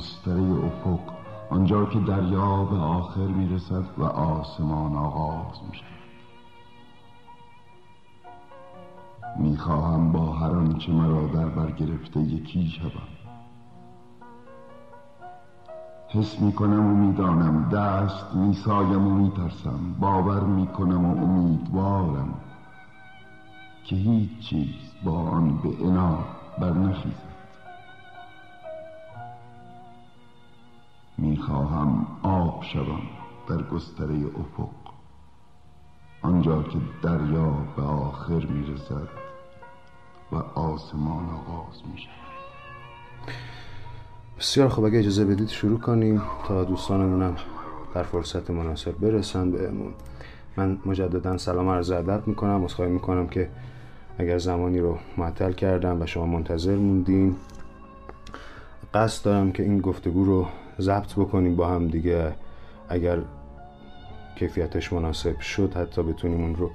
گستره افق آنجا که دریا به آخر می‌رسد و آسمان آغاز می‌شود. می‌خواهم با هر آنچه مرا در بر گرفته یکی شوم. حس می‌کنم و می‌دانم دست میسایم و میترسم باور می‌کنم و امیدوارم که هیچ چیز با آن به انا برنخیزد. می‌خواهم آب شوم در گستره افق. آنجا که دریا به آخر می‌رسد و آسمان آغاز می‌شود. بسیار خوب اگه اجازه بدید شروع کنیم تا دوستانمونم در فرصت مناسب برسن بهمون. من مجددا سلام عرض ادب می‌کنم. عذرخواهی می‌کنم که اگر زمانی رو معطل کردم و شما منتظر موندین قصد دارم که این گفتگو رو ضبط بکنیم با هم دیگه. اگر کیفیتش مناسب شد حتی بتونیم اون رو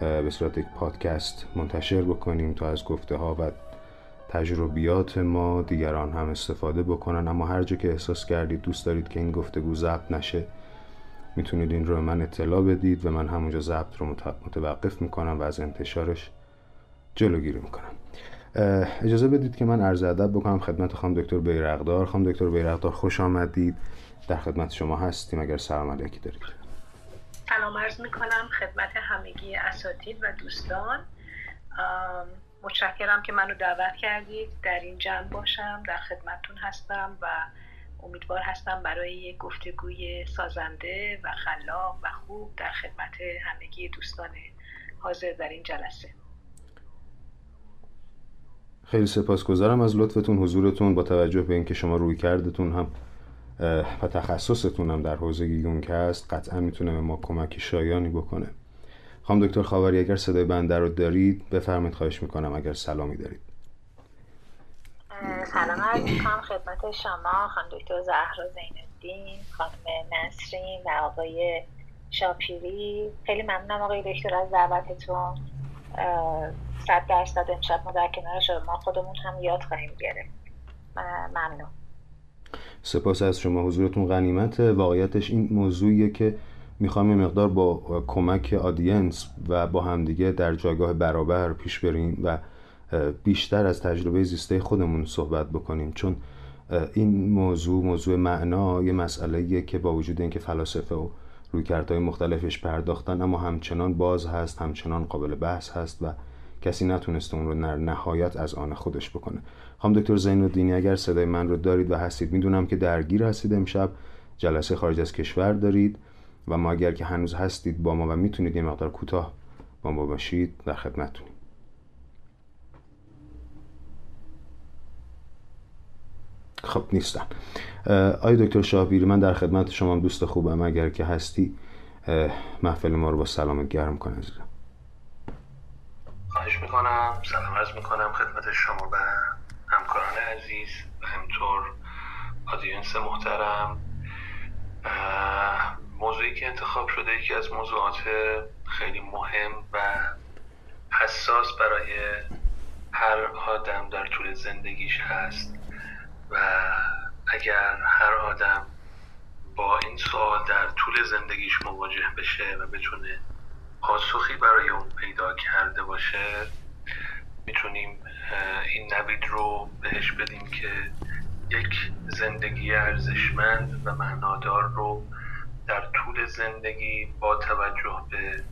به صورت یک پادکست منتشر بکنیم تا از گفته ها و تجربیات ما دیگران هم استفاده بکنن. اما هر جا که احساس کردید دوست دارید که این گفتگو ضبط نشه می‌تونید این رو من اطلاع بدید و من همونجا ضبط رو متوقف می‌کنم و از انتشارش جلوگیری می‌کنم. اجازه بدید که من عرض ادب بکنم خدمت خانم دکتر بیرقدار خانم دکتر بیرقدار خوش آمدید. در خدمت شما هستیم. اگر سلام علیکی دارید. سلام عرض می‌کنم خدمت همگی اساتید و دوستان. متشکرم که منو دعوت کردید. در این جمع باشم در خدمتتون هستم و امیدوار هستم برای یک گفتگوی سازنده و خلاق و خوب در خدمت همگی دوستان حاضر در این جلسه. خیلی سپاسگزارم از لطفتون حضورتون با توجه به اینکه شما روی کردتون هم و تخصصتون هم در حوزه یونگ هست قطعا می‌تونه به ما کمک شایانی بکنه. خانم دکتر خاوری اگر صدای بنده رو دارید بفرمایید خواهش می‌کنم اگر سلامی دارید. سلام عرض می‌کنم خدمت شما خانم دکتر زهرا زینالدین خانم نسرین و آقای شاپیری. خیلی ممنونم آقای دکتر از دعوتتون. صد درصد امشب ما در کنار شما. خودمون هم یاد خواهیم گرفت ممنون. سپاس از شما. حضورتون غنیمت واقعیتش این موضوعیه که می‌خوام یه مقدار با کمک آدینس و با همدیگه در جایگاه برابر پیش بریم و بیشتر از تجربه زیسته خودمون صحبت بکنیم. چون این موضوع موضوع معنا یه مسئله که با وجود اینکه فلاسفه و رویکردهای مختلفش پرداختن اما همچنان باز هست همچنان قابل بحث هست و کسی نتونسته اون رو در نهایت از آن خودش بکنه. خانم دکتر زین الدینی اگر صدای من رو دارید و هستید می‌دونم که درگیر هستید امشب. جلسه خارج از کشور دارید و ما اگر که هنوز هستید با ما و می‌تونید یه مقدار کوتاه با ما باشید در خدمتتونیم خب نیستن آیا دکتر شاهبیری من در خدمت شما دوست خوبم. اگر که هستی محفل ما رو با سلام گرم کن عزیزم. خواهش می‌کنم. سلام عرض می‌کنم خدمت شما و همکاران عزیز و همطور آدینس محترم. موضوعی که انتخاب شده یکی از موضوعات خیلی مهم و حساس برای هر آدم در طول زندگیش هست و اگر هر آدم با این سوال در طول زندگیش مواجه بشه و بتونه پاسخی برای اون پیدا کرده باشه می‌تونیم این نوید رو بهش بدیم که یک زندگی ارزشمند و معنادار رو در طول زندگی با توجه به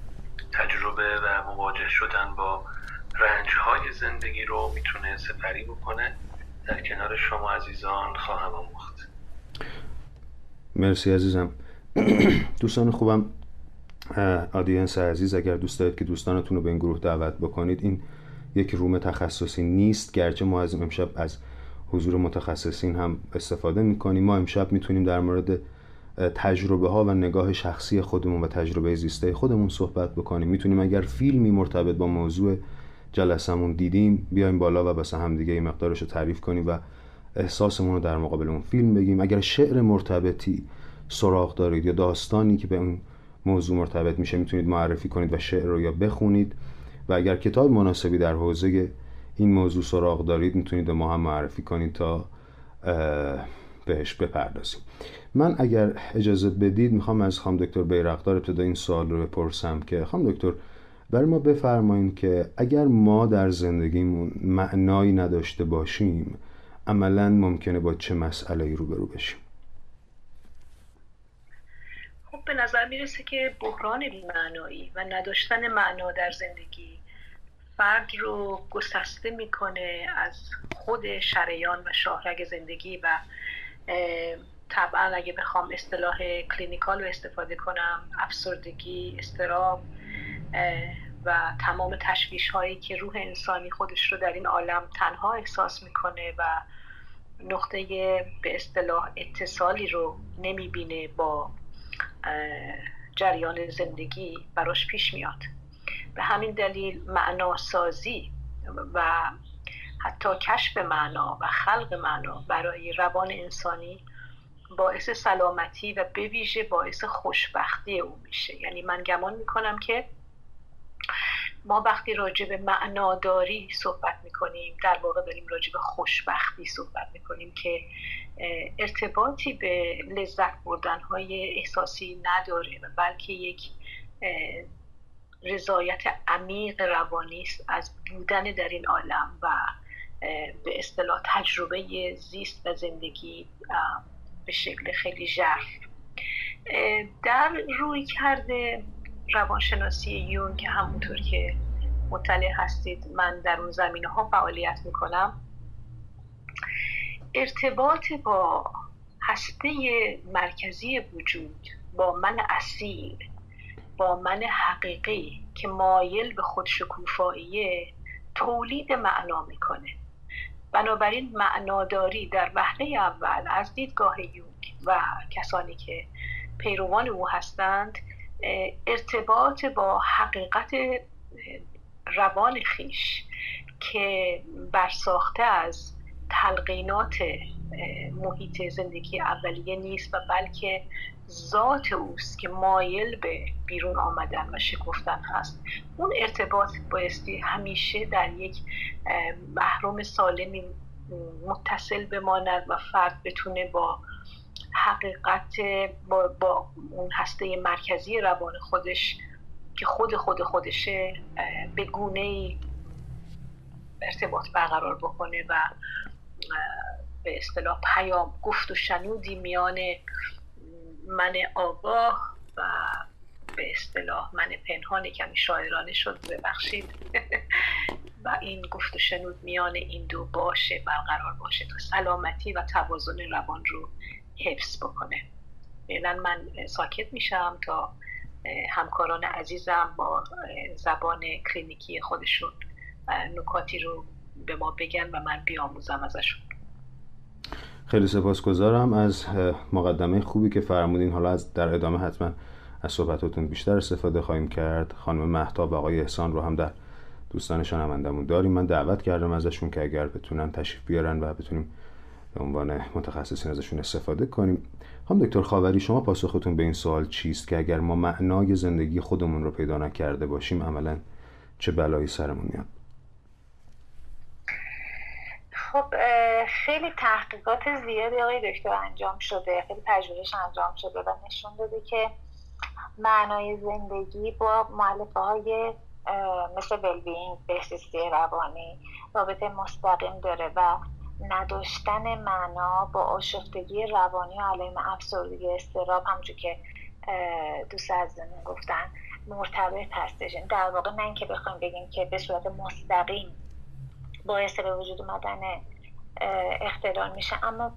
تجربه و مواجه شدن با رنج های زندگی رو می‌تونه سپری بکنه. در کنار شما عزیزان خواهم آموخت. مرسی عزیزم. دوستان خوبم آدینس عزیز اگر دوست دارید که دوستانتون رو به این گروه دعوت بکنید این یک روم تخصصی نیست. گرچه ما از امشب از حضور متخصصین هم استفاده می‌کنیم. ما امشب می‌تونیم در مورد تجربه ها و نگاه شخصی خودمون و تجربه زیسته خودمون صحبت بکنیم. می‌تونیم اگر فیلمی مرتبط با موضوع جلسمون دیدیم بیایم بالا و واسه هم دیگه مقدارش رو تعریف کنیم و احساسمون رو در مقابل اون فیلم بگیم. اگر شعر مرتبطی سراغ دارید یا داستانی که به اون موضوع مرتبط میشه می‌تونید معرفی کنید و شعر رو یا بخونید. و اگر کتاب مناسبی در حوزه این موضوع سراغ دارید می‌تونید به ما هم معرفی کنید تا بهش بپردازیم. من اگر اجازه بدید می‌خوام از خانم دکتر بیرقدار ابتدا این سوال رو بپرسم که خانم دکتر برای ما بفرمایید که اگر ما در زندگیمون معنایی نداشته باشیم عملا ممکنه با چه مسئله ای روبرو بشیم؟ خب به نظر می‌رسه که بحران بیمعنایی و نداشتن معنا در زندگی فرد رو گسسته می‌کنه از خود شریان و شاهرگ زندگی و طبعا اگه بخوام اصطلاح کلینیکال رو استفاده کنم افسردگی استراب و تمام تشویش هایی که روح انسانی خودش رو در این عالم تنها احساس می‌کنه و نقطه به اصطلاح اتصالی رو نمی‌بینه با جریان زندگی براش پیش میاد. به همین دلیل معناسازی و حتی کشف معنا و خلق معنا برای روان انسانی باعث سلامتی و به ویژه باعث خوشبختی او میشه. یعنی من گمان می‌کنم که ما وقتی راجع به معناداری صحبت می‌کنیم در واقع داریم راجع به خوشبختی صحبت می‌کنیم که ارتباطی به لذت بردن های احساسی نداره بلکه یک رضایت عمیق روانی است از بودن در این عالم و به اصطلاح تجربه زیست و زندگی به شکل خیلی ژرف. در روی کرده روانشناسی یون که همونطور که مطلع هستید من در اون زمینه ها فعالیت می‌کنم ارتباط با هسته مرکزی وجود با من اصیل با من حقیقی که مایل به خودشکوفاییه تولید معنا می‌کنه. بنابراین معناداری در وهله اول از دیدگاه یونگ و کسانی که پیروان او هستند ارتباط با حقیقت روان خیش که برساخته از تلقینات محیط زندگی اولیه نیست و بلکه ذات اوست که مایل به بیرون آمدن و شکفتن هست. اون ارتباط بایستی همیشه در یک محروم سالمی متصل بماند و فرد بتونه با حقیقت با, با اون هسته مرکزی روان خودش که خود خود خودشه به گونه ارتباط برقرار بکنه و به اصطلاح پیام گفت و شنودی میان من آگاه و به اصطلاح من پنهان کمی شاعرانه شد ببخشید. و این گفت و شنود میان این دو باشه برقرار باشه تا سلامتی و توازن روان رو حفظ بکنه. فعلا من ساکت میشم تا همکاران عزیزم با زبان کلینیکی خودشون نکاتی رو به ما بگن و من بیاموزم ازشون. خیلی سپاسگزارم از مقدمه خوبی که فرمودین. حالا از در ادامه حتما از صحبتاتون بیشتر استفاده خواهیم کرد. خانم مهتاب و آقای احسان رو هم در دوستان شنوندمون داریم. من دعوت کردم ازشون که اگر بتونن تشریف بیارن و بتونیم به عنوان متخصصین ازشون استفاده کنیم. خانم دکتر خاوری شما پاسختون به این سوال چیست که اگر ما معنای زندگی خودمون رو پیدا نکرده باشیم عملا چه بلایی سرمون میاد؟ خب خیلی تحقیقات زیادی آقای دکتر انجام شده خیلی پژوهش انجام شده و نشون داده که معنای زندگی با معلفه های مثل ولبینگ بهزیستی روانی رابطه مستقیم داره و نداشتن معنا با آشفتگی روانی و علائم افسردگی استراب همونجور که دوست عزیزمون گفتن مرتبط هستش. در واقع نه اینکه بخوایم بگیم که به صورت مستقیم باعث به وجود اومدن اختلال میشه اما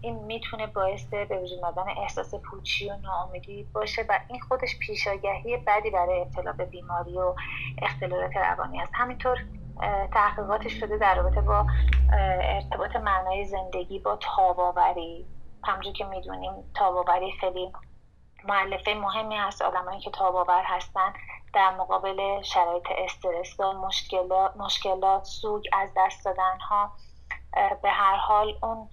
این می‌تونه باعث به وجود اومدن احساس پوچی و ناامیدی باشه و این خودش پیشاگهی بدی برای ابتلا به بیماری و اختلالات روانی است همینطور تحقیقات شده در رابطه با ارتباط معنای زندگی با تاباوری. همجور که می‌دونیم تاباوری خیلی معلفه مهمی هست. آدمایی که تاباور هستن در مقابل شرایط استرس و مشکلات, مشکلات سوگ از دست دادن ها به هر حال اون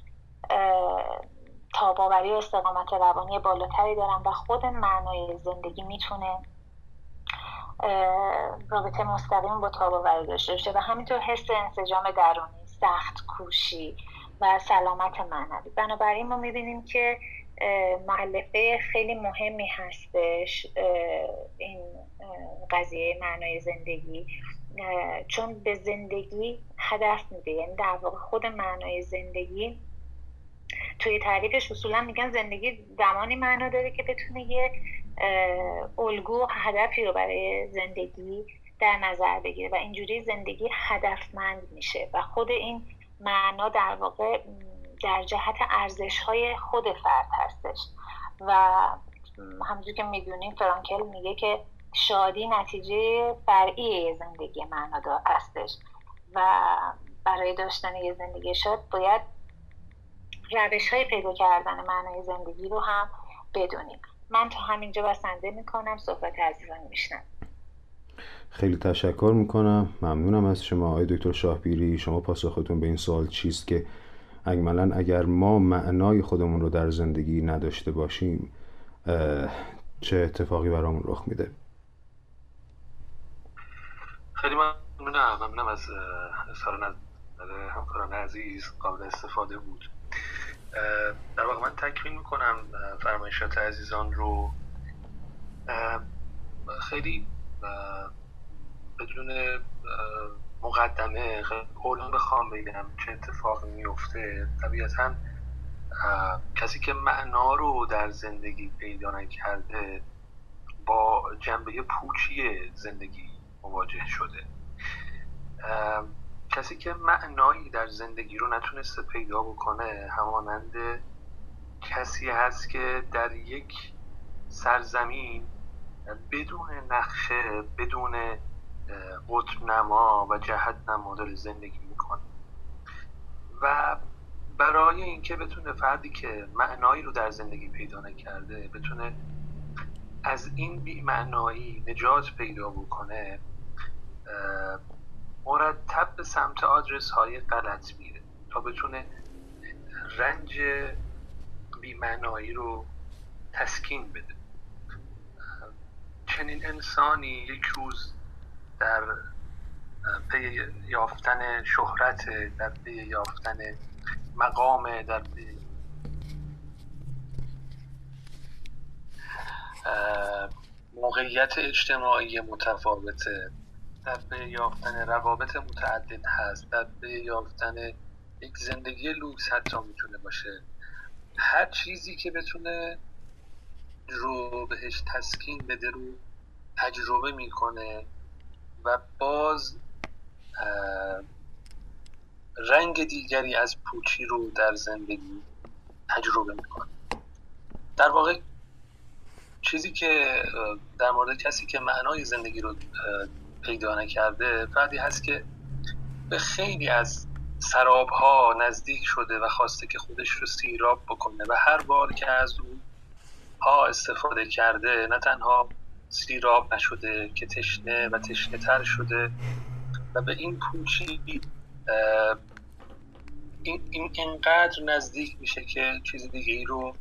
تاباوری و استقامت روانی بالاتری دارن و خود معنای زندگی می‌تونه رابطه مستقیم با تاباوری داشته باشه و همینطور حس انسجام درونی سخت کوشی و سلامت معنوی. بنابراین ما می‌بینیم که معلفه خیلی مهمی هستش این قضیه معنای زندگی. چون به زندگی هدف میده. یعنی در واقع خود معنای زندگی توی تعریفش اصولا میگن زندگی زمانی معنا داره که بتونه یه الگو هدفی رو برای زندگی در نظر بگیره و اینجوری زندگی هدفمند میشه و خود این معنا در واقع در جهت ارزش های خود فرد هستش. و همونجور که می‌دونیم فرانکل میگه که شادی نتیجه فرعی زندگی معنادار هستش و برای داشتن یه زندگی شاد باید روش های پیدا کردن معنای زندگی رو هم بدونیم. من تا همینجا بسنده می‌کنم صحبت عزیزان میشنم خیلی تشکر می‌کنم. ممنونم از شما آقای دکتر شاهبیری شما پاسختون به این سوال چیست که اگمالا اگر ما معنای خودمون رو در زندگی نداشته باشیم چه اتفاقی برامون رخ میده؟ خیلی ممنونم. ممنونم از اظهار نظر همکاران عزیز. قابل استفاده بود. در واقع من تکمیل می‌کنم فرمایشات عزیزان رو. خیلی بدون مقدمه کلا بخوام بگم چه اتفاقی میفته طبیعتا کسی که معنا رو در زندگی پیدا نکرده با جنبه پوچی زندگی مواجه شده. کسی که معنایی در زندگی رو نتونسته پیدا بکنه همانند کسی هست که در یک سرزمین بدون نقشه بدون قطب نما و جهت نما زندگی می‌کنه. و برای اینکه بتونه فردی که معنایی رو در زندگی پیدا نکرده بتونه از این بیمعنایی نجات پیدا بکنه مرتب به سمت آدرس های غلط میره تا بتونه رنج بیمعنایی رو تسکین بده. چنین انسانی یک روز در پی یافتن شهرت در پی یافتن مقام در پی موقعیت اجتماعی متفاوته. در پی یافتن روابط متعدد هست در پی یافتن یک زندگی لوکس حتی می‌تونه باشه. هر چیزی که بتونه رو بهش تسکین بده رو تجربه می‌کنه و باز رنگ دیگری از پوچی رو در زندگی تجربه می‌کنه. در واقع چیزی که در مورد کسی که معنای زندگی رو پیدا نکرده فردی هست که به خیلی از سراب ها نزدیک شده و خواسته که خودش رو سیراب بکنه و هر بار که از اون ها استفاده کرده نه تنها سیراب نشده که تشنه و تشنه تر شده و به این پوچی این, این اینقدر نزدیک میشه که چیز دیگه ای رو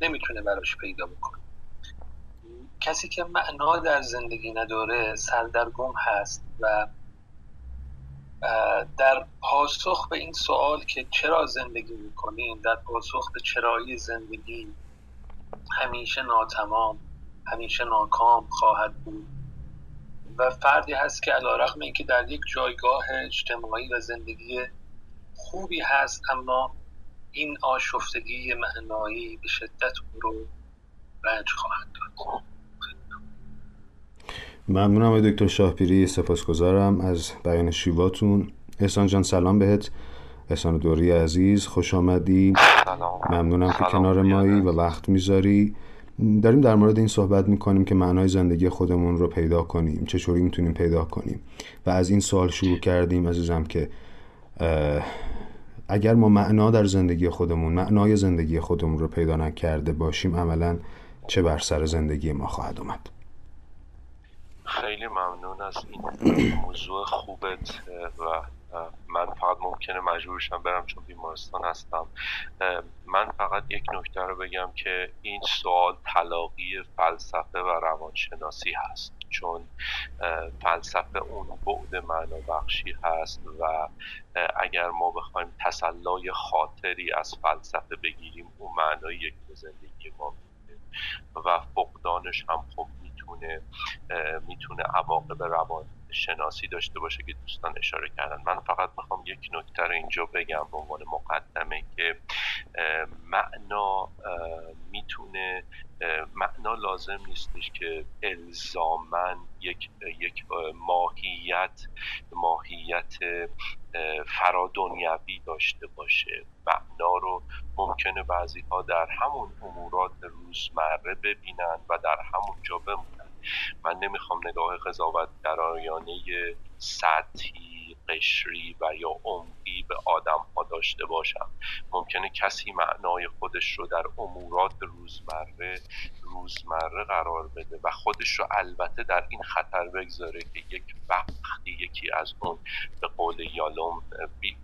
نمی‌تونه براش پیدا بکنه. کسی که معنا در زندگی نداره سردرگم هست و در پاسخ به این سوال که چرا زندگی می‌کنیم در پاسخ به چرایی زندگی همیشه ناتمام همیشه ناکام خواهد بود. و فردی هست که علا رقم اینکه در یک جایگاه اجتماعی و زندگی خوبی هست اما این آشفتگی معنایی به شدت او رو رنج خواهد داد. ممنونم دکتر شاهپیری سپاسگزارم از بیان شیواتون. احسان جان سلام بهت. احسان دوری عزیز خوش آمدی. ممنونم که کنار مایی و وقت می‌ذاری. داریم در مورد این صحبت می‌کنیم که معنای زندگی خودمون رو پیدا کنیم. چطوری می‌تونیم پیدا کنیم؟ و از این سوال شروع کردیم عزیزم که اگر ما معنا در زندگی خودمون معنای زندگی خودمون رو پیدا نکرده باشیم عملا چه بر سر زندگی ما خواهد اومد؟ خیلی ممنون از این موضوع خوبت و من فقط ممکنه مجبورشم برم چون بیمارستان هستم. من فقط یک نکته رو بگم که این سوال تلاقی فلسفه و روانشناسی هست. چون فلسفه اون بعد معنا بخشی هست و اگر ما بخوایم تسلای خاطری از فلسفه بگیریم اون معنایی که زندگی ما و فقدانش هم خب می‌تونه می‌تونه عواقب روان شناسی داشته باشه که دوستان اشاره کردن. من فقط می‌خوام یک نکته رو اینجا بگم به عنوان مقدمه که معنا می‌تونه معنا لازم نیستش که الزامن یک یک ماهیت ماهیت فرادنیوی داشته باشه. معنا رو ممکنه بعضی ها در همون امورات روزمره ببینن و در همون جا بمونن. من نمی‌خوام نگاه قضاوت درایانه سطحی قشری و یا عمقی به آدم ها داشته باشم. ممکنه کسی معنای خودش رو در امورات روزمره روزمره قرار بده و خودش رو البته در این خطر بگذاره که یک وقتی یکی از اون به قول یالوم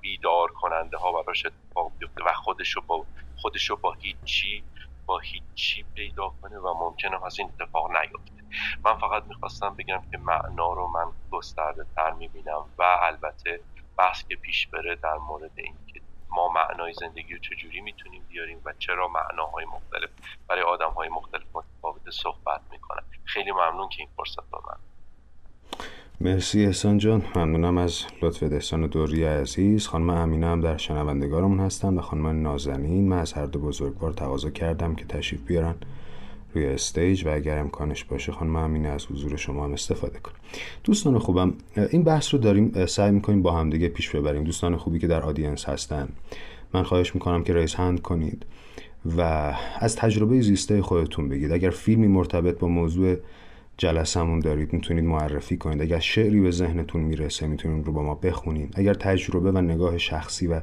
بیدار کننده ها براش اتفاق بیفته و خودش رو با خودش رو با هیچی با هیچی پیدا کنه و ممکنه از این اتفاق نیفته. من فقط می‌خواستم بگم که معنا رو من گسترده تر می‌بینم و البته بحث که پیش بره در مورد این که ما معنای زندگی رو چجوری می‌تونیم بیاریم و چرا معناهای مختلف برای آدم های مختلف متفاوت صحبت می‌کنن. خیلی ممنون که این فرصت رو من مرسی احسان جان. ممنونم از لطف دستان دوری عزیز. خانم امینه هم در شنوندگارمون هستن و خانم نازنین من از هر دو بزرگوار تقاضا کردم که تشریف بیارن. روی استیج و اگر امکانش باشه خانم امینه از حضور شما هم استفاده کنیم دوستان خوبم این بحث رو داریم سعی می‌کنیم با همدیگه پیش ببریم. دوستان خوبی که در آدینس هستن. من خواهش می‌کنم که ریس هند کنید و از تجربه زیسته خودتون بگید. اگر فیلمی مرتبط با موضوع جلسمون دارید می‌تونید معرفی کنید. اگر شعری به ذهنتون می‌رسه می‌تونید رو با ما بخونید. اگر تجربه و نگاه شخصی و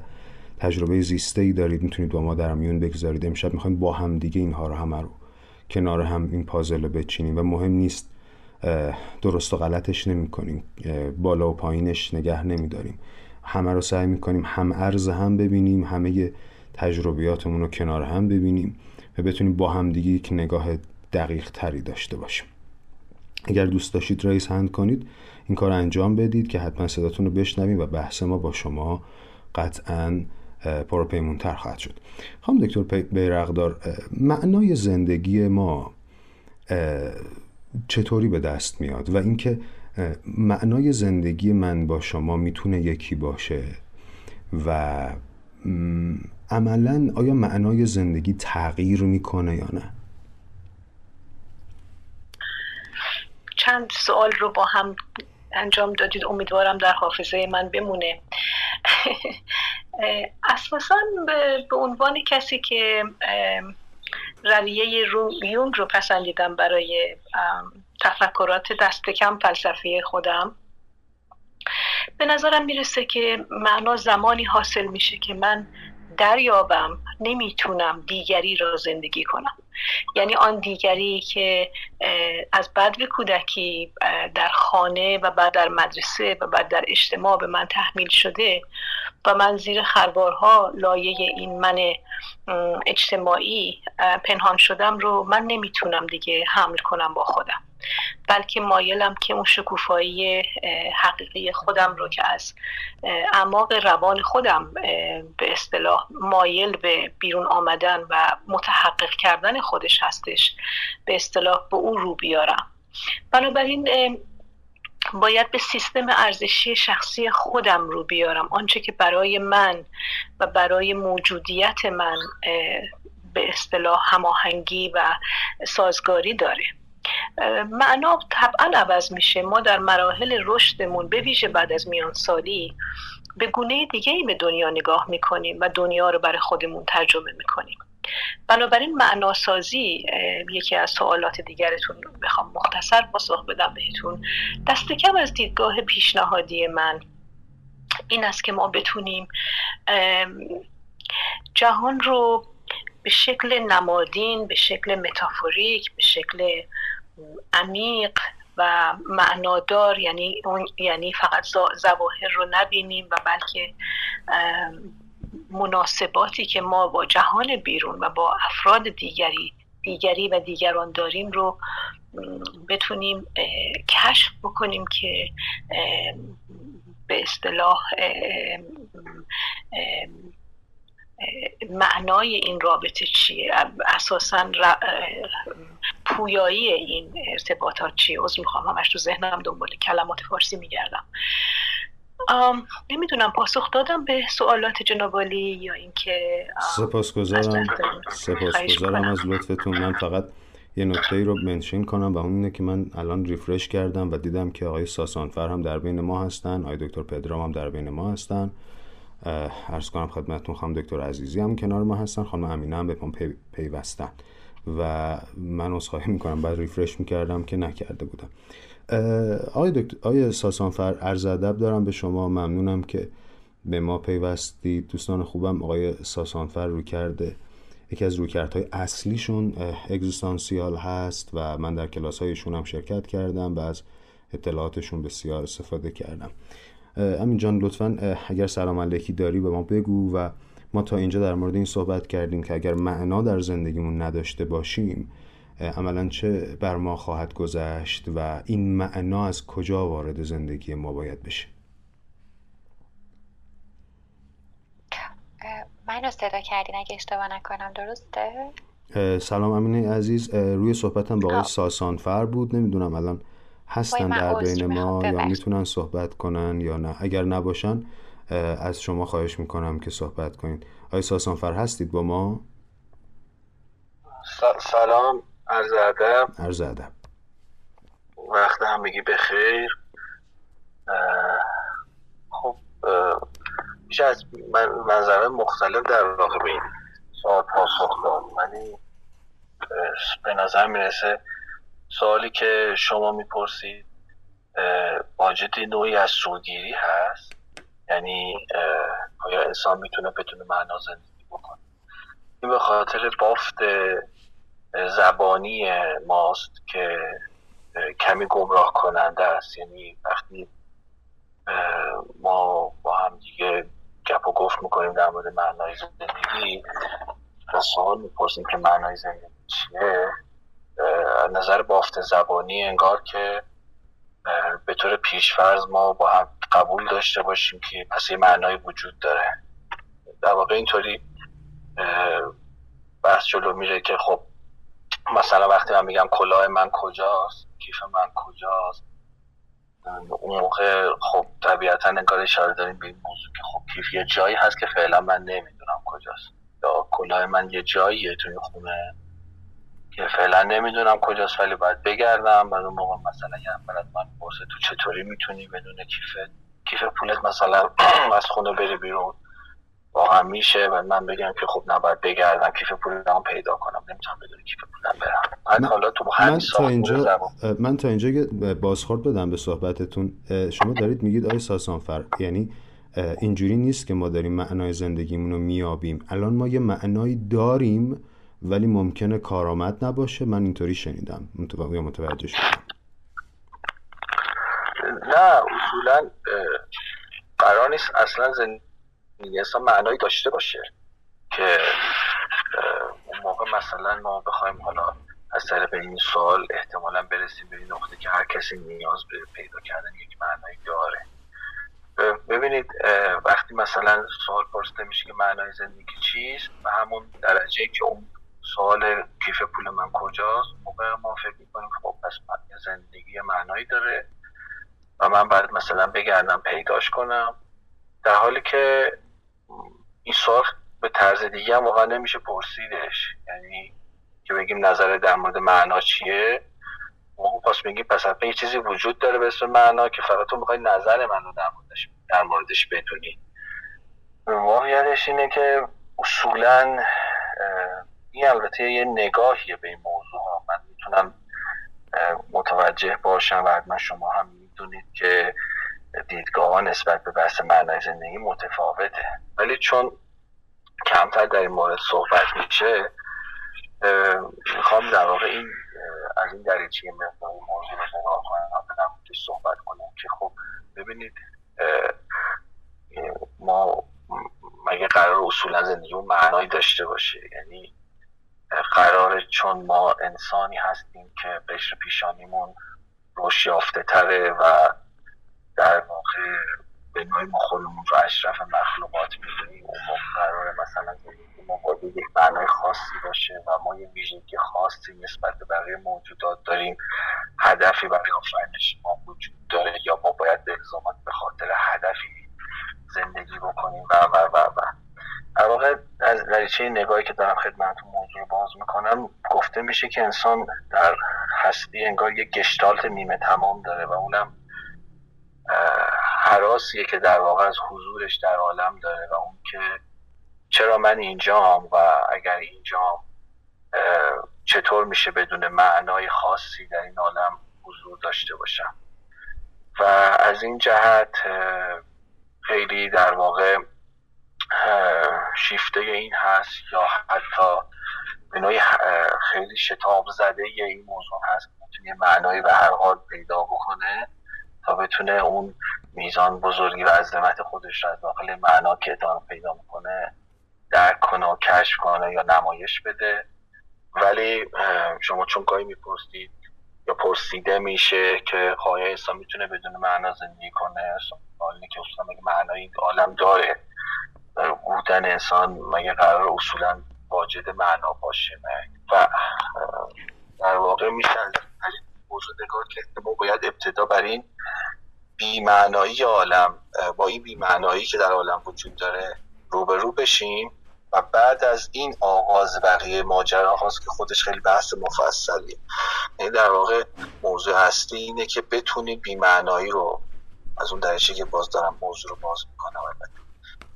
تجربه زیسته ای دارید می‌تونید با ما در میون بگذارید. امشب می‌خوایم با هم دیگه اینها رو همه رو کنار هم این پازل رو بچینیم و مهم نیست درست و غلطش نمی کنیم بالا و پایینش نگه نمیداریم. همه رو سعی می‌کنیم هم ارز هم ببینیم همه تجربیاتمون رو کنار هم ببینیم و بتونیم با هم دیگه یک نگاه دقیق تری داشته باشیم. اگر دوست داشتید رئیس هند کنید این کار انجام بدید که حتما صداتون رو بشنویم و بحث ما با شما قطعا پرپیمونتر خواهد شد. خانم دکتر بیرقدار معنای زندگی ما چطوری به دست میاد؟ و اینکه معنای زندگی من با شما می‌تونه یکی باشه و عملا آیا معنای زندگی تغییر می‌کنه یا نه؟ چند سوال رو با هم انجام دادید امیدوارم در حافظه من بمونه. اساسا به عنوان کسی که رویه یونگ رو پسندیدم برای تفکرات دست کم فلسفی خودم به نظرم می‌رسه که معنا زمانی حاصل میشه که من دریابم نمی‌تونم دیگری را زندگی کنم. یعنی آن دیگری که از بدو کودکی در خانه و بعد در مدرسه و بعد در اجتماع به من تحمیل شده و من زیر خربارها لایه این من اجتماعی پنهان شدم رو من نمی‌تونم دیگه حمل کنم با خودم. بلکه مایلم که اون شکوفایی حقیقی خودم رو که از اعماق روان خودم به اصطلاح مایل به بیرون آمدن و متحقق کردن خودش هستش به اصطلاح به اون رو بیارم. بنابراین باید به سیستم ارزشی شخصی خودم رو بیارم. آنچه که برای من و برای موجودیت من به اصطلاح هماهنگی و سازگاری داره. معنا طبعا عوض میشه. ما در مراحل رشدمون به ویژه بعد از میان سالی به گونه دیگه ای به دنیا نگاه می‌کنیم و دنیا رو برای خودمون ترجمه می‌کنیم. بنابراین معناسازی یکی از سوالات دیگرتون بخوام مختصر پاسخ بدم بهتون. دست کم از دیدگاه پیشنهادی من این است که ما بتونیم جهان رو به شکل نمادین به شکل متافوریک به شکل عمیق و معنادار یعنی یعنی فقط ظواهر رو نبینیم و بلکه مناسباتی که ما با جهان بیرون و با افراد دیگری دیگری و دیگران داریم رو بتونیم کشف بکنیم که به اصطلاح معنای این رابطه چیه؟ اساسا پویایی این ارتباطات چیه؟ از می‌خوام همش تو ذهنم دنبال کلمات فارسی میگردم. نمی‌دونم پاسخ دادم به سوالات جنابالی یا اینکه سپاسگزارم. سپاسگزارم از لطفتون. من فقط یه نکته ای رو منشن کنم و اون اینه که من الان ریفرش کردم و دیدم که آقای ساسانفر هم در بین ما هستن آقای دکتر پدرام هم در بین ما هستن. ارز کنم خدمتتون خانم دکتر عزیزی هم کنار ما هستن خانم امینه هم به ما پیوستن. و من اصخایی می‌کنم بعد ریفرش می‌کردم که نکرده بودم. آقای, دکتر، آقای ساسانفر عرض ادب دارم به شما ممنونم که به ما پیوستید دوستان خوبم آقای ساسانفر رو کرده. یکی از رویکردهای اصلیشون اگزیستانسیال هست و من در کلاس هایشون هم شرکت کردم و از اطلاعاتشون بسیار استفاده کردم. امین جان لطفا اگر سلام علیکی داری به ما بگو و ما تا اینجا در مورد این صحبت کردیم که اگر معنا در زندگیمون نداشته باشیم عملا چه بر ما خواهد گذشت و این معنا از کجا وارد زندگی ما باید بشه؟ منو صدا کردین اگه اشتباه نکنم درسته؟ سلام امینه عزیز. روی صحبتم با آقای ساسانفر بود. نمی‌دونم الان هستن در بین ما یا می‌تونن صحبت کنن یا نه؟ اگر نباشن از شما خواهش می‌کنم که صحبت کنید. آقای ساسانفر هستید با ما؟ سلام عرض ادب. عرض ادب. وقت همگی بخیر. خب میشه از منظره مختلف در واقع به این سوال پاسخ داد ولی به نظر می‌رسه سوالی که شما می‌پرسید واجد نوعی از سوگیری هست؟ یعنی آیا انسان می‌تونه بدون معنا زندگی بکنه؟ این به خاطر بافت زبانی ماست که کمی گمراه کننده است. یعنی وقتی ما با هم دیگه گپ و گفت می‌کنیم در مورد معنای زندگی و سوال می‌پرسیم که معنای زندگی چیه؟ نظر بافت زبانی انگار که به طور پیشفرز ما با هم قبول داشته باشیم که پس یه معنای وجود داره. در واقع اینطوری بحث جلو میره که خب مثلا وقتی من میگم کلاه من کجاست کیف من کجاست اون موقع خب طبیعتا انگار اشاره داریم به این موضوع که خب کیف یه جایی هست که فعلا من نمی‌دونم کجاست. یا کلاه من یه جاییه توی خونه. که فعلا نمی‌دونم کجاست ولی باید بگردم. بعد اون موقع مثلا یه نفر من پرسه تو چطوری می‌تونی بدون کیف کیف پولت مثلا از خونه بری بیرون؟ واقعا میشه و من بگم که خب نباید بگردم کیف پولم پیدا کنم. نمی‌تونم بدون کیف پولم برم. من حالا تو من تا اینجا من تا اینجا بازخورد بدم به صحبتتون. شما دارید میگید آی ساسانفر یعنی اینجوری نیست که ما داریم معنای زندگیمون رو میابیم الان ما یه معنایی داریم ولی ممکنه کارآمد نباشه. من اینطوری شنیدم. متوجه شدم؟ نه اصولا قرار نیست اصلا زندگی اصلا معنایی داشته باشه که اون موقع مثلا ما بخوایم حالا از طریق این سوال احتمالا برسیم به این نقطه که هر کسی نیاز به پیدا کردن یک معنایی داره. ببینید وقتی مثلا سوال پرسیده میشه که معنای زندگی چیست و همون درجه که اون سوال کیف پول من کجاست؟ موقع ما فکر می‌کنیم خب پس زندگی معنایی داره و من باید مثلا بگردم پیداش کنم. در حالی که این سوال به طرز دیگه هم واقعا نمیشه پرسیدش. یعنی که بگیم نظر در مورد معنا چیه؟ ما پس میگیم پس یه چیزی وجود داره به اسم معنا که فقط تو می‌خوای نظر منو در موردش در موردش بدونی. واقعیتش اینه که اصولا این البته یه نگاهیه به این موضوع. من می‌تونم متوجه باشم و حتما شما هم می‌دونید که دیدگاه ها نسبت به بحث معنای زندگی متفاوته. ولی چون کمتر در این مورد صحبت میشه می‌خوام در واقع این از این دریچه مقدار موضوع رو نگاه کنم صحبت کنم که خب ببینید ما مگه قرار اصولا زندگی معنایی داشته باشه؟ یعنی قرار چون ما انسانی هستیم که قشر پیشانیمون روش یافته تره و در واقع به نوعی ما خودمون رو اشرف مخلوقات می‌دونیم. اون قرار مثلا ما باید یک معنای خاصی باشه و ما یه ویژگی خاصی نسبت به بقیه موجودات داریم. هدفی برای آفرینش ما وجود داره یا ما باید به به خاطر هدفی زندگی بکنیم و و و و. در واقع از دریچه نگاهی که دارم خدمتتون موضوع رو باز می‌کنم گفته میشه که انسان در هستی انگار یک گشتالت نیمه تمام داره و اونم حراسیه که در واقع از حضورش در عالم داره و اون که چرا من اینجام و اگر اینجام چطور میشه بدون معنای خاصی در این عالم حضور داشته باشم؟ و از این جهت خیلی در واقع شیفته این هست یا حتی به نوعی خیلی شتاب زده این موضوع هست می‌تونه معنایی به هر حال پیدا بکنه تا بتونه اون میزان بزرگی و عظمت خودش را از داخل معنا که پیدا می‌کنه درک کنه و کشف کنه یا نمایش بده. ولی شما چون گاهی می‌پرسید یا پرسیده میشه که خواهی انسان می‌تونه بدون معنا زندگی کنه سوالی که اصلا معنای عالم داره. بودن انسان مگه قرار اصولا واجد معنا باشه؟ و در واقع میشه موضوع نگاه که ما باید ابتدا بر این بیمعنایی عالم با این بیمعنایی که در عالم وجود داره روبرو بشیم و بعد از این آغاز بقیه ماجرا هاست که خودش خیلی بحث مفصلی یعنی در واقع موضوع اصلی اینه که بتونی بیمعنایی رو از اون درجه که باز دارم موضوع رو باز می‌کنم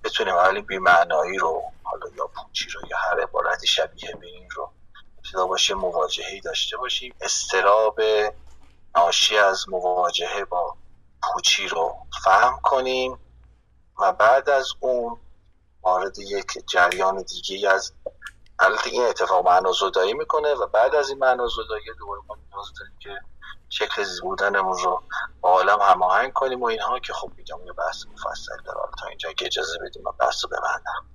بتونیم ولی بیمعنایی رو حالا یا پوچی رو یا هر عبارتی شبیه به این رو ابتدا باشه مواجهی داشته باشیم. استراب ناشی از مواجهه با پوچی رو فهم کنیم و بعد از اون وارد یک جریان دیگه از البته این اتفاق معنا زدایی می‌کنه و بعد از این معنا زدایی دوباره ما نیاز که شکل بودنمون رو با عالم هماهنگ کنیم و اینها که خب میگم یه بحث مفصل داره. تا اینجا که اجازه بدیم و بحث رو ببندم.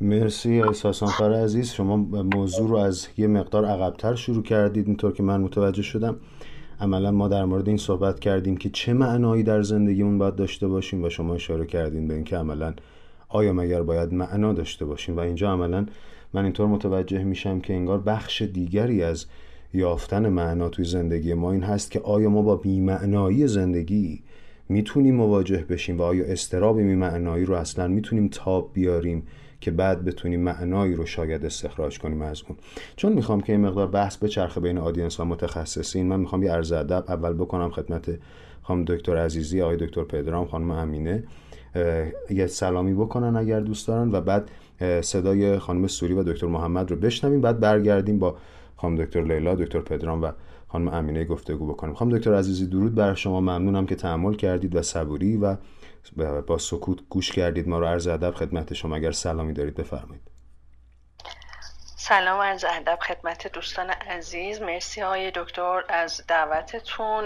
مرسی احساسان عزیز. شما موضوع رو از یه مقدار عقبتر شروع کردید اینطور که من متوجه شدم. عملا ما در مورد این صحبت کردیم که چه معنایی در زندگیمون باید داشته باشیم و شما اشاره کردین به اینکه عملا آیا مگر باید معنا داشته باشیم. و اینجا عملا من اینطور متوجه میشم که انگار بخش دیگری از یافتن معنا توی زندگی ما این هست که آیا ما با بیمعنایی زندگی می‌تونیم مواجه بشیم و آیا استراب بیمعنایی رو اصلا می‌تونیم تاب بیاریم که بعد بتونیم معنایی رو شاید استخراج کنیم از اون؟ چون می‌خوام که این مقدار بحث به چرخ بین آدینس و متخصصین من می‌خوام یه عرض ادب اول بکنم خدمت خانم دکتر عزیزی آقای دکتر پدرام خانم امینه. یه سلامی بکنن اگر دوست دارن و بعد صدای خانم سوری و دکتر محمد رو بشنویم بعد برگردیم با خانم دکتر لیلا دکتر پدرام و خانم امینه گفتگو بکنیم. خانم دکتر عزیزی درود بر شما. ممنونم که تحمل کردید و صبوری و با سکوت گوش کردید. ما رو عرض ادب خدمت شما. اگر سلامی دارید بفرمایید. سلام از ادب خدمت دوستان عزیز. مرسی های دکتر از دعوتتون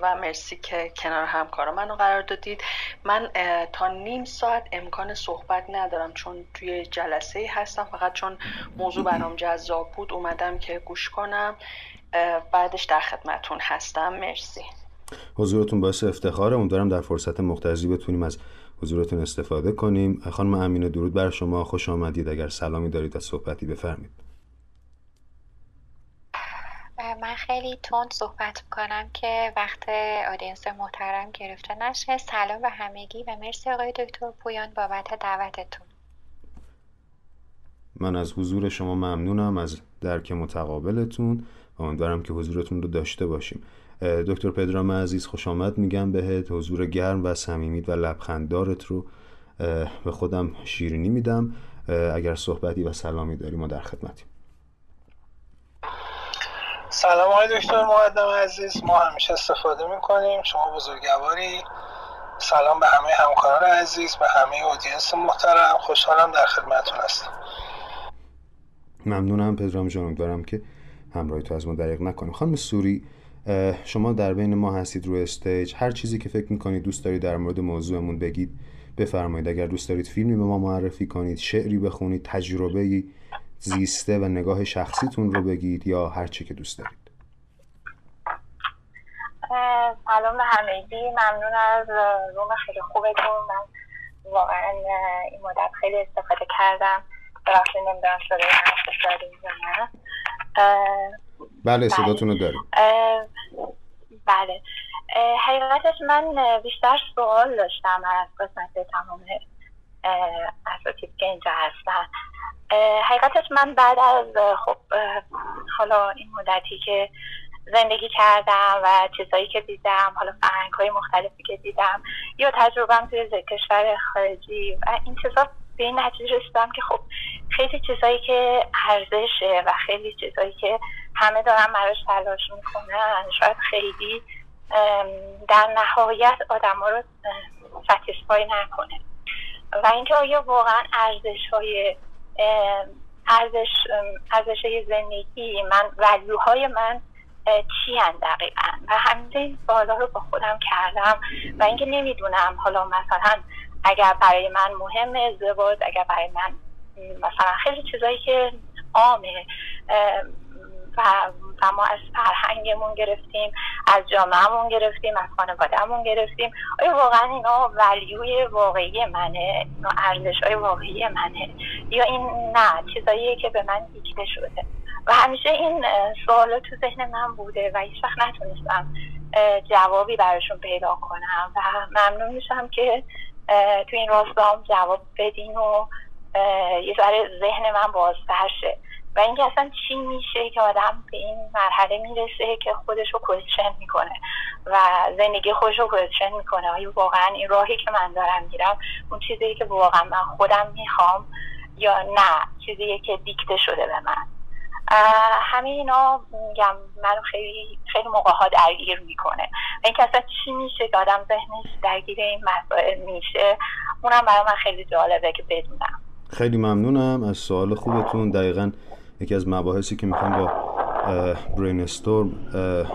و مرسی که کنار همکارا منو قرار دادید. من تا نیم ساعت امکان صحبت ندارم چون توی جلسه هستم فقط چون موضوع برام جذاب بود اومدم که گوش کنم. بعدش در خدمتون هستم. مرسی. حضورتون باعث افتخاره امیدوارم در فرصت مختزی بتونیم از حضورتون استفاده کنیم. خانم امینه درود بر شما. خوش آمدید. اگر سلامی دارید از صحبتی بفرمید من خیلی تند صحبت می‌کنم که وقت آدینس محترم گرفته نشه. سلام به همگی و مرسی آقای دکتر پویان بابت دعوتتون. من از حضور شما ممنونم از درک متقابلتون. و امیدوارم که حضورتون رو داشته باشیم. دکتر پدرام عزیز خوش آمد میگم بهت حضور گرم و صمیمیت و لبخنددارت رو به خودم شیرینی میدم. اگر صحبتی و سلامی داری ما در خدمتیم. سلام آقای دکتر مقدم عزیز. ما همیشه استفاده می‌کنیم. شما بزرگواری. سلام به همه همکاران عزیز به همه اودینس محترم. خوشحالم در خدمتون هستم. ممنونم پدرام جان. امیدوارم که همراهی تو از ما دریغ نکنیم خانم سوری شما در بین ما هستید روی استیج. هر چیزی که فکر می‌کنید دوست دارید در مورد موضوعمون بگید. بفرمایید. اگر دوست دارید فیلمی به ما معرفی کنید شعری بخونید تجربه زیسته و نگاه شخصیتون رو بگید یا هر چی که دوست دارید. سلام به همگی. ممنون از روم خیلی خوبتون. من واقعا این مدت خیلی استفاده کردم. بخشی نمی‌دونم داریم یا نه بله صداتون رو داریم. بله. حقیقتش من بیشتر سوال داشتم از قسمت تمام اساتید که اینجا هستن. حقیقتش من بعد از خب حالا این مدتی که زندگی کردم و چیزهایی که دیدم حالا فرهنگ های مختلفی که دیدم یا تجربهم توی کشور خارجی و این چیزا به این نتیجه رسیدم که خب خیلی چیزایی که ارزشه و خیلی چیزایی که همه دارن براش تلاش می‌کنن شاید خیلی در نهایت آدم ها رو ستیسفای نکنه. و اینکه آیا واقعا ارزش های ارزش ارزش زندگی من ولیوهای من چی هن دقیقا؟ و همین این سوالا رو با خودم کردم و اینکه نمی‌دونم حالا مثلا اگر برای من مهم ازدواج اگر برای من مثلا خیلی چیزایی که عامه و, و ما از فرهنگمون گرفتیم از جامعهمون گرفتیم از خانوادهمون گرفتیم آیا واقعا اینا ولیوی واقعی منه؟ اینا ارزش های واقعی منه؟ یا این نه چیزاییه که به من دیکته شده؟ و همیشه این سوالا تو ذهن من بوده و هیچ وقت نتونستم جوابی براشون پیدا کنم و ممنون میشم که تو این راستا هم جواب بدین و یه ذره ذهن من بازتر شه. و اینکه اصلا چی میشه که آدم به این مرحله می‌رسه که خودش رو کوشن می‌کنه و زندگی خودش رو کوشن می‌کنه. آیا واقعا این راهی که من دارم میرم اون چیزی که واقعا من خودم می‌خوام یا نه؟ چیزی که دیکته شده به من. همه اینا میگم منو خیلی خیلی موقع ها درگیر می‌کنه. و اینکه اصلا چی میشه که آدم ذهنش درگیر این مسائل میشه اونم برای من خیلی جالبه که بدونم. خیلی ممنونم از سوال خوبتون. دقیقا یکی از مباحثی که می‌خوام با برین استورم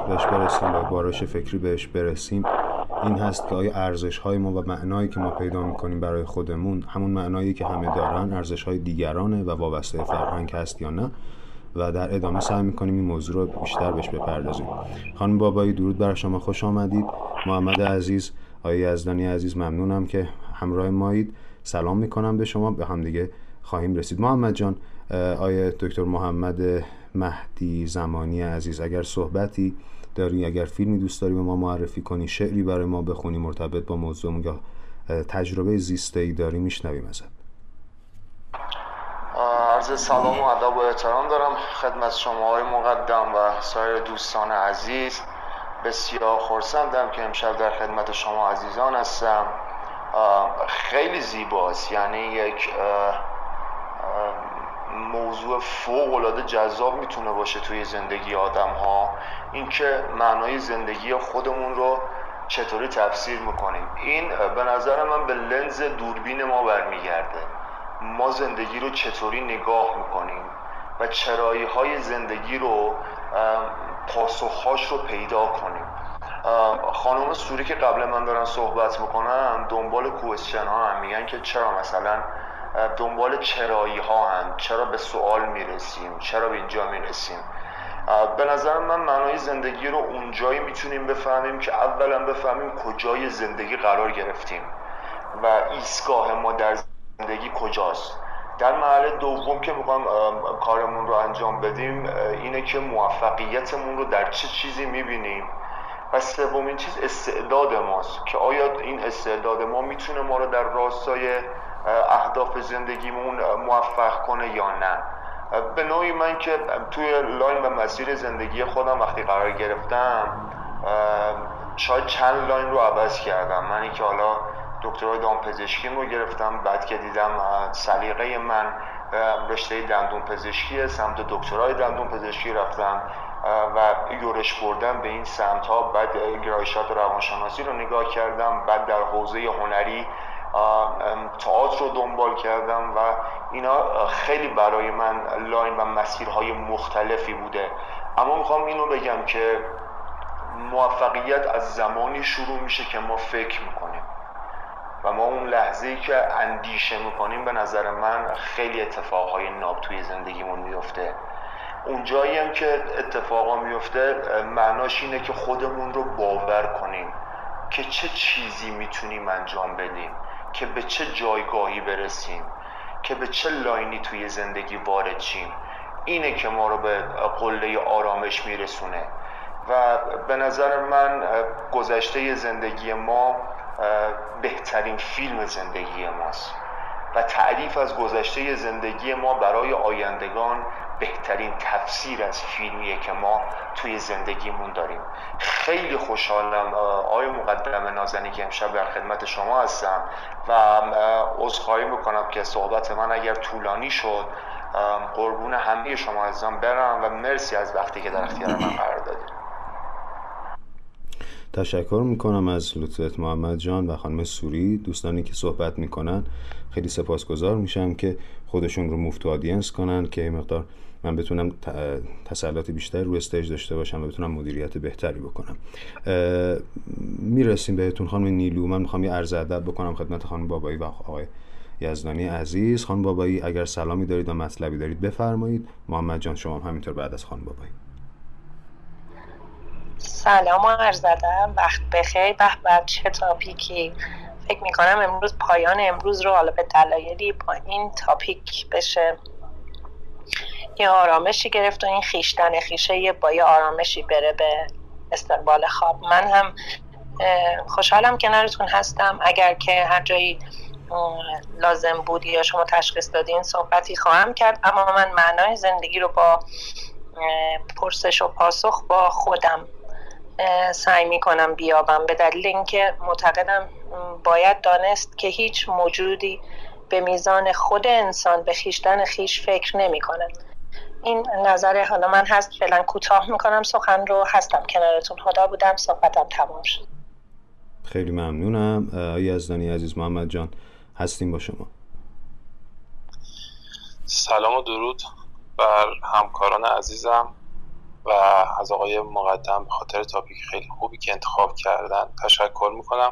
بهش برسیم با بارش فکری بهش برسیم این هست که آیا ارزش های ما و معنایی که ما پیدا می‌کنیم برای خودمون همون معنایی که همه دارن ارزش های دیگرانه و وابسته فرهنگ هست یا نه؟ و در ادامه سعی می‌کنیم این موضوع رو بیشتر بهش بپردازیم. خانم بابایی درود بر شما. خوش آمدید. محمد عزیز آقای یزدانی عزیز ممنونم که همراه مایید سلام می‌کنم به شما. به هم دیگه خواهیم رسید. محمد جان آیا دکتر محمد مهدی زمانی عزیز اگر صحبتی داری اگر فیلمی دوست داری به ما معرفی کنی شعری برای ما بخونی مرتبط با موضوعمون یا تجربه زیسته ای داری میشنویم ازت. عرض سلام و ادب و احترام دارم خدمت شما های مقدم و سایر دوستان عزیز. بسیار خورسندم که امشب در خدمت شما عزیزان هستم. خیلی زیباست. یعنی یک موضوع فوق العاده جذاب می‌تونه باشه توی زندگی آدم ها اینکه معنای زندگی خودمون رو چطوری تفسیر می‌کنیم. این به نظر من به لنز دوربین ما برمیگرده. ما زندگی رو چطوری نگاه می‌کنیم و چرایی های زندگی رو پاسخهاش رو پیدا کنیم. خانم سوری که قبل من دارن صحبت می‌کنن دنبال کوشن ها هم میگن که چرا مثلا دنبال چرایی ها هم چرا به سوال می‌رسیم؟ چرا به اینجا می‌رسیم؟ به نظر من معنای زندگی رو اونجایی می‌تونیم بفهمیم که اولا بفهمیم کجای زندگی قرار گرفتیم. و ایستگاه ما در زندگی کجاست. در مرحله دوم که می‌خوام کارمون رو انجام بدیم اینه که موفقیتمون رو در چه چیزی می‌بینیم. و سومین چیز استعداد ماست که آیا این استعداد ما می‌تونه ما رو در راستای اهداف زندگیمون موفق کنه یا نه. به نوعی من که توی line و مسیر زندگی خودم وقتی قرار گرفتم شاید چند line رو عوض کردم. من اینکه حالا دکترای دامپزشکی رو گرفتم بعد که دیدم سلیقه من رشته دندون پزشکی سمت دکترای دندون پزشکی رفتم و یورش بردم به این سمت ها بعد گرایشات روانشناسی رو نگاه کردم بعد در حوزه هنری تئاتر رو دنبال کردم و اینا خیلی برای من لاین و مسیرهای مختلفی بوده. اما می‌خوام اینو بگم که موفقیت از زمانی شروع میشه که ما فکر و ما اون لحظه ای که اندیشه می‌کنیم به نظر من خیلی اتفاقهای ناب توی زندگیمون میفته اون جایی هم که اتفاقا میفته معناش اینه که خودمون رو باور کنیم که چه چیزی می‌تونیم انجام بدیم که به چه جایگاهی برسیم که به چه لاینی توی زندگی وارد شیم. اینه که ما رو به قله آرامش میرسونه. و به نظر من گذشته زندگی ما بهترین فیلم زندگی ماست و تعریف از گذشته زندگی ما برای آیندگان بهترین تفسیر از فیلمیه که ما توی زندگیمون داریم. خیلی خوشحالم آقای مقدم نازنی که امشب در خدمت شما هستم و عذرخواهی می‌کنم که صحبت من اگر طولانی شد قربون همه شما عزیزان برم و مرسی از وقتی که در اختیار من قرار دادید. تشکر می‌کنم از لطفت محمد جان و خانم سوری دوستانی که صحبت می‌کنن. خیلی سپاسگزار میشم که خودشون رو مفت آدینس کنن که مقدار من بتونم تسلط بیشتر رو استیج داشته باشم و بتونم مدیریت بهتری بکنم. می‌رسیم بهتون خانم نیلو. من می‌خوام یه عرض ادب بکنم خدمت خانم بابایی و آقای یزدانی عزیز. خانم بابایی اگر سلامی دارید و مطلبی دارید بفرمایید. محمد جان شما هم همینطور بعد از خانم بابایی. سلام و عرض وقت بخیر. به به چه تاپیکی؟ فکر می‌کنم امروز پایان امروز رو حالا به دلایلی با این تاپیک بشه. یه آرامشی گرفت و این خیشتن خیشه با یه آرامشی بره به استقبال خواب. من هم خوشحالم کنارتون هستم. اگر که هر جایی لازم بود یا شما تشخیص دادین صحبتی خواهم کرد. اما من معنای زندگی رو با پرسش و پاسخ با خودم سعی می‌کنم بیابم. به دلیل اینکه معتقدم باید دانست که هیچ موجودی به میزان خود انسان به خیشتن خیش فکر نمی این نظر حالا من هست. فعلا کوتاه می‌کنم. سخن رو هستم کنارتون. خدا بودم. صحبتم تمام شد. خیلی ممنونم. یزدانی عزیز محمد جان هستیم با شما. سلام و درود بر همکاران عزیزم. و از آقای مقدم به خاطر تاپیک خیلی خوبی که انتخاب کردن تشکر می‌کنم.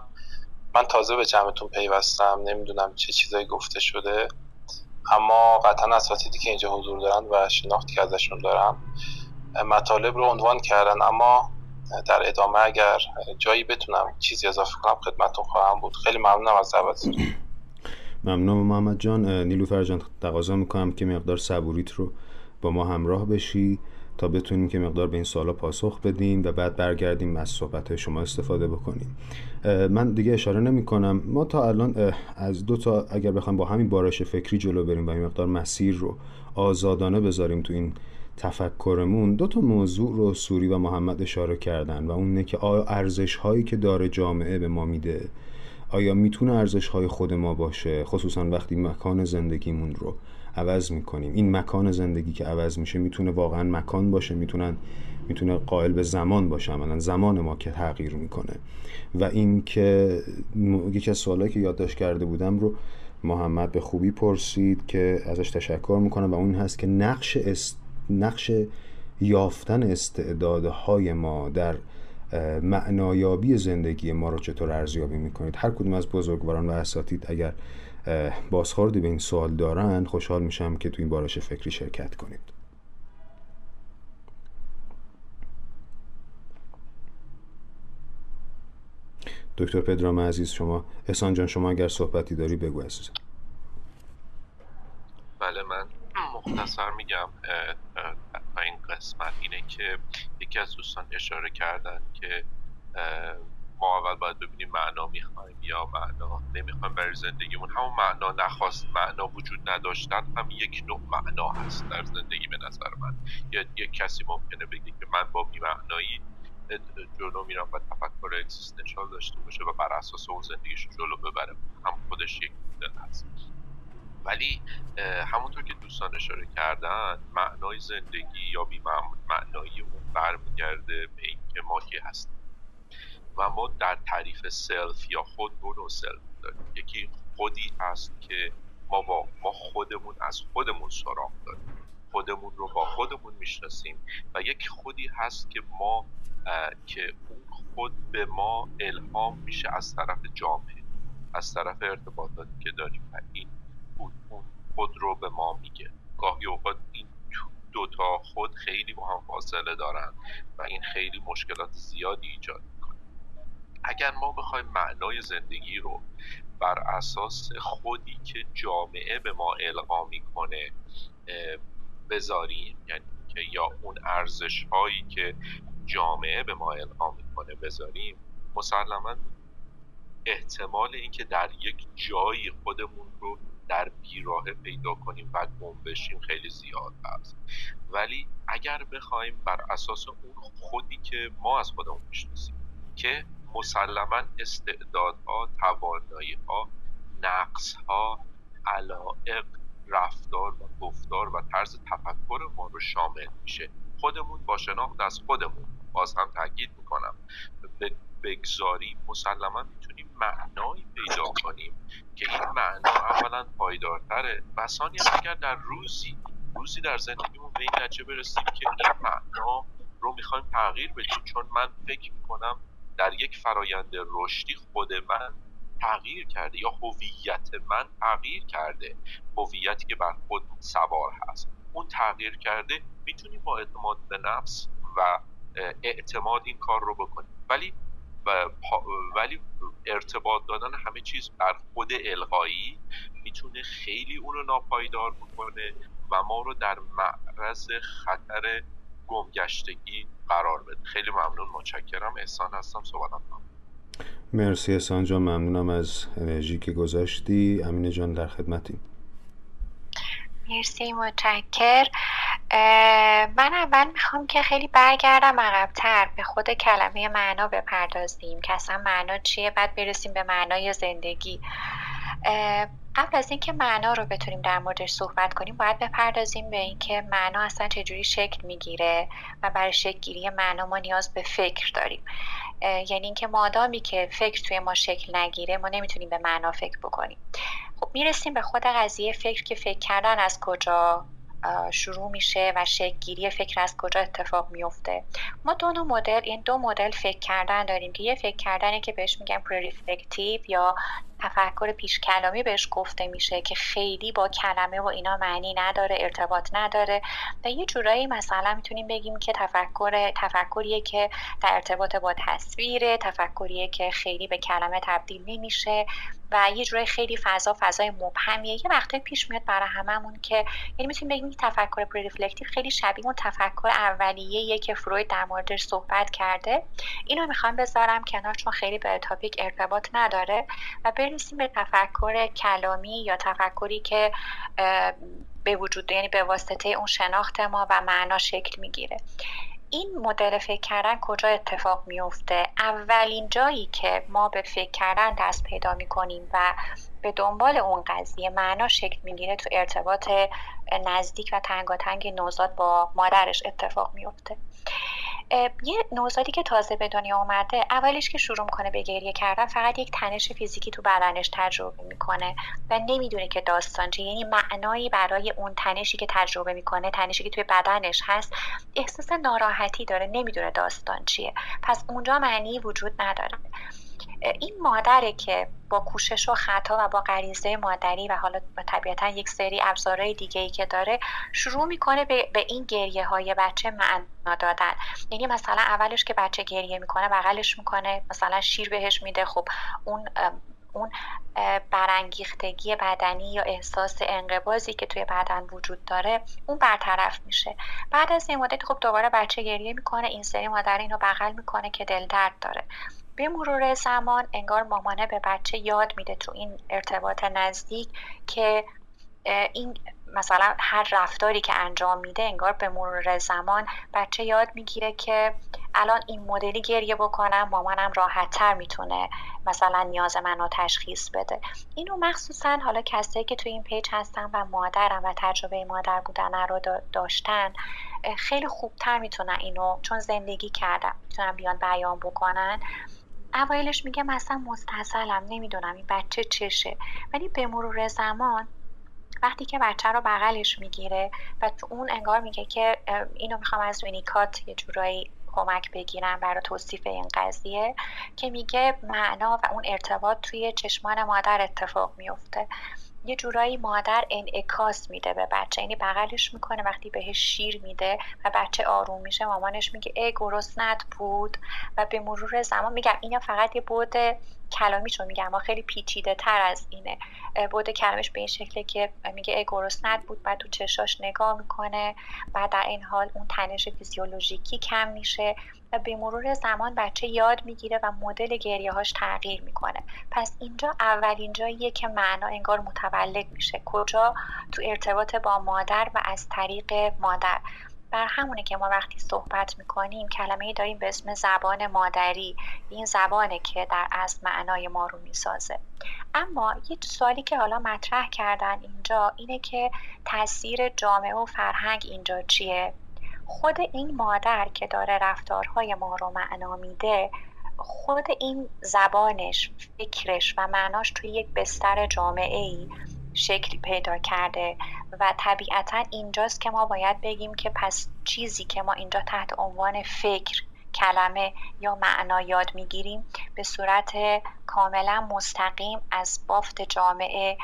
من تازه به جمعتون پیوستم نمی‌دونم چه چیزایی گفته شده اما قطعا اساتیدی که اینجا حضور دارن و شناختی که ازشون دارم مطالب رو عنوان کردن اما در ادامه اگر جایی بتونم چیزی اضافه کنم خدمتتون خواهم بود. خیلی ممنونم از دعوتتون. ممنونم محمد جان. نیلوفر جان تقاضا می‌کنم که مقدار صبوریت رو با ما همراه بشی. تا بتونیم که مقدار به این سوالا پاسخ بدیم و بعد برگردیم از صحبت شما استفاده بکنیم. من دیگه اشاره نمی کنم ما تا الان از دو تا اگر بخوایم با همین بارش فکری جلو بریم و این مقدار مسیر رو آزادانه بذاریم تو این تفکرمون دو تا موضوع رو سوری و محمد اشاره کردن و اونه که آیا ارزش هایی که داره جامعه به ما میده آیا می‌تونه ارزش های خود ما باشه خصوصا وقتی مکان زندگیمون رو. عوض می‌کنیم. این مکان زندگی که عوض میشه می‌تونه واقعا مکان باشه می‌تونن می‌تونه قائل به زمان باشه. عملا زمان ما که تغییر می‌کنه. و این که یکی از سوالایی که یادداشت کرده بودم رو محمد به خوبی پرسید که ازش تشکر می‌کنم و اون هست که نقش است... نقش یافتن استعدادهای ما در معنایابی زندگی ما رو چطور ارزیابی می‌کنید؟ هر کدوم از بزرگواران و اساتید اگر بازخوردی به این سوال دارن خوشحال میشم که تو این بارش فکری شرکت کنید. دکتر پدرام عزیز شما احسان جان شما اگر صحبتی داری بگو عزیز بله من مختصر میگم این قسمت اینه که یکی از دوستان اشاره کردن که ما اول باید ببینیم معنا می‌خوایم یا معنا نمی‌خوایم برای زندگیمون. همون معنا نخواست معنا وجود نداشتن هم یک نوع معنا هست در زندگی به نظر من. یا یک کسی ممکنه بگه که من با بی معنایی جلو میرم و تفکر existential داشته باشه و بر اساس اون زندگیش جلو ببره هم خودش یک مدل هست. ولی همونطور که دوستان اشاره کردن معنای زندگی یا بی معنایی اون برمیگرده به اینکه ما کی هستیم. و ما در تعریف self یا خود دو نوع self داریم. یکی خودی هست که ما با ما خودمون از خودمون سراغ داریم. خودمون رو با خودمون می‌شناسیم و یک خودی هست که ما که اون خود به ما الهام میشه از طرف جامعه از طرف ارتباطاتی که داریم و این اون خود رو به ما میگه. گاهی اوقات این دوتا خود خیلی با هم فاصله دارن و این خیلی مشکلات زیادی ایجاد اگر ما بخوایم معنای زندگی رو بر اساس خودی که جامعه به ما القا می‌کنه بذاریم یعنی که یا اون ارزش هایی که جامعه به ما القا می‌کنه بذاریم مسلما احتمال اینکه در یک جایی خودمون رو در بیراه پیدا کنیم و گم بشیم خیلی زیاد هست. ولی اگر بخوایم بر اساس اون خودی که ما از خودمون می‌شناسیم که مسلما استعدادها تواناییها نقصها علائق رفتار و گفتار و طرز تفکر ما رو شامل میشه. خودمون با شناخت از خودمون. باز هم تاکید می‌کنم. بگذاری مسلما می‌تونیم معنایی پیدا کنیم که این معنا اولا پایدارتره. و ثانیا اگر در روزی روزی در زندگیمون به این نتیجه برسیم که این معنا رو می‌خوایم تغییر بدیم. چون من فکر می‌کنم در یک فرایند رشدی خود من تغییر کرده یا هویت من تغییر کرده. هویتی که بر خود سوار هست. اون تغییر کرده می‌تونیم با اعتماد به نفس و اعتماد این کار رو بکنیم. ولی ولی ارتباط دادن همه چیز بر خود القایی می‌تونه خیلی اونو ناپایدار بکنه و ما رو در معرض خطر گمگشتگی قرار بده. خیلی ممنون متشکرم. احسان هستم صحبت مرسی احسان جان ممنونم از انرژی که گذاشتی. امین جان در خدمتیم. مرسی متشکر. من اول می‌خوام که خیلی برگردم عقبتر به خود کلمه معنا بپردازیم که اصلا معنا چیه؟ بعد برسیم به معنای زندگی. قبل از اینکه معنا رو بتونیم در موردش صحبت کنیم باید بپردازیم به اینکه معنا اصلا چجوری شکل می‌گیره و برای شکل گیری معنا ما نیاز به فکر داریم. یعنی اینکه مادامی که فکر توی ما شکل نگیره ما نمی‌تونیم به معنا فکر بکنیم. خب می‌رسیم به خود قضیه فکر که فکر کردن از کجا شروع میشه و گیری فکر از کجا اتفاق میفته ما دو نوع مدل این دو مدل فکر کردن داریم. که یه فکر کردنی که بهش میگن pre-reflective یا تفکر پیش کلامی بهش گفته میشه که خیلی با کلمه و اینا معنی نداره ارتباط نداره و یه جورایی مثلا می‌تونیم بگیم که تفکر تفکریه که در ارتباط با تصویره تفکریه که خیلی به کلمه تبدیل نمیشه و یه جورایی خیلی فضا فضای مبهمیه. یه وقتایی پیش میاد برای هممون که یعنی می‌تونیم بگیم تفکر pre-reflective خیلی شبیه اون تفکر اولیه که فروید در موردش صحبت کرده. اینو می‌خوام بذارم کنار چون خیلی به topic ارتباط نداره و برسیم به تفکر کلامی یا تفکری که به وجود یعنی به واسطه اون شناخت ما و معنا شکل می‌گیره. این مدل فکر کردن کجا اتفاق میفته اولین جایی که ما به فکر کردن دست پیدا می‌کنیم و به دنبال اون قضیه معنا شکل می‌گیره تو ارتباط نزدیک و تنگاتنگ نوزاد با مادرش اتفاق میفته یه نوزادی که تازه به دنیا اومده اولش که شروع کنه به گریه کردن فقط یک تنش فیزیکی تو بدنش تجربه می‌کنه و نمی‌دونه که داستان چیه. یعنی معنایی برای اون تنشی که تجربه می‌کنه تنشی که توی بدنش هست احساس ناراحتی داره نمی‌دونه داستان چیه. پس اونجا معنی وجود نداره. این مادره که با کوشش و خطا و با غریزه مادری و حالا طبیعتا یک سری ابزارهای دیگه ای که داره شروع می‌کنه به, به این گریه های بچه معنا دادن. یعنی مثلا اولش که بچه گریه می‌کنه بغلش می‌کنه مثلا شیر بهش میده خب اون اون برانگیختگی بدنی یا احساس انقبازی که توی بدن وجود داره اون برطرف میشه. بعد از این مدت خب دوباره بچه گریه می‌کنه این سری مادر اینو بغل می‌کنه که دل درد داره. به مرور زمان انگار مامانه به بچه یاد میده تو این ارتباط نزدیک که این مثلا هر رفتاری که انجام میده انگار به مرور زمان بچه یاد می‌گیره که الان این مدلی گریه بکنم مامانم راحتتر می‌تونه مثلا نیاز منو تشخیص بده. اینو مخصوصا حالا کسایی که توی این پیج هستن و مادرم و تجربه مادر بودن رو داشتن خیلی خوبتر می‌تونن اینو چون زندگی کردن می‌تونن بیان بیان بکنن. اوایلش میگه مثلا مستحصلم نمی‌دونم این بچه چشه. ولی به مرور زمان وقتی که بچه رو بغلش می‌گیره و تو اون انگار میگه که اینو می‌خوام از وینیکات یه جورایی کمک بگیرم برای توصیف این قضیه که میگه معنا و اون ارتباط توی چشمان مادر اتفاق میفته یه جورایی مادر انعکاس میده به بچه. یعنی بغلش می‌کنه وقتی بهش شیر میده و بچه آروم میشه مامانش میگه ای گرسنت بود. و به مرور زمان میگم اینا فقط یه بود کلامیشو میگم ما خیلی پیچیده تر از اینه. بود کلامش به این شکله که میگه ای گرسنت بود. بعد تو چشاش نگاه می‌کنه. بعد در این حال اون تنش فیزیولوژیکی کم میشه. و به مرور زمان بچه یاد می‌گیره و مدل گریه هاش تغییر می‌کنه. پس اینجا اولین جاییه که معنا انگار متولد میشه. کجا؟ تو ارتباط با مادر و از طریق مادر. بر همونه که ما وقتی صحبت می‌کنیم کلمه داریم به اسم زبان مادری. این زبانه که در اصل معنای ما رو می‌سازه. اما یه سوالی که حالا مطرح کردن اینجا اینه که تاثیر جامعه و فرهنگ اینجا چیه؟ خود این مادر که داره رفتارهای ما رو معنا میده خود این زبانش فکرش و معناش توی یک بستر جامعه ای شکلی پیدا کرده و طبیعتا اینجاست که ما باید بگیم که پس چیزی که ما اینجا تحت عنوان فکر کلمه یا معنا یاد می‌گیریم به صورت کاملا مستقیم از بافت جامعه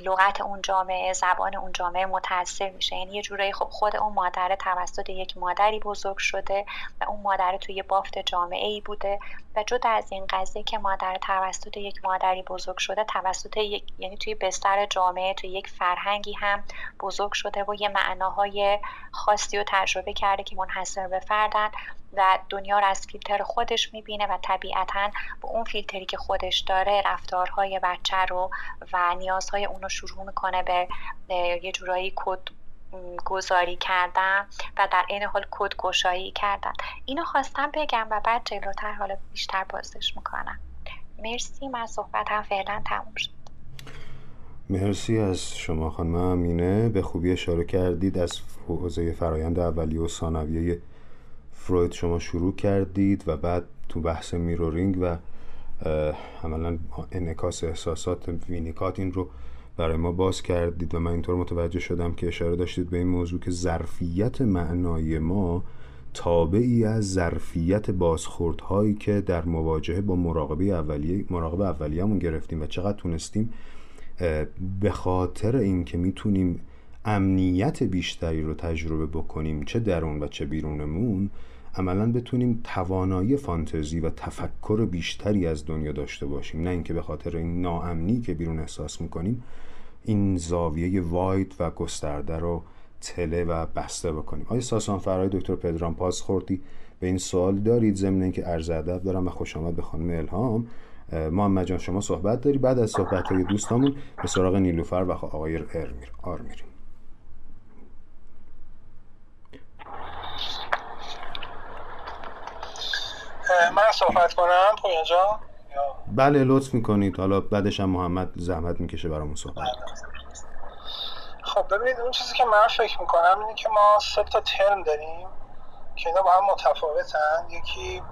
لغت اون جامعه زبان اون جامعه متاثر میشه. یعنی یه جورایی خب خود اون مادر توسط یک مادری بزرگ شده و اون مادر توی بافت جامعه ای بوده و جدا از این قضیه که مادر توسط یک مادری بزرگ شده توسط یک یعنی توی بستر جامعه توی یک فرهنگی هم بزرگ شده و یه معناهای خاصی رو تجربه کرده که منحصر به فردن. و دنیا رو از فیلتر خودش می‌بینه و طبیعتا با اون فیلتری که خودش داره رفتارهای بچه رو و نیازهای اون رو شروع می‌کنه به یه جورایی کد گذاری کردن و در این حال کد گشایی کردن. اینو خواستم بگم و بعد جلوتر حالا بیشتر بازش می‌کنم. مرسی من صحبتم فعلا تموم شد. مرسی از شما خانم امینه. به خوبی اشاره کردید. از حوزه فرایند اولیه و ثانویه فروید شما شروع کردید و بعد تو بحث میرورینگ و عملا انکاس احساسات وینیکات این رو برای ما باز کردید و من اینطور متوجه شدم که اشاره داشتید به این موضوع که ظرفیت معنای ما تابعی از ظرفیت بازخوردهایی که در مواجهه با مراقبه اولیه مراقبه اولیه‌مون گرفتیم و چقدر تونستیم به خاطر اینکه می‌تونیم امنیت بیشتری رو تجربه بکنیم چه درون و چه بیرونمون عملا بتونیم توانایی فانتزی و تفکر بیشتری از دنیا داشته باشیم. نه اینکه به خاطر این ناامنی که بیرون احساس می‌کنیم این زاویه واید و گسترده رو تله و بسته بکنیم. آیا ساسان فرای دکتر پدرام پاس خوردی؟ به این سوال دارید ضمن اینکه عرض ادب دارم و خوش آمد به خانم الهام. محمد جان شما صحبت داری. بعد از صحبت های دوستامون به سراغ نیلوفر و آقای ارمیر. آر میریم من صحبت کنم پویا جان؟ بله لطف می‌کنید. حالا بعدش هم محمد زحمت می‌کشه برامون صحبت خب ببینید اون چیزی که من فکر می‌کنم اینه که ما سه تا ترم داریم که اینا با هم متفاوتن. یکی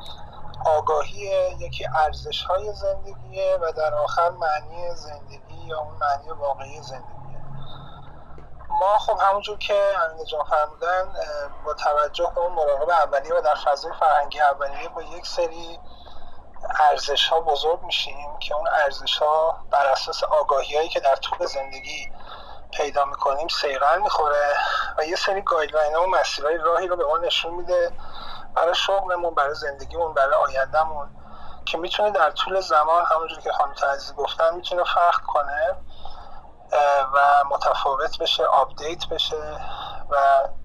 آگاهی یکی ارزش های زندگیه و در آخر معنی زندگی یا اون معنی واقعی زندگیه ما خب همونجور که امین جان فرمودن با توجه به اون مراقب اولیه و در فضای فرهنگی اولیه با یک سری ارزش ها بزرگ میشیم که اون ارزش ها بر اساس آگاهی هایی که در طول زندگی پیدا می‌کنیم سیغل می‌خوره و یه سری گایدلاین ها و مسیرهای راهی رو به ما نشون میده برای شغلمون برای زندگیمون برای آیندهمون که می‌تونه در طول زمان همونجور که خانم تعزیز گفتن می‌تونه فرق کنه. و متفاوت بشه آپدیت بشه و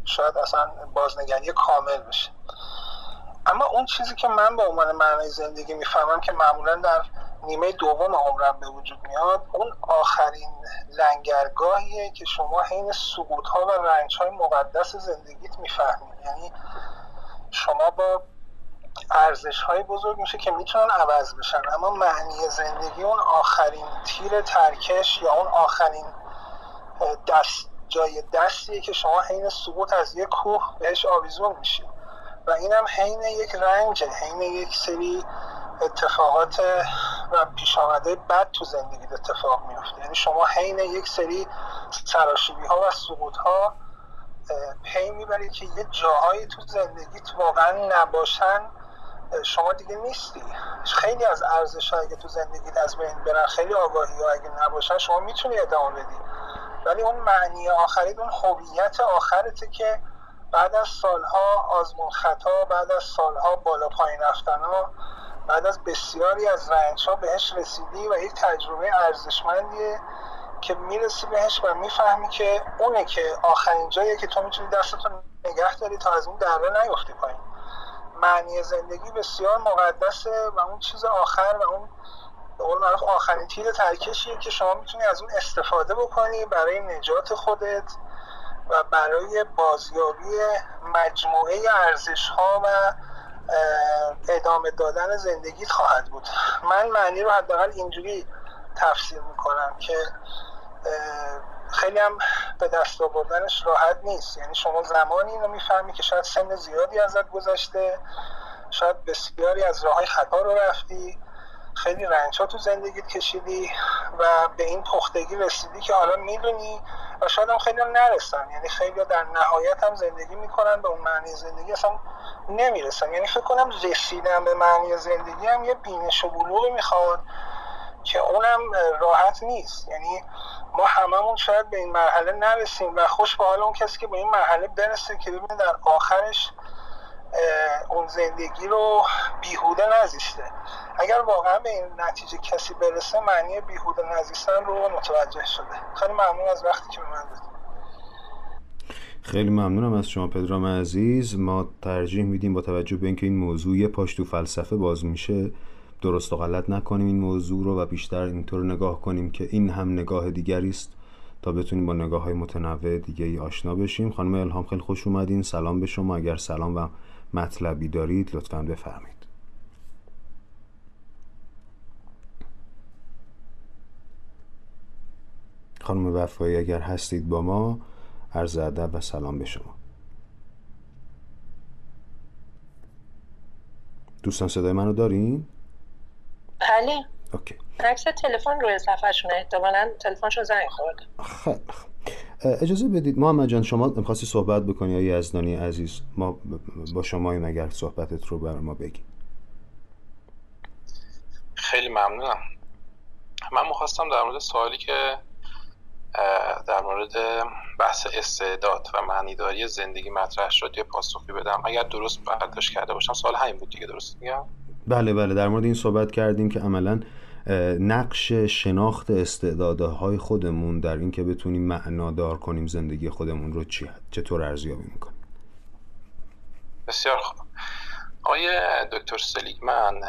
شاید اصلا بازنگری کامل بشه. اما اون چیزی که من به عنوان معنای زندگی می‌فهمم که معمولا در نیمه دوم عمرم به وجود میاد اون آخرین لنگرگاهیه که شما حین سقوط ها و رنج های مقدس زندگیت می‌فهمید. یعنی شما با ارزش های بزرگ میشه که می‌تونن عوض بشن. اما معنی زندگی اون آخرین تیر ترکش یا اون آخرین دست جای دستیه که شما حین سقوط از یک کوه بهش آویزون میشید و این هم حین یک رنج حین یک سری اتفاقات و پیش آمده بد تو زندگی اتفاق میفته یعنی شما حین یک سری سراشیبی ها و سقوط ها پی می‌بری که یه جاهایی تو زندگیت واقعا نباشن شما دیگه نیستی. خیلی از ارزش اگه تو زندگیت از بین برن خیلی آگاهی ها اگه نباشن شما می‌تونی ادامه بدی. ولی اون معنی آخری اون هویت آخرته که بعد از سالها آزمون خطا بعد از سالها بالا پایین رفتن ها بعد از بسیاری از رنج ها بهش رسیدی و یک تجربه ارزشمندیه که می‌رسی بهش و می‌فهمی که اونه که آخرین جاییه که تو می‌تونی دستتو نگه داری تا از اون دره نیفتی پایین. معنی زندگی بسیار مقدسه و اون چیز آخر و اون به آخرین تیر ترکشیه که شما می‌تونی از اون استفاده بکنی برای نجات خودت و برای بازیابی مجموعه ارزش ها و ادامه دادن زندگیت خواهد بود. من معنی رو حداقل اینجوری تفسیر می‌کنم که خیلی هم به دست آوردنش راحت نیست. یعنی شما زمانی اینو می‌فهمی که شاید سن زیادی ازت گذشته شاید بسیاری از راه های خطا رو رفتی خیلی رنج ها تو زندگیت کشیدی و به این پختگی رسیدی که حالا می‌دونی و شاید هم خیلی هم نرسن. یعنی خیلی در نهایت هم زندگی می‌کنن به اون معنی زندگی اصلا نمی‌رسن. یعنی فکر کنم رسیدن به معنی زندگی هم یه بینش و بلوغی می‌خواد. که اونم راحت نیست. یعنی ما هممون شاید به این مرحله نرسیم و خوش به حال اون کسی که به این مرحله برسه که ببینه در آخرش اون زندگی رو بیهوده نزیسته. اگر واقعا به این نتیجه کسی برسه معنی بیهوده نزیستن رو متوجه شده. خیلی ممنون از وقتی که به من دادید. خیلی ممنونم از شما پدرام عزیز. ما ترجیح میدیم با توجه به اینکه این موضوع یه پاش تو فلسفه باز میشه درست و غلط نکنیم این موضوع رو و بیشتر اینطور نگاه کنیم که این هم نگاه دیگری است تا بتونیم با نگاه های متنوع دیگه ای آشنا بشیم. خانم الهام خیلی خوش اومدین. سلام به شما. اگر سلام و مطلبی دارید لطفا بفرمایید. خانم وفایی اگر هستید با ما عرض ادب و سلام به شما. دوستان صدای منو دارین؟ بله. اوکی. عکس تلفن روی صفحهشون احتمالا تلفنشون زنگ خورده. خیلی اجازه بدید. محمد جان شما می‌خواستی صحبت بکنی یا یزدانی عزیز؟ ما با شماییم اگر صحبتت رو بر ما بگی. خیلی ممنونم. من می‌خواستم در مورد سوالی که در مورد بحث استعداد و معنیداری زندگی مطرح شد یه پاسخی بدم. اگر درست برداشت کرده باشم سوال همین بود دیگه. درست میگم؟ بله بله در مورد این صحبت کردیم که عملا نقش شناخت استعدادهای خودمون در اینکه بتونیم معنادار کنیم زندگی خودمون رو چی چطور ارزیابی می‌کنیم. بسیار خوب. آقای دکتر سلیگمن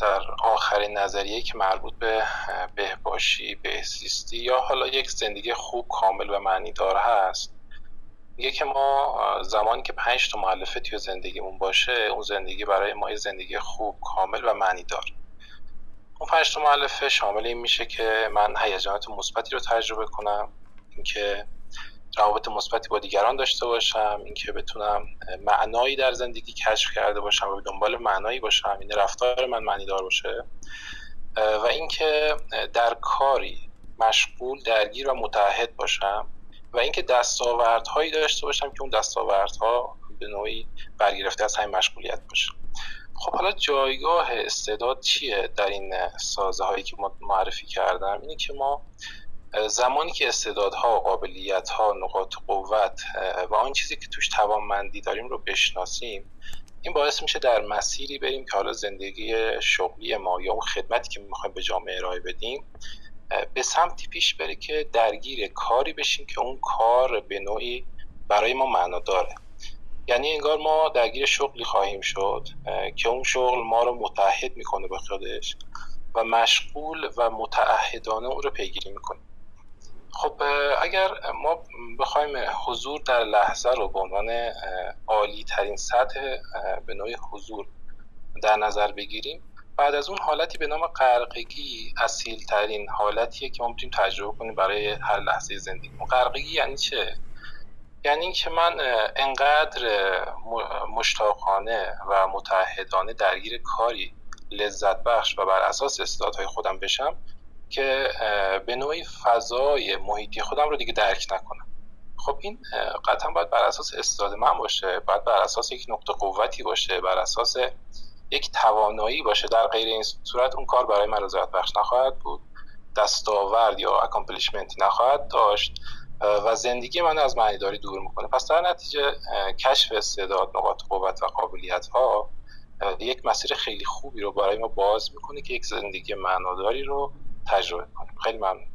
در آخرین نظریه که مربوط به بهباشی بهزیستی یا حالا یک زندگی خوب کامل و معنی دار هست میگه که ما زمانی که پنج تا معلفه توی زندگیمون باشه اون زندگی برای ما یه زندگی خوب کامل و معنی دار. اون پنج تا معلفه شامل این میشه که من هیجانات مثبتی رو تجربه کنم اینکه روابط مثبتی با دیگران داشته باشم اینکه بتونم معنایی در زندگی کشف کرده باشم و دنبال معنایی باشم این یعنی رفتار من معنی دار باشه. و اینکه در کاری مشغول درگیر و متحد باشم. و اینکه دستاوردهایی داشته باشم که اون دستاوردها به نوعی برگرفته از همین مشغولیت باشه. خب حالا جایگاه استعداد چیه در این سازه هایی که ما معرفی کردم؟ اینه که ما زمانی که استعدادها قابلیتها نقاط قوت و آن چیزی که توش توانمندی داریم رو بشناسیم این باعث میشه در مسیری بریم که حالا زندگی شغلی ما یا اون خدمتی که می‌خوایم به جامعه ارائه بدیم به سمتی پیش بره که درگیر کاری بشیم که اون کار به نوعی برای ما معنا داره. یعنی انگار ما درگیر شغلی خواهیم شد که اون شغل ما رو متحد می‌کنه به خودش و مشغول و متعهدانه اون رو پیگیری می‌کنیم خب اگر ما بخوایم حضور در لحظه رو به عنوان عالی ترین سطح به نوع حضور در نظر بگیریم بعد از اون حالتی به نام غرقگی اصیل ترین حالتیه که ما تجربه کنیم برای هر لحظه زندگی غرقگی یعنی چه؟ یعنی اینکه من انقدر مشتاقانه و متحدانه درگیر کاری لذت بخش و بر اساس استعدادهای خودم بشم که به نوعی فضای محیطی خودم رو دیگه درک نکنم. خب این قطعا باید بر اساس استعداد من باشه باید بر اساس یک نقطه قوتی باشه بر اساس یک توانایی باشه. در غیر این صورت اون کار برای من رضایت بخش نخواهد بود. دستاورد یا accomplishment نخواهد داشت. و زندگی من از معنیداری دور می‌کنه. پس در نتیجه کشف استعداد نقاط قوت و قابلیت ها یک مسیر خیلی خوبی رو برای ما باز می‌کنه که یک زندگی معناداری رو تجربه کنیم. خیلی ممنون.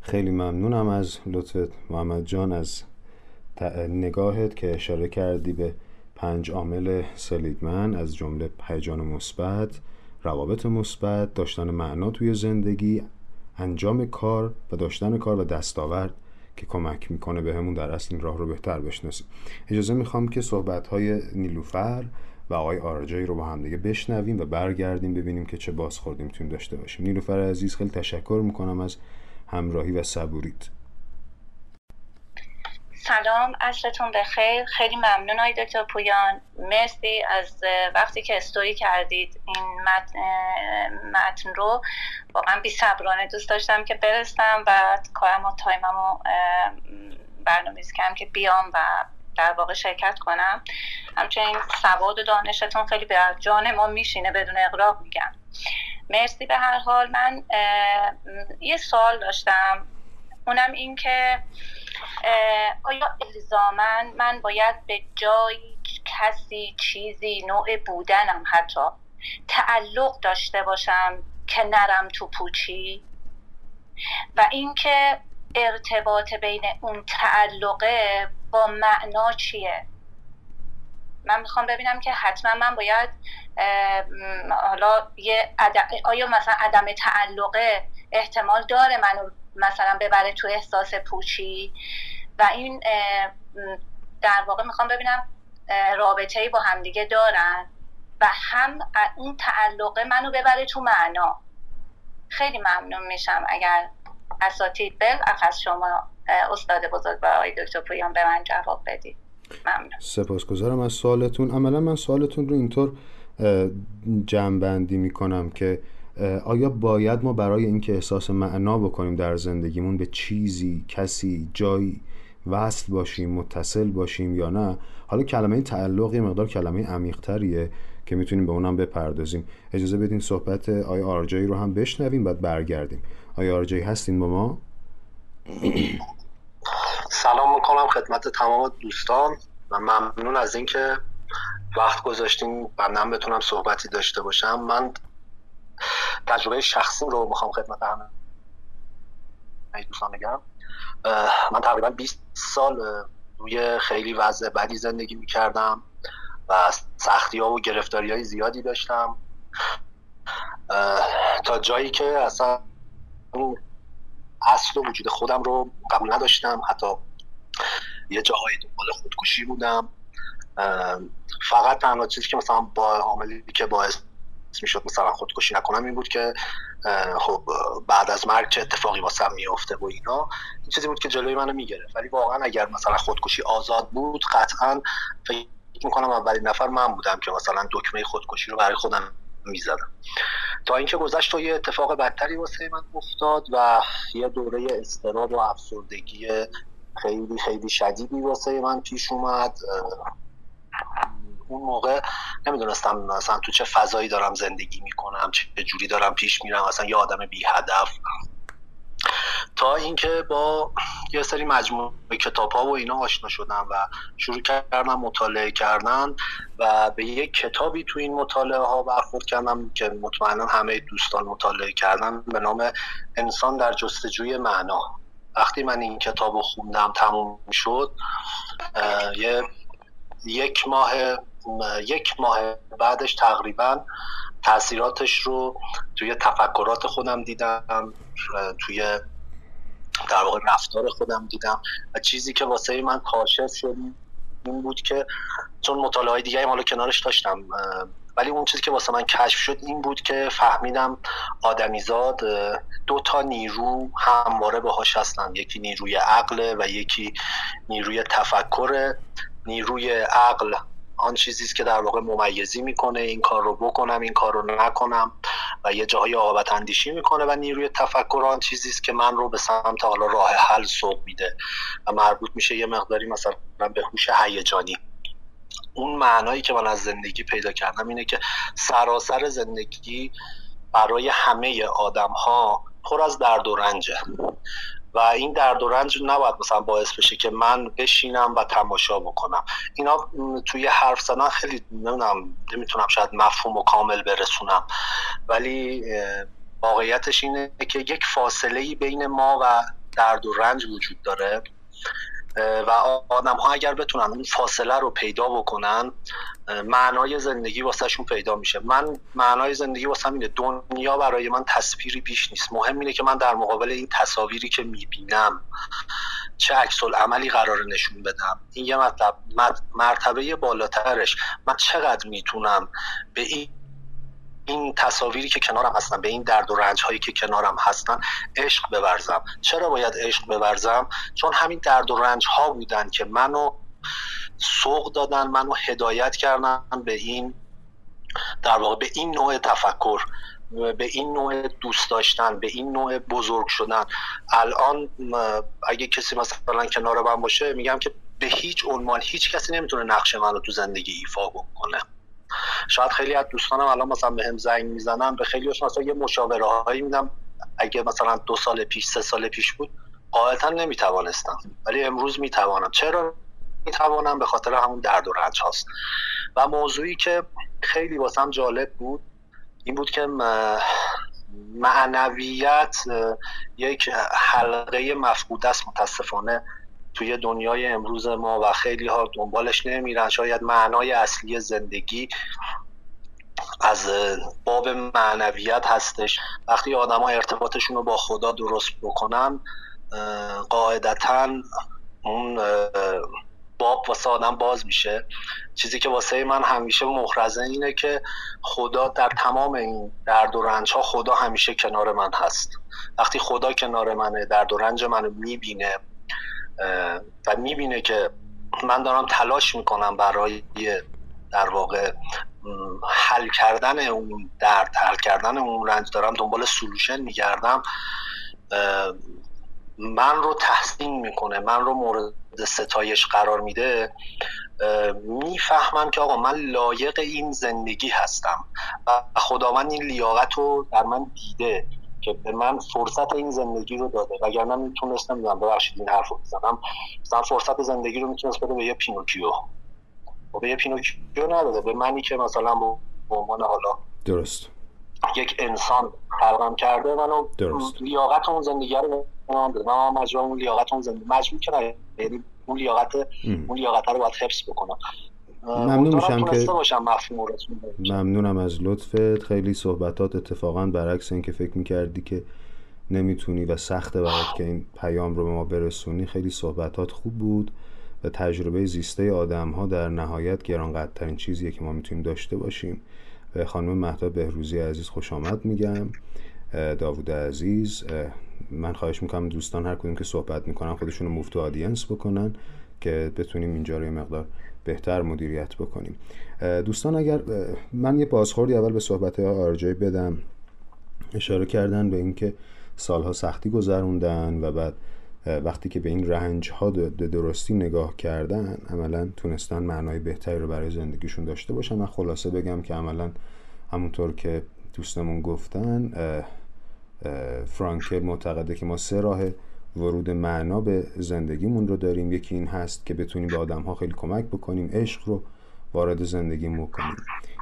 خیلی ممنونم از لطفت محمد جان. از نگاهت که اشاره کردی به پنج عامل سلیدمن از جمله هیجان مثبت روابط مثبت داشتن معنا توی زندگی انجام کار و داشتن کار و دستاورد که کمک می‌کنه بهمون در اصل این راه رو بهتر بشناسیم. اجازه می‌خوام که صحبت های نیلوفر و آقای آرجایی رو با هم دیگه بشنویم و برگردیم ببینیم که چه بازخوردی می‌تونیم داشته باشیم. نیلوفر عزیز خیلی تشکر می‌کنم از همراهی و صبوریت سلام عصرتون بخیر. خیلی ممنون های دکتر پویان مرسی از وقتی که استوری کردید این متن, متن رو. واقعا بی صبرانه دوست داشتم که برستم و کارم و تایمم رو برنامه‌ریزی کردم که بیام و در واقع شرکت کنم. همچنین سواد و دانشتون خیلی به جان ما میشینه بدون اقراق میگم. مرسی به هر حال. من یه سوال داشتم. اونم این که آیا الزامن من باید به جای کسی چیزی نوع بودنم حتی تعلق داشته باشم که نرم تو پوچی؟ و اینکه ارتباط بین اون تعلقه با معنا چیه؟ من می‌خوام ببینم که حتما من باید حالا یه آیا مثلا عدم تعلقه احتمال داره منو مثلا ببره تو احساس پوچی و این در واقع می‌خوام ببینم رابطه ای با همدیگه دارن و هم اون تعلقه منو ببره تو معنا. خیلی ممنون میشم اگر اساتید بل از شما استاد بزرگ و آقای دکتر پویان به من جواب بدید. ممنون. سپاسگزارم از سوالتون. عملا من سوالتون رو اینطور جمع می‌کنم که آیا باید ما برای اینکه احساس معنا بکنیم در زندگیمون به چیزی کسی جایی وصل باشیم متصل باشیم یا نه؟ حالا کلمه تعلق یه مقدار کلمه عمیقتریه که می‌تونیم به اونم بپردازیم. اجازه بدین صحبت آیا آرجایی رو هم بشنویم بعد برگردیم. آیا آرجایی هستین با ما؟ سلام می‌کنم خدمت تمام دوستان و ممنون از اینکه وقت گذاشتیم و من بتونم صحبتی داشته باشم. من تجربه شخصی رو می‌خوام خدمت همه دوستان بگم من تقریبا 20 سال روی خیلی وضع بدی زندگی می‌کردم و سختی ها و گرفتاری های زیادی داشتم. تا جایی که اصلا اصل و وجود خودم رو قبول نداشتم. حتی یه جاهایی دنبال خودکشی بودم. فقط تنها چیزی که مثلا با عاملی که باعث می‌شد مثلا خودکشی نکنم این بود که خب بعد از مرگ چه اتفاقی واسم میافته و اینا. این چیزی بود که جلوی منو می‌گرفت. ولی واقعا اگر مثلا خودکشی آزاد بود قطعا فکر می‌کنم اولین نفر من بودم که مثلا دکمه خودکشی رو برای خودم می‌زدم. تا اینکه گذشت و یه اتفاق بدتری واسه من افتاد و یه دوره استراب و افسردگی خیلی خیلی شدیدی واسه من پیش اومد. اون موقع نمی‌دونستم مثلا تو چه فضایی دارم زندگی می‌کنم چه جوری دارم پیش میرم مثلا یه آدم بی هدف تا اینکه با یه سری مجموعه کتاب ها و اینا آشنا شدم و شروع کردم مطالعه کردن و به یک کتابی تو این مطالعه ها برخورد کردم که مطمئنا همه دوستان مطالعه کردن به نام انسان در جستجوی معنا. وقتی من این کتاب رو خوندم تموم شد یه یک ماه یک ماه بعدش تقریبا تاثیراتش رو توی تفکرات خودم دیدم توی در واقع رفتار خودم دیدم و چیزی که واسه من کاشف شد این بود که چون مطالعه دیگه حالا کنارش داشتم ولی اون چیزی که واسه من کشف شد این بود که فهمیدم آدمیزاد دو تا نیرو همواره باهاش هستن. یکی نیروی عقل و یکی نیروی تفکر. نیروی عقل آن چیزی که در واقع ممیزی می‌کنه. این کار رو بکنم این کار رو نکنم و یه جاهای آقابت اندیشی می‌کنه و نیروی تفکر آن چیزی است که من رو به سمت حالا راه حل سوق میده و مربوط میشه یه مقداری مثلا به هوش هیجانی. اون معنایی که من از زندگی پیدا کردم اینه که سراسر زندگی برای همه آدم ها پر از درد و رنجه. و این درد و رنج نباید مثلا باعث بشه که من بشینم و تماشا بکنم. اینا توی حرف زدن خیلی نمی‌دونم نمی‌تونم شاید مفهوم و کامل برسونم. ولی واقعیتش اینه که یک فاصله بین ما و درد و رنج وجود داره. و آدم ها اگر بتونن اون فاصله رو پیدا بکنن معنای زندگی واسهشون پیدا میشه. من معنای زندگی واسه اینه دنیا برای من تصویری بیش نیست. مهم اینه که من در مقابل این تصاویری که می‌بینم چه عکس عملی قرار نشون بدم. این یه مطلب مرتبه بالاترش. من چقدر می‌تونم به این این تصاویری که کنارم هستن به این درد و رنج هایی که کنارم هستن عشق بورزم چرا باید عشق بورزم چون همین درد و رنج ها بودن که منو سوق دادن منو هدایت کردن به این در واقع به این نوع تفکر به این نوع دوست داشتن به این نوع بزرگ شدن. الان اگه کسی مثلا کنار من باشه میگم که به هیچ عنوان هیچ کسی نمی‌تونه نقش منو تو زندگی ایفا بکنه. شاید خیلی از دوستانم الان مثلا به هم زنگ می‌زنن به خیلی مثلا یه مشاوره هایی میدم. اگه مثلا دو سال پیش سه سال پیش بود قاعدتا نمی‌توانستم. ولی امروز می‌توانم. چرا می‌توانم؟ به خاطر همون درد و رنج هاست. و موضوعی که خیلی واسم جالب بود این بود که معنویت یک حلقه مفقود است متاسفانه. توی دنیای امروز ما و خیلی ها دنبالش نمیرن. شاید معنای اصلی زندگی از باب معنویت هستش. وقتی آدم ها ارتباطشون رو با خدا درست بکنن قاعدتا اون باب واسه آدم باز میشه. چیزی که واسه من همیشه محرزه اینه که خدا در تمام این درد و رنج ها خدا همیشه کنار من هست. وقتی خدا کنار منه درد و رنج منو می‌بینه و می‌بینه که من دارم تلاش می‌کنم برای در واقع حل کردن اون درد حل کردن اون رنج دارم دنبال سلوشن میگردم. من رو تحسین می‌کنه من رو مورد ستایش قرار میده. می‌فهمم که آقا من لایق این زندگی هستم و خداوند این لیاقت رو در من دیده. که به من فرصت این زندگی رو داده. وگرنه می‌تونستم می‌دونم ببخشید این حرف رو بزنم مثلا فرصت زندگی رو می‌تونست بده به یه پینوکیو. و خب به یه پینوکیو نداده. به منی که مثلا به عنوان حالا درست. یک انسان خلقم کرده منو درست. لیاقت اون زندگی رو من من مجبورم اون لیاقت اون زندگی مجبور که یعنی اون لیاقت اون لیاقت رو باید حفظ بکنم. ممنون میشم که باشم ممنونم از لطفت. خیلی صحبتات اتفاقا برعکس این که فکر می‌کردی که نمی‌تونی و سخته برات که این پیام رو به ما برسونی. خیلی صحبتات خوب بود و تجربه زیسته آدم ها در نهایت گرانقدرترین چیزیه که ما می‌تونیم داشته باشیم. به خانم مهتا بهروزی عزیز خوش آمد میگم. داوود عزیز من خواهش می‌کنم دوستان هر کدوم که صحبت می‌کنن خودشون رو موفتو آدینس بکنن که بتونیم اینجا رو مقدار بهتر مدیریت بکنیم. دوستان اگر من یه بازخوردی اول به صحبت آرجای بدم. اشاره کردن به اینکه سالها سختی گذروندن و بعد وقتی که به این رنج ها درستی نگاه کردن عملا تونستن معنای بهتری رو برای زندگیشون داشته باشن. من خلاصه بگم که عملا همونطور که دوستمون گفتن فرانکل معتقده که ما سه راه ورود معنا به زندگیمون رو داریم. یکی این هست که بتونیم به آدم ها خیلی کمک بکنیم عشق رو وارد زندگیمون بکنیم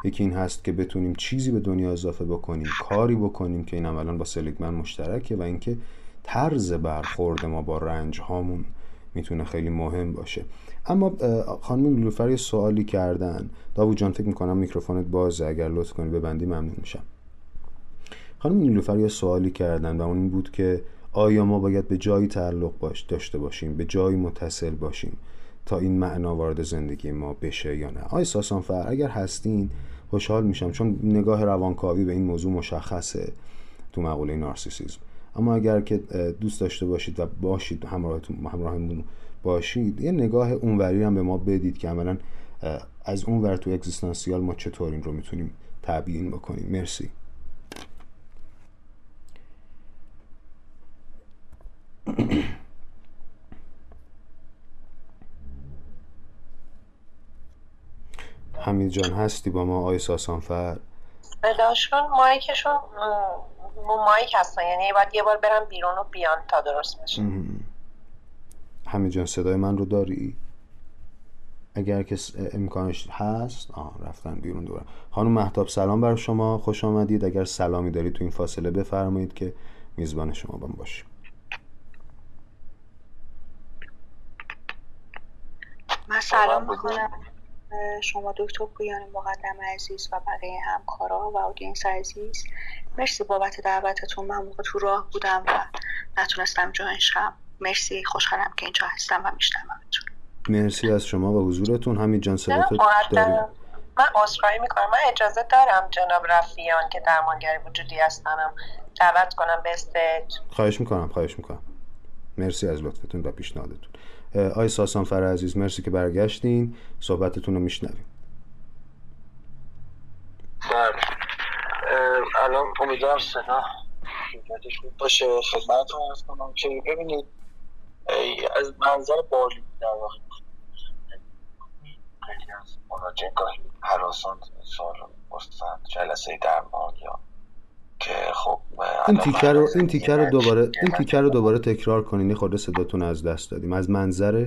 یکی این هست که بتونیم چیزی به دنیا اضافه بکنیم کاری بکنیم که این عملا با سلیگمن مشترکه و اینکه طرز برخورد ما با رنج هامون می‌تونه خیلی مهم باشه. اما خانم نیلوفر یه سوالی کردن. داوود جان فکر می‌کنم میکروفونت بازه. اگر لطف کنی ببندی ممنون میشم. خانم نیلوفر یه سوالی کردن و اون این بود که آیا ما باید به جایی تعلق باش داشته باشیم؟ به جایی متصل باشیم تا این معنا وارد زندگی ما بشه یا نه؟ آیا ساسانفر اگر هستین خوشحال میشم چون نگاه روانکاوی به این موضوع مشخصه تو مقوله نارسیسیزم. اما اگر که دوست داشته باشید و باشید همراهتون همراهمون باشید یه نگاه اونوری هم به ما بدید که عملا از اون ور تو اگزیستانسیال ما چطور این رو می‌تونیم تبیین بکنیم. مرسی. حمید جان هستی با ما؟ آی ساسانفر؟ بله، داشون مایکشون مو مایک هستن. یعنی باید یه بار برم بیرون و بیان تا درست بشه. حمید جان صدای من رو داری؟ اگر که امکانش هست؟ آه رفتن بیرون دورم خانم محتاب سلام بر شما. خوش آمدید. اگر سلامی دارید تو این فاصله بفرمایید که میزبان شما باشیم. من سلام می‌کنم شما دکتر پویان مقدم عزیز و بقیه همکارا و آدینس عزیز. مرسی بابت دعوتتون. من موقع تو راه بودم و نتونستم join شم. مرسی. خوشحالم که اینجا هستم و میشنومتون. مرسی از شما و حضورتون. همین جان صداتو داریم من عذرخواهی می‌کنم. من اجازه دارم جناب رفیان که درمانگر وجودی هستنم دعوت کنم به stage. خواهش می‌کنم خواهش می‌کنم. مرسی از لطفتون و پیشنهادتون. آی ساسان فر عزیز مرسی که برگشتین. صحبتتون رو میشنویم. بله. الان امیدوارم صدا باشه. خدمتتون ارز کنم که ببینید از منظر بالی در واقع. خیلی از مراجعه گاهی حراسان سال جلسه درمان یا که خب این تیکر رو این تیکر رو دوباره این تیکر رو دوباره تکرار کنین خورده صداتون از دست دادیم. از منظر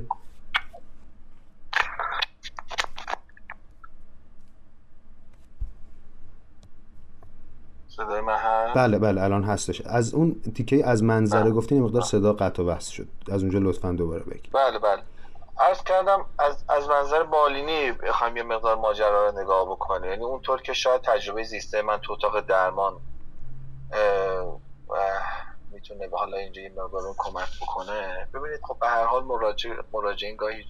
صدای من هست؟ بله بله الان هستش. از اون تیکه از منظره گفتین مقدار صدا قطع و وصل شد. از اونجا لطفا دوباره بگید بله بله. عرض کردم از, از منظر بالینی بخوایم یه مقدار ماجرا رو نگاه بکنیم. یعنی اونطور که شاید تجربه زیسته من تو اتاق درمان می‌تونه به حالا اینجا این مقدار کمک بکنه. ببینید خب به هر حال مراجع مراجعین گاهی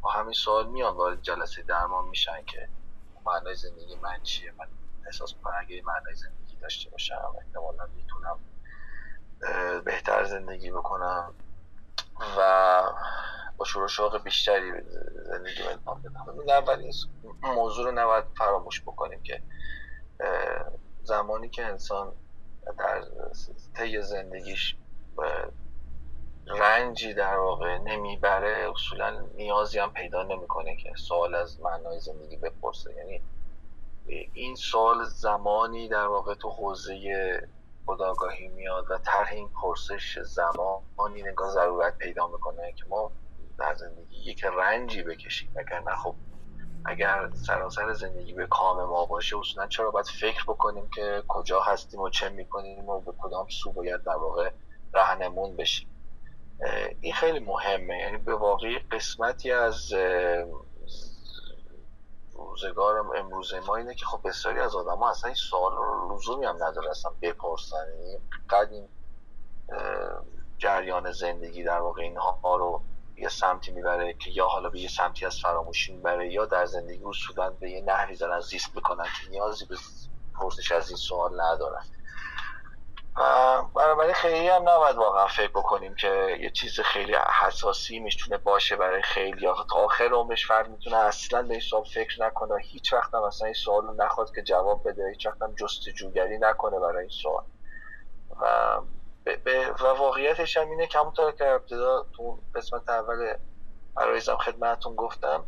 با همین سوال میان وارد جلسه درمان میشن که معنای زندگی من چیه؟ من احساس کنم اگه معنای زندگی داشته باشم احتمالا می‌تونم بهتر زندگی بکنم و با شروع شوق بیشتری زندگی ادامه بدم. این اول موضوع رو نباید فراموش بکنیم که زمانی که انسان در طی زندگیش رنجی در واقع نمی‌بره اصولا نیازی هم پیدا نمی‌کنه که سوال از معنای زندگی بپرسه. یعنی این سوال زمانی در واقع تو حوزه خداگاهی میاد و طرح این پرسش زمانی نگاه ضرورت پیدا می‌کنه که ما در زندگی یک رنجی بکشیم. اگر نه خب اگر سراسر زندگی به کام ما باشه اصولا چرا باید فکر بکنیم که کجا هستیم و چه می‌کنیم و به کدام سو باید در واقع رهنمون بشیم؟ این خیلی مهمه. یعنی به واقعی قسمتی از روزگار امروز ما اینه که خب بسیاری از آدم ها اصلا این سوال لزومی هم نداره اصلا بپرسن. یعنی قد این جریان زندگی در واقع اینها رو یه سمتی می‌بره که یا حالا به یه سمتی از فراموشی می‌بره یا در زندگی اصولا به یه نحوی دارن زیست می‌کنن که نیازی به پرسش از این سوال ندارن. بنابراین خیلی هم نباید واقعا فکر بکنیم که یه چیز خیلی حساسی می‌تونه باشه برای خیلی. تا آخر عمرش فرد می‌تونه اصلا به این سوال فکر نکنه. هیچ وقت هم اصلا این سوال رو نخواد که جواب بده. هیچ وقت هم جستجوگری نکنه برای این سوال. و و واقعیتش هم اینه که همونطور که ابتدا تو قسمت اول عرایزم خدمتتون گفتم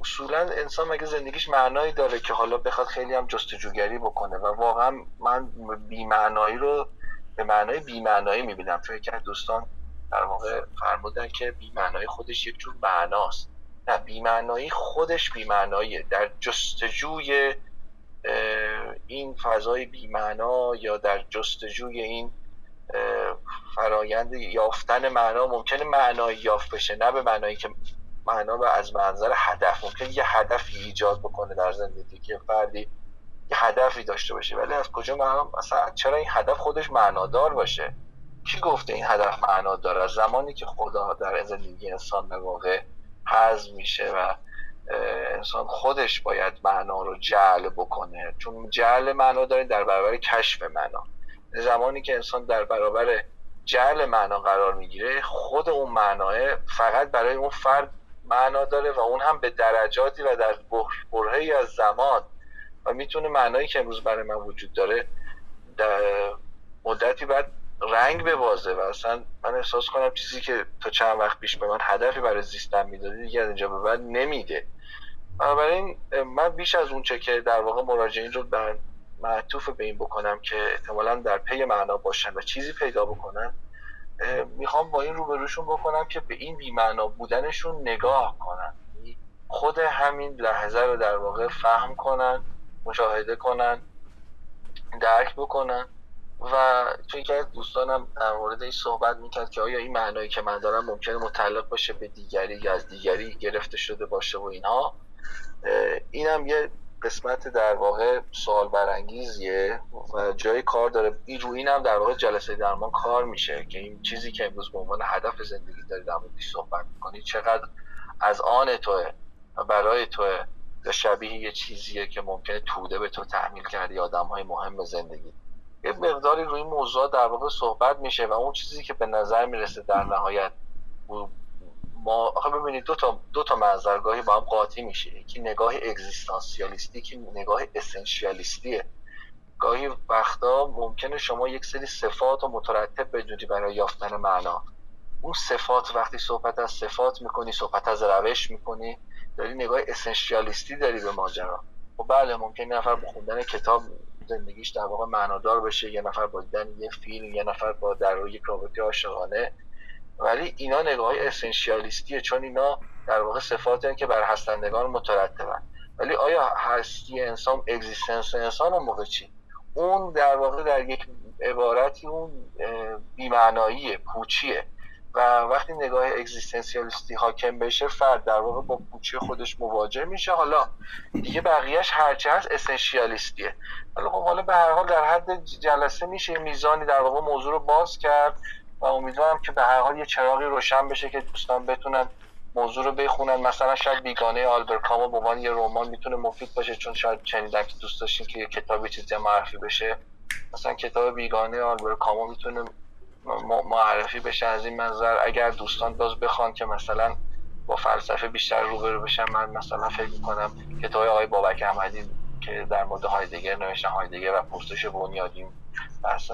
اصولا انسان مگه زندگیش معنایی داره که حالا بخواد خیلی هم جستجوگری بکنه؟ و واقعا من بیمعنایی رو به معنای بیمعنایی می‌بینم. چون یکی دوستان در واقع فرمودن که بیمعنایی خودش یک جور معناست. نه بیمعنایی خودش بیمعناییه. در جستجوی این فضای بیمعنا یا در جستجوی این فرایند یافتن معنا ممکنه معنایی یافت بشه نه به معنایی که معنا به از منظر هدف. ممکنه یه هدفی ایجاد بکنه در زندگی که فردی یه هدفی داشته باشه ولی از کجا معنا مثلا چرا این هدف خودش معنادار باشه؟ کی گفته این هدف معنا داره از زمانی که خدا در زندگی انسان به واقع حذف میشه و انسان خودش باید معنا رو جعل بکنه. چون جعل معنا داره در برابر کشف معنا. زمانی که انسان در برابر جعل معنا قرار می‌گیره خود اون معناه فقط برای اون فرد معنا داره و اون هم به درجاتی و در برهی از زمان و می‌تونه معنایی که امروز برای من وجود داره در مدتی بعد رنگ ببازه و اصلا من احساس کنم چیزی که تا چند وقت پیش به من هدفی برای زیستن می‌داده دیگه از اینجا به بعد نمیده. بنابراین من بیش از اون چه که در واقع مراجعین رو معطوف به این بکنم که احتمالا در پی معنا باشن و چیزی پیدا بکنن می‌خوام با این روبروشون بکنم که به این بیمعنا بودنشون نگاه کنن. یعنی خود همین لحظه رو در واقع فهم کنن مشاهده کنن درک بکنن. و توی که دوستانم در مورد این صحبت می‌کرد که آیا این معنایی که من دارم ممکنه متعلق باشه به دیگری یا از دیگری گرفته شده باشه و اینها اینم یه قسمت در واقع سوال برانگیزیه و جای کار داره. این روی اینم در واقع جلسه درمان کار میشه که این چیزی که امروز به عنوان هدف زندگی داری در موردش صحبت می‌کنی چقدر از آن توه و برای توه یا شبیه یه چیزیه که ممکنه توده به تو تحمیل کردی آدم های مهم زندگی. یه مقداری روی موضوع در واقع صحبت میشه و اون چیزی که به نظر می‌رسه در نهایت ما آخه ببینید دو تا دو تا منظرگاهی با هم قاطی میشه. یکی نگاه اگزیستانسیالیستی که نگاه اسنشیالیستیه. گاهی وقتا ممکنه شما یک سری صفات و مترتب بدونی برای یافتن معنا. اون صفات وقتی صحبت از صفات می‌کنی صحبت از روش می‌کنی داری نگاه اسنشیالیستی داری به ماجرا. و خب بله ممکن نفر با کتاب زندگیش در واقع معنادار بشه یه نفر با دیدن یه فیلم یه نفر با در یک رابطه عاشقانه. ولی اینا نگاه های اسنشیالیستیه چون اینا در واقع صفاتی که بر هستندگان مترتبن. ولی آیا هستی انسان اگزیستنس انسان اون موقع چی؟ اون در واقع در یک عبارتی اون بیمعناییه پوچیه. و وقتی نگاه اگزیستنسیالیستی حاکم بشه فرد در واقع با پوچی خودش مواجه میشه. حالا دیگه بقیهش هرچه هست اسنشیالیستیه حالا خب حالا به هر حال در حد جلسه میشه میزانی در واقع موضوع رو باز کرد. و امیدوارم که به هر حال یه چراغی روشن بشه که دوستان بتونن موضوع رو بخونن. مثلا شاید بیگانه آلبر کامو به عنوان یه رمان می‌تونه مفید باشه چون شاید چندین که دوست داشتین که یه کتابی چیزی معرفی بشه. مثلا کتاب بیگانه آلبر کامو می‌تونه معرفی بشه از این منظر. اگر دوستان باز بخوان که مثلا با فلسفه بیشتر روبرو بشن من مثلا فکر می‌کنم کتاب آقای بابک احمدی که در مورد هایدگر نوشتن هایدگر و پرسش بنیادی بحث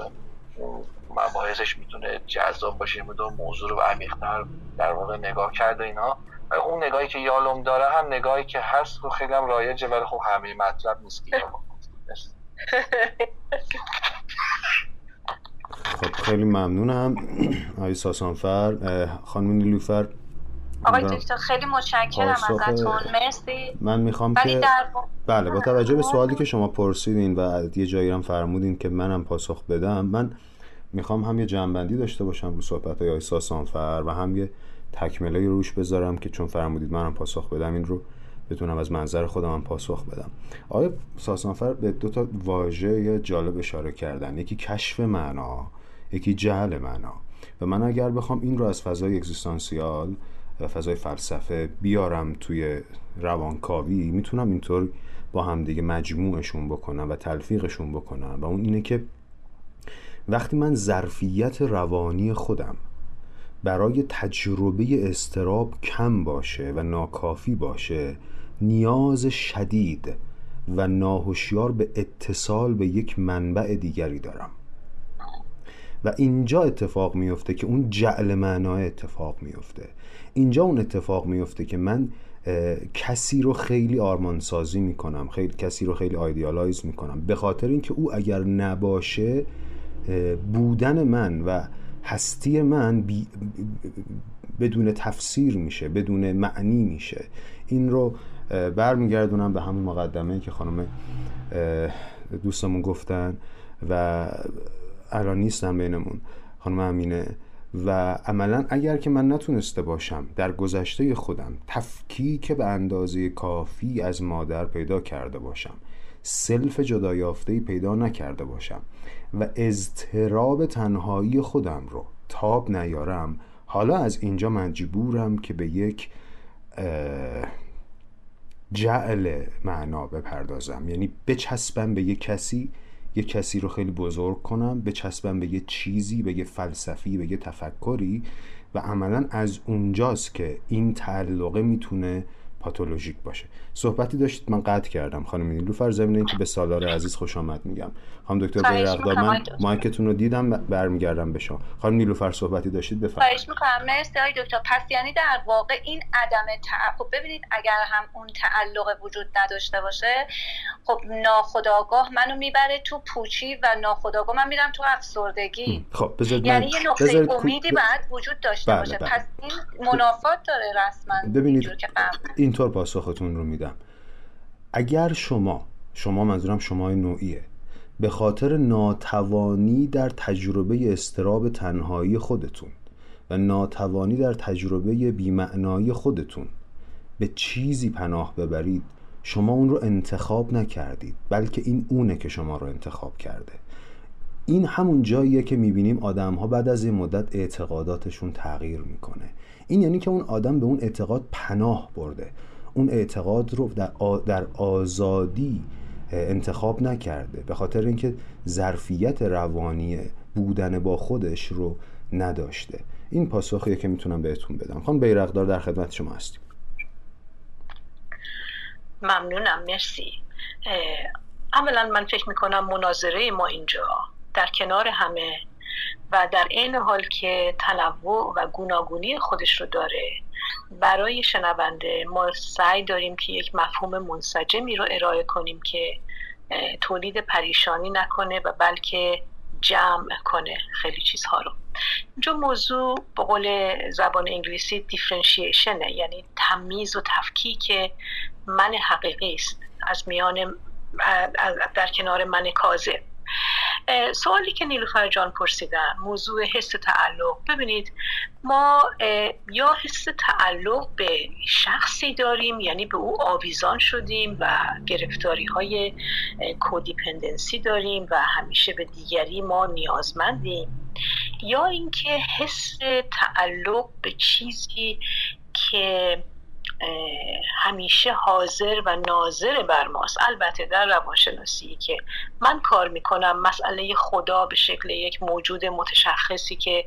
مباحثش می‌تونه جذاب باشه مدام موضوع رو عمیقتر در واقع نگاه کرده اینا. و اون نگاهی که یالوم داره هم نگاهی که هست و خیلی هم رایجه ولی خب همه مطلب نیست که خب خیلی ممنونم. آقای ساسانفر خانم نیلوفر. آقای دکتر خیلی متشکرم ازتون. مرسی. من می‌خوام که بله با توجه به سوالی که شما پرسیدین و یه جایی هم فرمودین که منم پاسخ بدم من می‌خوام هم یه جنبندی داشته باشم رو صحبت های ساسانفر و هم یه تکمله روش بذارم که چون فرمودید منم پاسخ بدم این رو بتونم از منظر خودم هم پاسخ بدم. آقای ساسانفر به دو تا واژه جالب اشاره کردن. یکی کشف معنا یکی جهل معنا. و من اگر بخوام این رو از فضای اگزیستانسیال و فضای فلسفه بیارم توی روانکاوی می‌تونم اینطور با همدیگه مجموعشون بکنم و تلفیقشون بکنم. و اون اینه که وقتی من ظرفیت روانی خودم برای تجربه استراب کم باشه و ناکافی باشه نیاز شدید و ناهوشیار به اتصال به یک منبع دیگری دارم. و اینجا اتفاق میفته که اون جعل معنای اتفاق میفته اینجا اون اتفاق میفته که من کسی رو خیلی آرمانسازی می‌کنم خیلی کسی رو خیلی آیدیالایز می‌کنم. به خاطر اینکه او اگر نباشه بودن من و هستی من بدون تفسیر میشه بدون معنی میشه. این رو برمیگردونم به همون مقدمه که خانم دوستمون گفتن و الان نیستن بینمون. خانم امینه و عملا اگر که من نتونسته باشم در گذشته خودم تفکیک به اندازه کافی از مادر پیدا کرده باشم سلف جدایافته پیدا نکرده باشم و اضطراب تنهایی خودم رو تاب نیارم حالا از اینجا مجبورم که به یک جعل معنا بپردازم. یعنی بچسبم به یک کسی یه کسی رو خیلی بزرگ کنم بچسبم به یه چیزی به یه فلسفی به یه تفکری و عملا از اونجاست که این تعلقه می‌تونه پاتولوژیک باشه. صحبتی داشتید من قطع کردم. خانم نیلوفر زمین اینکه به سالار عزیز خوش آمد میگم. خانم دکتر بیرقدار من مایکتون رو دیدم برمیگردم به شما. خانم نیلوفر صحبتی داشتید؟ بفرمایید. خواهش می‌کنم. مرسی دکتر. پس یعنی در واقع این عدم تعهد ببینید اگر هم اون تعلق وجود نداشته باشه خب ناخداگاه منو می‌بره تو پوچی و ناخداگاه من میرم تو افسردگی. خب یعنی یه نقطه امیدی باید وجود داشته بله باشه. بله. پس این منافات داره رسما. ببینید اینطور پاسختون رو میدم. اگر شما شما منظورم شما نوعیه به خاطر ناتوانی در تجربه استراب تنهایی خودتون و ناتوانی در تجربه بیمعنایی خودتون به چیزی پناه ببرید شما اون رو انتخاب نکردید بلکه این اونه که شما رو انتخاب کرده. این همون جاییه که می‌بینیم آدم ها بعد از این مدت اعتقاداتشون تغییر می‌کنه. این یعنی که اون آدم به اون اعتقاد پناه برده. اون اعتقاد رو در, آزادی انتخاب نکرده. به خاطر اینکه ظرفیت روانی بودن با خودش رو نداشته. این پاسخیه که می‌تونم بهتون بدم. خانم بیرقدار در خدمت شما هستیم. ممنونم. مرسی. اولا من فکر می‌کنم مناظره ما اینجا در کنار همه و در این حال که تنوع و گوناگونی خودش رو داره. برای شنونده ما سعی داریم که یک مفهوم منسجمی رو ارائه کنیم که تولید پریشانی نکنه و بلکه جمع کنه خیلی چیزها رو. اینجا موضوع به قول زبان انگلیسی دیفرنشیشنه یعنی تمیز و تفکیک من حقیقی است. از میان در کنار من کاذب. سوالی که نیلوفر جان پرسیدن موضوع حس تعلق. ببینید ما یا حس تعلق به شخصی داریم یعنی به او آویزان شدیم و گرفتاری های کودیپندنسی داریم و همیشه به دیگری ما نیازمندیم. یا اینکه حس تعلق به چیزی که همیشه حاضر و ناظر بر ماست. البته در روانشناسی که من کار می‌کنم مسئله خدا به شکل یک موجود متشخصی که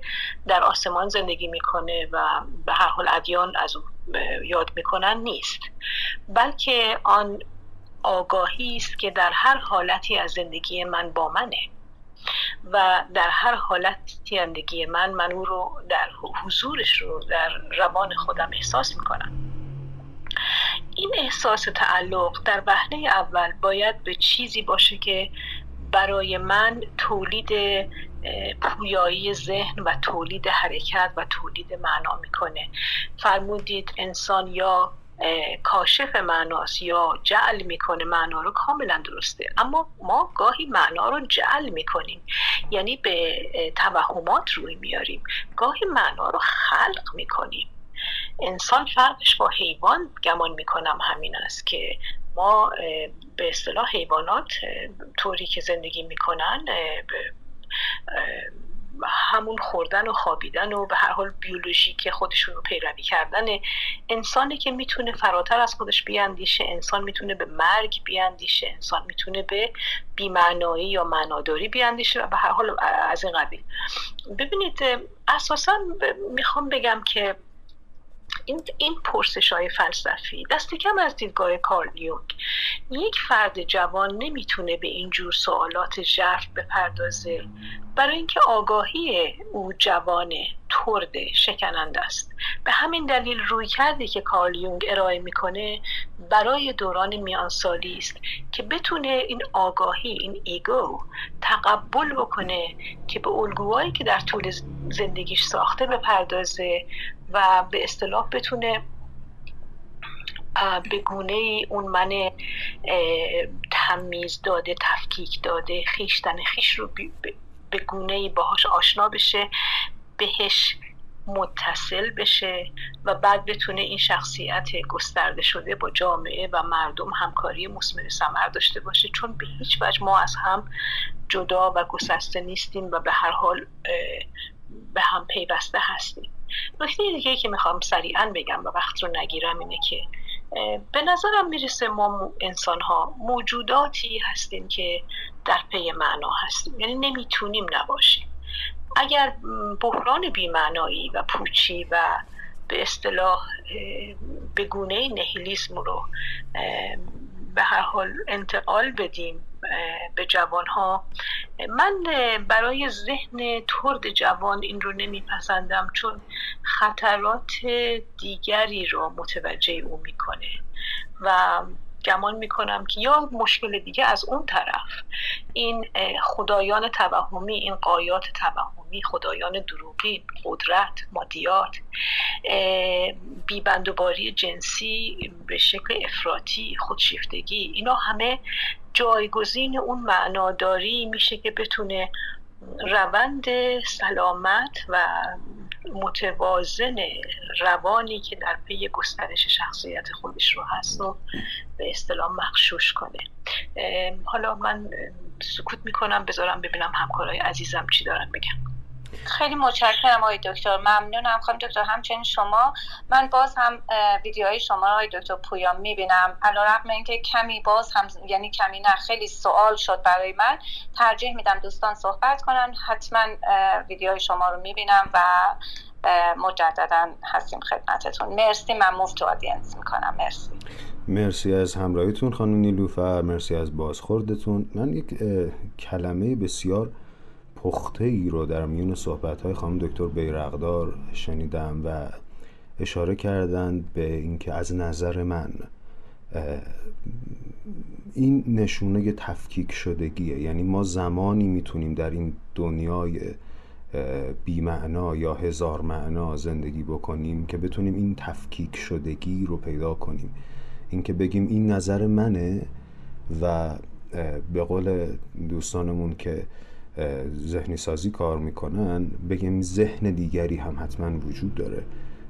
در آسمان زندگی می‌کنه و به هر حال ادیان از او یاد می‌کنن نیست. بلکه آن آگاهی است که در هر حالتی از زندگی من با منه و در هر حالتی زندگی من من او رو در حضورش رو در روان خودم احساس می‌کنم. این احساس تعلق در وهله اول باید به چیزی باشه که برای من تولید پویایی ذهن و تولید حرکت و تولید معنا می‌کنه. فرمودید انسان یا کاشف معناست یا جعل می‌کنه معنا رو کاملا درسته. اما ما گاهی معنا رو جعل می‌کنیم. یعنی به توهمات روی میاریم. گاهی معنا رو خلق می‌کنیم. انسان فرقش با حیوان گمان می‌کنم همین است که ما به اصطلاح حیوانات طوری که زندگی می‌کنن همون خوردن و خوابیدن و به هر حال بیولوژیک خودشون رو پیروی کردن انسانی که می‌تونه فراتر از خودش بیاندیشه انسان می‌تونه به مرگ بیاندیشه انسان می‌تونه به بیمعنایی یا معناداری بیاندیشه و به هر حال از این قبیل. ببینید اساسا می‌خوام بگم که این, این پرسش های فلسفی. دست کم از دیدگاه کارل یونگ. یک فرد جوان نمی‌تونه به این جور سوالات ژرف بپردازه. برای اینکه آگاهی او جوانه ترده شکننده است. به همین دلیل روی کرده که کارل یونگ ارائه می‌کنه برای دوران میانسالی است که بتونه این آگاهی این ایگو تقبل بکنه که به الگوهایی که در طول زندگیش ساخته بپردازه و به اصطلاح بتونه به گونه ای اون من تمیز داده تفکیک داده خیشتن خیش رو به گونه ای باهاش آشنا بشه بهش متصل بشه و بعد بتونه این شخصیت گسترده شده با جامعه و مردم همکاری مسمر سمر داشته باشه. چون به هیچ وجه ما از هم جدا و گسسته نیستیم و به هر حال به هم پیوسته هستیم. نکته دیگه که می‌خوام سریعا بگم و وقت رو نگیرم اینه که به نظرم می‌رسه ما انسان ها موجوداتی هستیم که در پی معنا هستیم. یعنی نمی‌تونیم نباشیم. اگر بحران بیمعنایی و پوچی و به اصطلاح به گونه نهیلیسم رو به هر حال انتقال بدیم به جوان ها من برای ذهن ترد جوان این رو نمیپسندم چون خطرات دیگری رو متوجه او می‌کنه. و گمان می‌کنم که یا مشکل دیگه از اون طرف این خدایان توهمی این قایات توهمی خدایان دروغی قدرت مادیات بیبندوباری جنسی به شکل افراطی خودشیفتگی اینا همه جایگزین اون معناداری میشه که بتونه روند سلامت و متوازن روانی که در پی گسترش شخصیت خودش رو هست و به اصطلاح مخشوش کنه. حالا من سکوت می‌کنم بذارم ببینم همکارای عزیزم چی دارن بگم خیلی متشکرم آقای دکتر. ممنونم. خانم دکتر همچنین شما من باز هم ویدیوهای شما آقای دکتر پویان می‌بینم. علیرغم اینکه کمی باز هم یعنی کمی نه خیلی سوال شد برای من. ترجیح میدم دوستان صحبت کنن. حتما ویدیوهای شما رو می‌بینم و مجددا هستیم خدمتتون. مرسی من مفت آدینس می‌کنم. مرسی. مرسی از همراهیتون خانم نیلوفر. مرسی از بازخوردتون. من یک کلمه بسیار پخته ای رو در میون صحبت های خانم دکتر بیرقدار شنیدم و اشاره کردند به اینکه از نظر من این نشونه تفکیک شدگیه. یعنی ما زمانی می‌تونیم در این دنیای بیمعنا یا هزار معنا زندگی بکنیم که بتونیم این تفکیک شدگی رو پیدا کنیم. اینکه بگیم این نظر منه و به قول دوستانمون که ذهنی سازی کار می‌کنن بگیم ذهن دیگری هم حتما وجود داره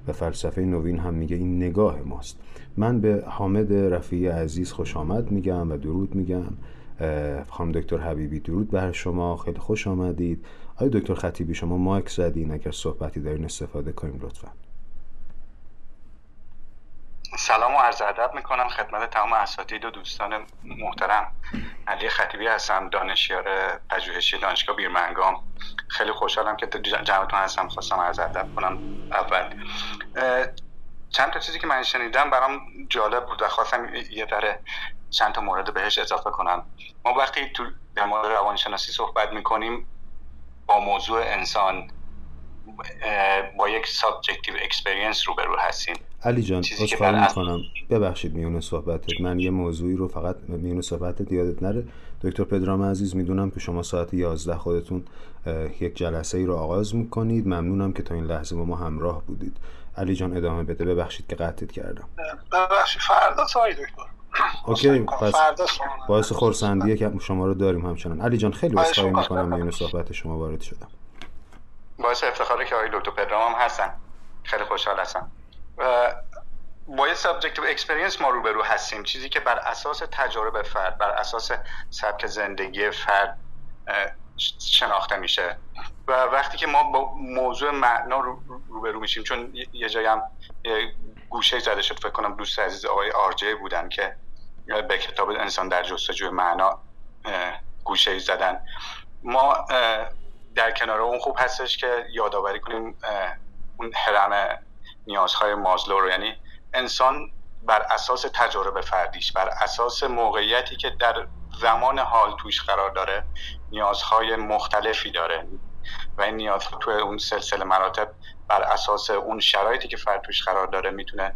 و فلسفه نوین هم میگه این نگاه ماست. من به حامد رفیع عزیز خوش آمد میگم و درود میگم. خانم دکتر حبیبی درود بر شما خیلی خوش آمدید. آیا دکتر خطیبی شما مایک زدین اگر صحبتی دارین استفاده کنیم لطفا. سلام و عرض ادب می‌کنم خدمت تمام اساتید و دوستان محترم. علی خطیبی هستم دانشیار پژوهشی دانشگاه بیرمنگام. خیلی خوشحالم که جمعتون هستم. خواستم عرض ادب کنم اول. چند تا چیزی که من شنیدم برام جالب بود و خواستم یه ذره چند تا مورد بهش اضافه کنم. ما وقتی تو در مورد روانشناسی صحبت می‌کنیم با موضوع انسان با یک subjective experience روبرو هستیم. علی جان عذرخواهی می‌کنم. ببخشید میونه صحبتت. من یه موضوعی رو فقط میونه صحبتت یادت نره. دکتر پدرام عزیز می‌دونم که شما ساعت 11 خودتون یک جلسه ای رو آغاز می‌کنید. ممنونم که تا این لحظه با ما همراه بودید. علی جان ادامه بده. ببخشید که قطعت کردم. ببخشید فردا سای دکتر OK پس باعث خورسندیه که شما رو داریم همچنان. علی جان خیلی عذرخواهی می‌کنم میونه صحبت شما وارد شدم. باعث افتخاره که آقای دکتر پدرام هم هستن. خیلی خوشحال هستم. با یه subjective experience ما روبرو هستیم. چیزی که بر اساس تجارب فرد بر اساس سبک زندگی فرد شناخته میشه. و وقتی که ما با موضوع معنا روبرو میشیم چون یه جایی هم گوشه زده شد فکر کنم دوست عزیز آقای آرجه بودن که به کتاب انسان در جستجوی معنا گوشه زدن. ما در کنار اون خوب هستش که یادآوری کنیم اون حرم نیازهای مازلو رو. یعنی انسان بر اساس تجارب فردیش بر اساس موقعیتی که در زمان حال توش قرار داره نیازهای مختلفی داره. و این نیاز تو اون سلسله مراتب بر اساس اون شرایطی که فرد توش قرار داره می‌تونه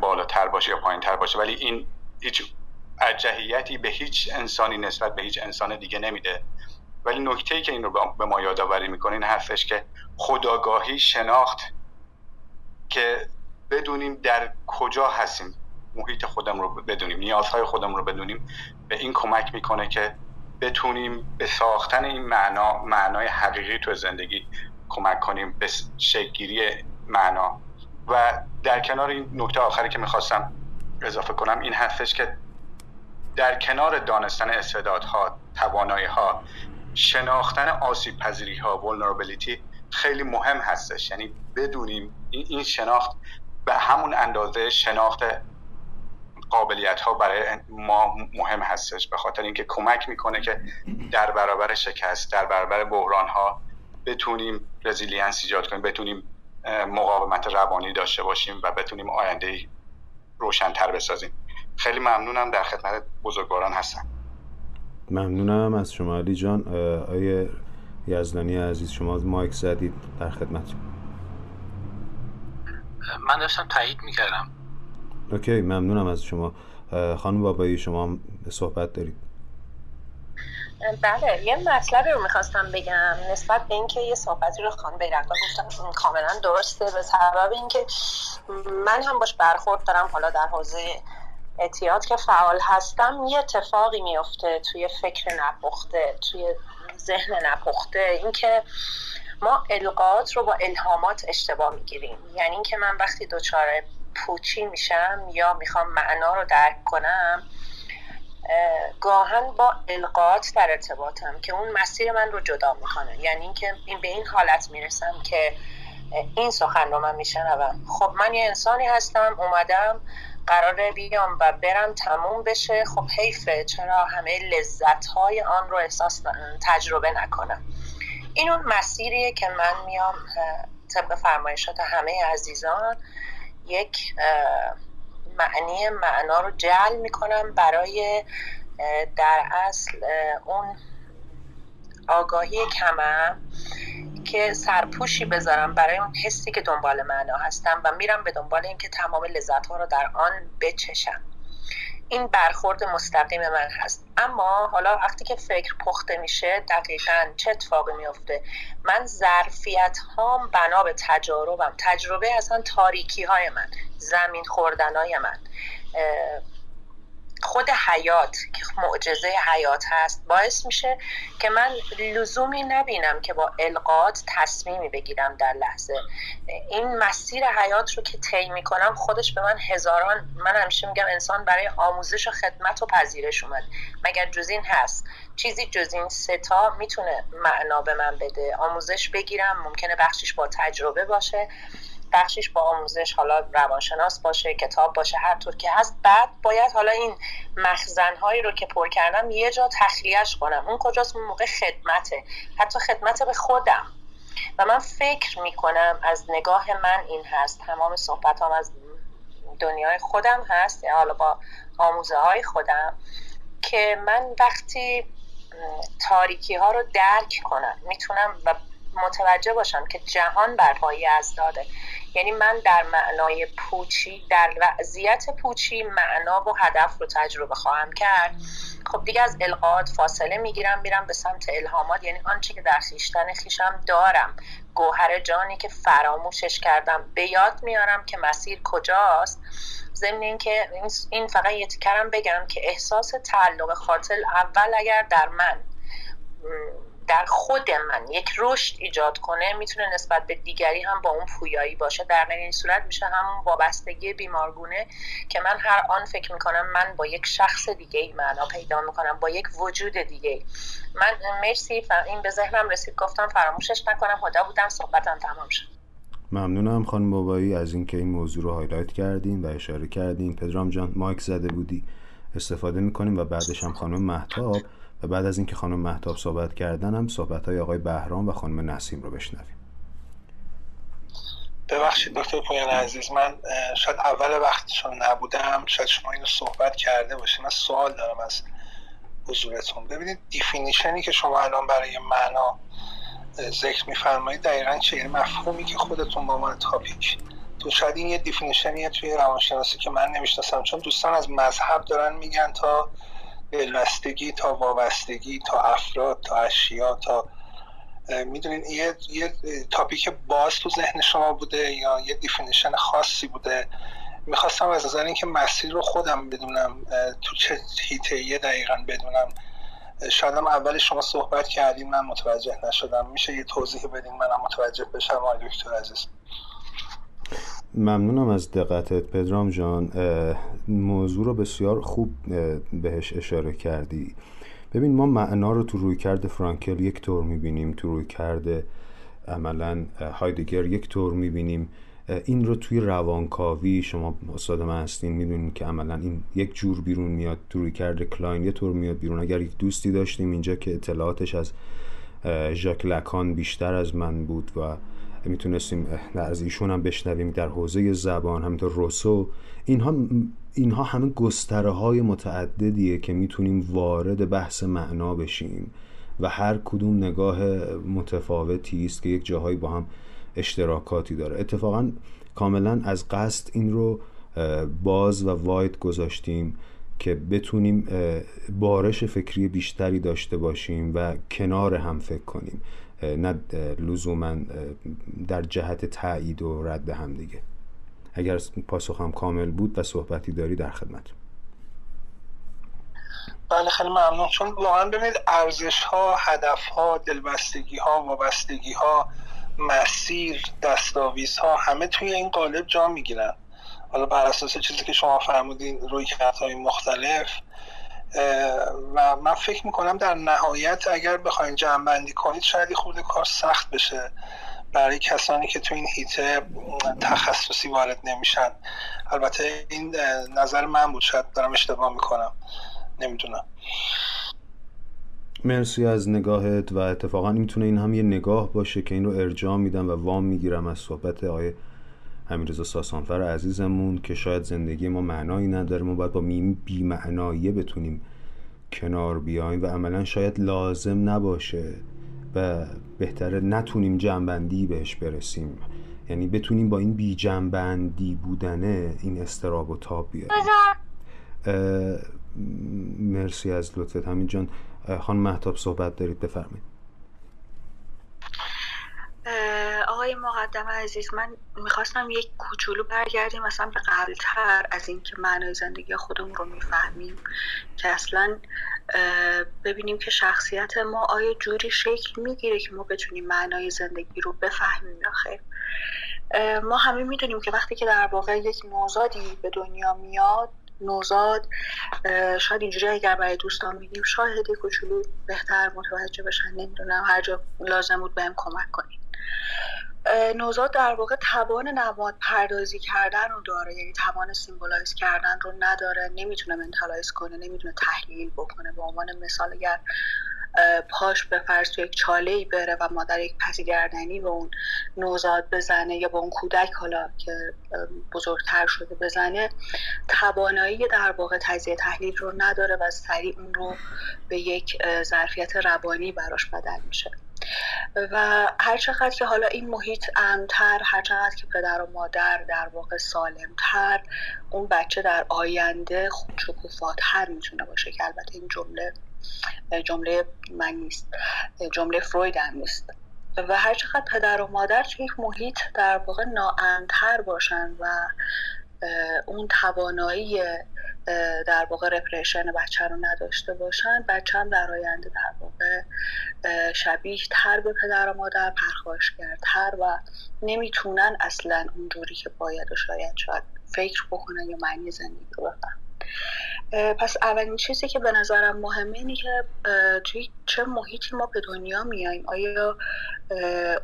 بالاتر باشه یا پایین تر باشه. ولی این هیچ ارجحیتی به هیچ انسانی نسبت به هیچ انسان دیگه نمیده. ولی نکته ای که این رو به ما یادآوری می‌کنه این هستش که خداگاهی شناخت که بدونیم در کجا هستیم. محیط خودم رو بدونیم. نیازهای خودم رو بدونیم. به این کمک می‌کنه که بتونیم به ساختن این معنا معنای حقیقی تو زندگی کمک کنیم. به شکلگیری معنا. و در کنار این نکته آخری که می‌خواستم اضافه کنم این هستش که در کنار دانستن استعدادها توانایی ها شناختن آسیب پذیری ها vulnerability خیلی مهم هستش. یعنی بدونیم این شناخت به همون اندازه شناخت قابلیت ها برای ما مهم هستش. به خاطر اینکه کمک می‌کنه که در برابر شکست در برابر بحران ها بتونیم resilience ایجاد کنیم بتونیم مقاومت روانی داشته باشیم و بتونیم آینده روشنتر بسازیم. خیلی ممنونم. در خدمت بزرگواران هستم. ممنونم از شما علی جان. آیه یزدانی عزیز شما مایک زدید در خدمت من داشتم تایید می‌کردم. اوکی ممنونم از شما. خانم بابایی شما صحبت دارید. بله یه مطلبی رو می‌خواستم بگم نسبت به اینکه یه صحبتی رو خانم بیرقا گفتم کاملا درسته. به سبب اینکه من هم باش برخورد دارم حالا در حوزه اعتیاد که فعال هستم یه اتفاقی میفته توی فکر نپخته توی ذهن نپخته. اینکه ما القاعات رو با الهامات اشتباه می‌گیریم. یعنی اینکه من وقتی دچار پوچی میشم یا می‌خوام معنا رو درک کنم گاهن با القاعات در ارتباطم که اون مسیر من رو جدا می‌کنه. یعنی اینکه این به این حالت می‌رسم که این سخن رو من میشنوم. خب من یه انسانی هستم اومدم قراره بیام و برم تموم بشه. خب حیفه. چرا همه لذت های آن رو احساس تجربه نکنم. این اون مسیریه که من میام طبق فرمایشات همه عزیزان یک معنی معنا رو جل می‌کنم برای در اصل اون آگاهی کمم که سرپوشی بذارم برای اون حسی که دنبال معنا هستم و میرم به دنبال اینکه تمام لذت ها رو در آن بچشم. این برخورد مستقیم من هست. اما حالا وقتی که فکر پخته میشه دقیقا چه اتفاقی میفته من ظرفیت هام بنا به تجاربم. تجربه اصلا تاریکی های من زمین خوردن های من خود حیات که معجزه حیات هست باعث میشه که من لزومی نبینم که با القاط تصمیمی بگیرم در لحظه. این مسیر حیات رو که طی می‌کنم خودش به من هزاران من همیشه میگم انسان برای آموزش و خدمت و پذیرش اومد. مگر جز این هست؟ چیزی جز این ستا می‌تونه معنا به من بده. آموزش بگیرم ممکنه بخشش با تجربه باشه. بخشیش با آموزش حالا روانشناس باشه کتاب باشه هر طور که هست. بعد باید حالا این مخزن هایی رو که پر کردم یه جا تخلیهش کنم. اون کجاست؟ اون موقع خدمته. حتی خدمت به خودم. و من فکر می‌کنم از نگاه من این هست. تمام صحبت هم از دنیای خودم هست حالا با آموزه های خودم که من وقتی تاریکی ها رو درک کنم می‌تونم و متوجه باشم که جهان بر از داده. یعنی من در معنای پوچی در وضعیت پوچی معنا و هدف رو تجربه خواهم کرد. خب دیگه از القاعات فاصله می‌گیرم میرم به سمت الهامات. یعنی آنچه که در خیشتن خیشم دارم. گوهر جانی که فراموشش کردم. به یاد میارم که مسیر کجاست. ضمن اینکه این فقط یه تکرم بگم که احساس تعلق خاطر اول اگر در من در خود من یک رشد ایجاد کنه می‌تونه نسبت به دیگری هم با اون پویایی باشه. در این صورت میشه همون وابستگی بیمارگونه که من هر آن فکر می‌کنم من با یک شخص دیگه ای معنا پیدا می‌کنم با یک وجود دیگه. من مرسی این به ذهنم رسید. گفتم فراموشش نکنم. خدا بودم صحبتم تمام شد. ممنونم خانم بابایی از اینکه این موضوع رو highlight کردین و اشاره کردین. پدرام جان mic زده بودی. استفاده می‌کنیم و بعدش هم خانم مهتاب و بعد از اینکه خانم مهتاب صحبت کردن هم صحبت های آقای بهرام و خانم نسیم رو بشنویم. ببخشید دکتر پویان عزیز من شاید اول وقتشون نبودم شاید شما اینو صحبت کرده باشید من سوال دارم از حضورتون. ببینید definition ی که شما الان برای معنا ذکر میفرمایید دقیقا چه یعنی مفهومی که خودتون با من topic تو شاید این یه definition یه توی روانشناسی که من نمی‌شناسم چون دوستان از مذهب دارن میگن تا دلبستگی تا وابستگی تا افراد تا اشیا تا می‌دونین یه, یه topic باز تو ذهن شما بوده یا یه definition خاصی بوده؟ می‌خواستم از نظر اینکه مسیر رو خودم بدونم تو چه حیطه دقیقا بدونم. شاید هم اول شما صحبت کردیم من متوجه نشدم. میشه یه توضیح بدین منم متوجه بشم؟ آقای دکتر عزیز. ممنونم از دقتت پدرام جان. موضوع رو بسیار خوب بهش اشاره کردی. ببین ما معنا رو تو روی کرده فرانکل یک طور می‌بینیم تو روی کرده عملا هایدگر یک طور می‌بینیم. این رو توی روانکاوی شما استاد من هستین می‌دونین که عملا این یک جور بیرون میاد. تو روی کرده کلاین یه طور میاد بیرون. اگر یک دوستی داشتیم اینجا که اطلاعاتش از ژاک لکان بیشتر از من بود و می‌تونستیم از ایشون هم بشنویم در حوزه زبان همینطور روسو. اینها اینها همه گستره های متعددیه که می‌تونیم وارد بحث معنا بشیم و هر کدوم نگاه متفاوتی است که یک جاهایی با هم اشتراکاتی داره. اتفاقا کاملا از قصد این رو باز و واید گذاشتیم که بتونیم بارش فکری بیشتری داشته باشیم و کنار هم فکر کنیم. نه لزوما در جهت تایید و رد هم دیگه. اگر پاسخم کامل بود و صحبتی داری در خدمت. بله خیلی ممنون. چون واقعا ببینید ارزش ها هدف ها دلبستگی ها وابستگی ها مسیر دستاویز ها همه توی این قالب جا می‌گیرن. حالا بر اساس چیزی که شما فرمودین روی های مختلف و من فکر می‌کنم در نهایت اگر بخواین جمع بندی کنید شاید خود کار سخت بشه برای کسانی که تو این هیته تخصصی وارد نمیشن. البته این نظر من بود. شاید دارم اشتباه می‌کنم. نمی‌دونم. مرسی از نگاهت و اتفاقا می‌تونه این هم یه نگاه باشه که این رو ارجاع میدم و وام می‌گیرم از صحبت آقای همیرزا ساسانفر عزیزمون که شاید زندگی ما معنایی نداره ما باید با بی معناییه بتونیم کنار بیایم و عملا شاید لازم نباشه و بهتره نتونیم جنبندی بهش برسیم. یعنی بتونیم با این بی جنبندی بودنه این استراب و تاب بیاریم. مرسی از لطفت. همین جان. خان محتاب صحبت دارید بفرمایید. آقای مقدم عزیز من می‌خواستم یک کوچولو برگردیم مثلا به قبلتر از اینکه معنای زندگی خودمون رو می‌فهمیم که اصلا ببینیم که شخصیت ما آیا جوری شکل می‌گیره که ما بتونیم معنای زندگی رو بفهمیم یا ما همه می‌دونیم که وقتی که در واقع یک نوزادی به دنیا میاد نوزاد شاید اینجوری اگر برای دوستان میگیم شاید کوچولو بهتر متوجه بشن نمی‌دونم هر جا لازم بود بهم کمک کنید. نوزاد در واقع توان نماد پردازی کردن رو داره. یعنی توان symbolize کردن رو نداره. نمی‌تونه mentalize کنه نمی‌تونه تحلیل بکنه. به عنوان مثال اگر پاش به تو یک چاله ای بره و مادر یک پسی گردنی به اون نوزاد بزنه یا به اون کودک حالا که بزرگتر شده بزنه توانایی در واقع تجزیه تحلیل رو نداره و سریع اون رو به یک ظرفیت روانی براش بدل میشه. و هر چقدر که حالا این محیط امتر هر چقدر که پدر و مادر در واقع سالمتر اون بچه در آینده شکوفاتر می‌تونه باشه که البته این جمله جمله من نیست جمله فروید هم نیست. و هر چقدر پدر و مادر توی یک محیط در واقع ناامتر باشن و اون توانایی در واقع رپریشن بچه رو نداشته باشن. بچه هم در آینده در واقع شبیه تر به پدر و مادر پرخاشگرتر و نمی‌تونن اصلا اونجوری که باید و شاید شاید فکر بکنن یا معنی زندگی رو بفهم پس اولین چیزی که به نظرم مهمه اینه که توی چه محیطی ما به دنیا میاییم؟ آیا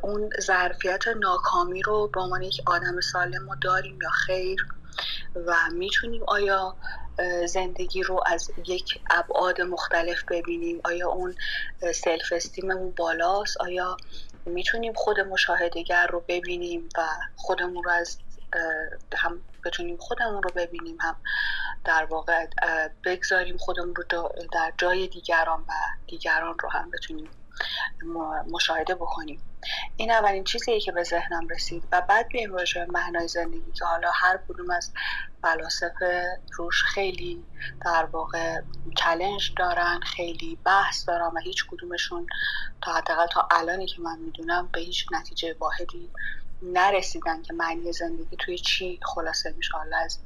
اون ظرفیت ناکامی رو به عنوان یک آدم سالم ما داریم یا خیر؟ و می‌تونیم آیا زندگی رو از یک ابعاد مختلف ببینیم؟ آیا اون سلف استیممون بالاست؟ آیا می‌تونیم خود مشاهدهگر رو ببینیم و خودمون رو از هم بتونیم خودمون رو ببینیم هم در واقع بگذاریم خودمون رو در جای دیگران و دیگران رو هم بتونیم مشاهده بکنیم؟ این اولین چیزیه که به ذهنم رسید. و بعد بیایم راجع معنای زندگی که حالا هر کدوم از فلاسفه روش خیلی در واقع چلنج دارن خیلی بحث دارن و هیچ کدومشون تا حداقل تا الانی که من می‌دونم به هیچ نتیجه واحدی نرسیدن که معنی زندگی توی چی خلاصه میشه. حالا از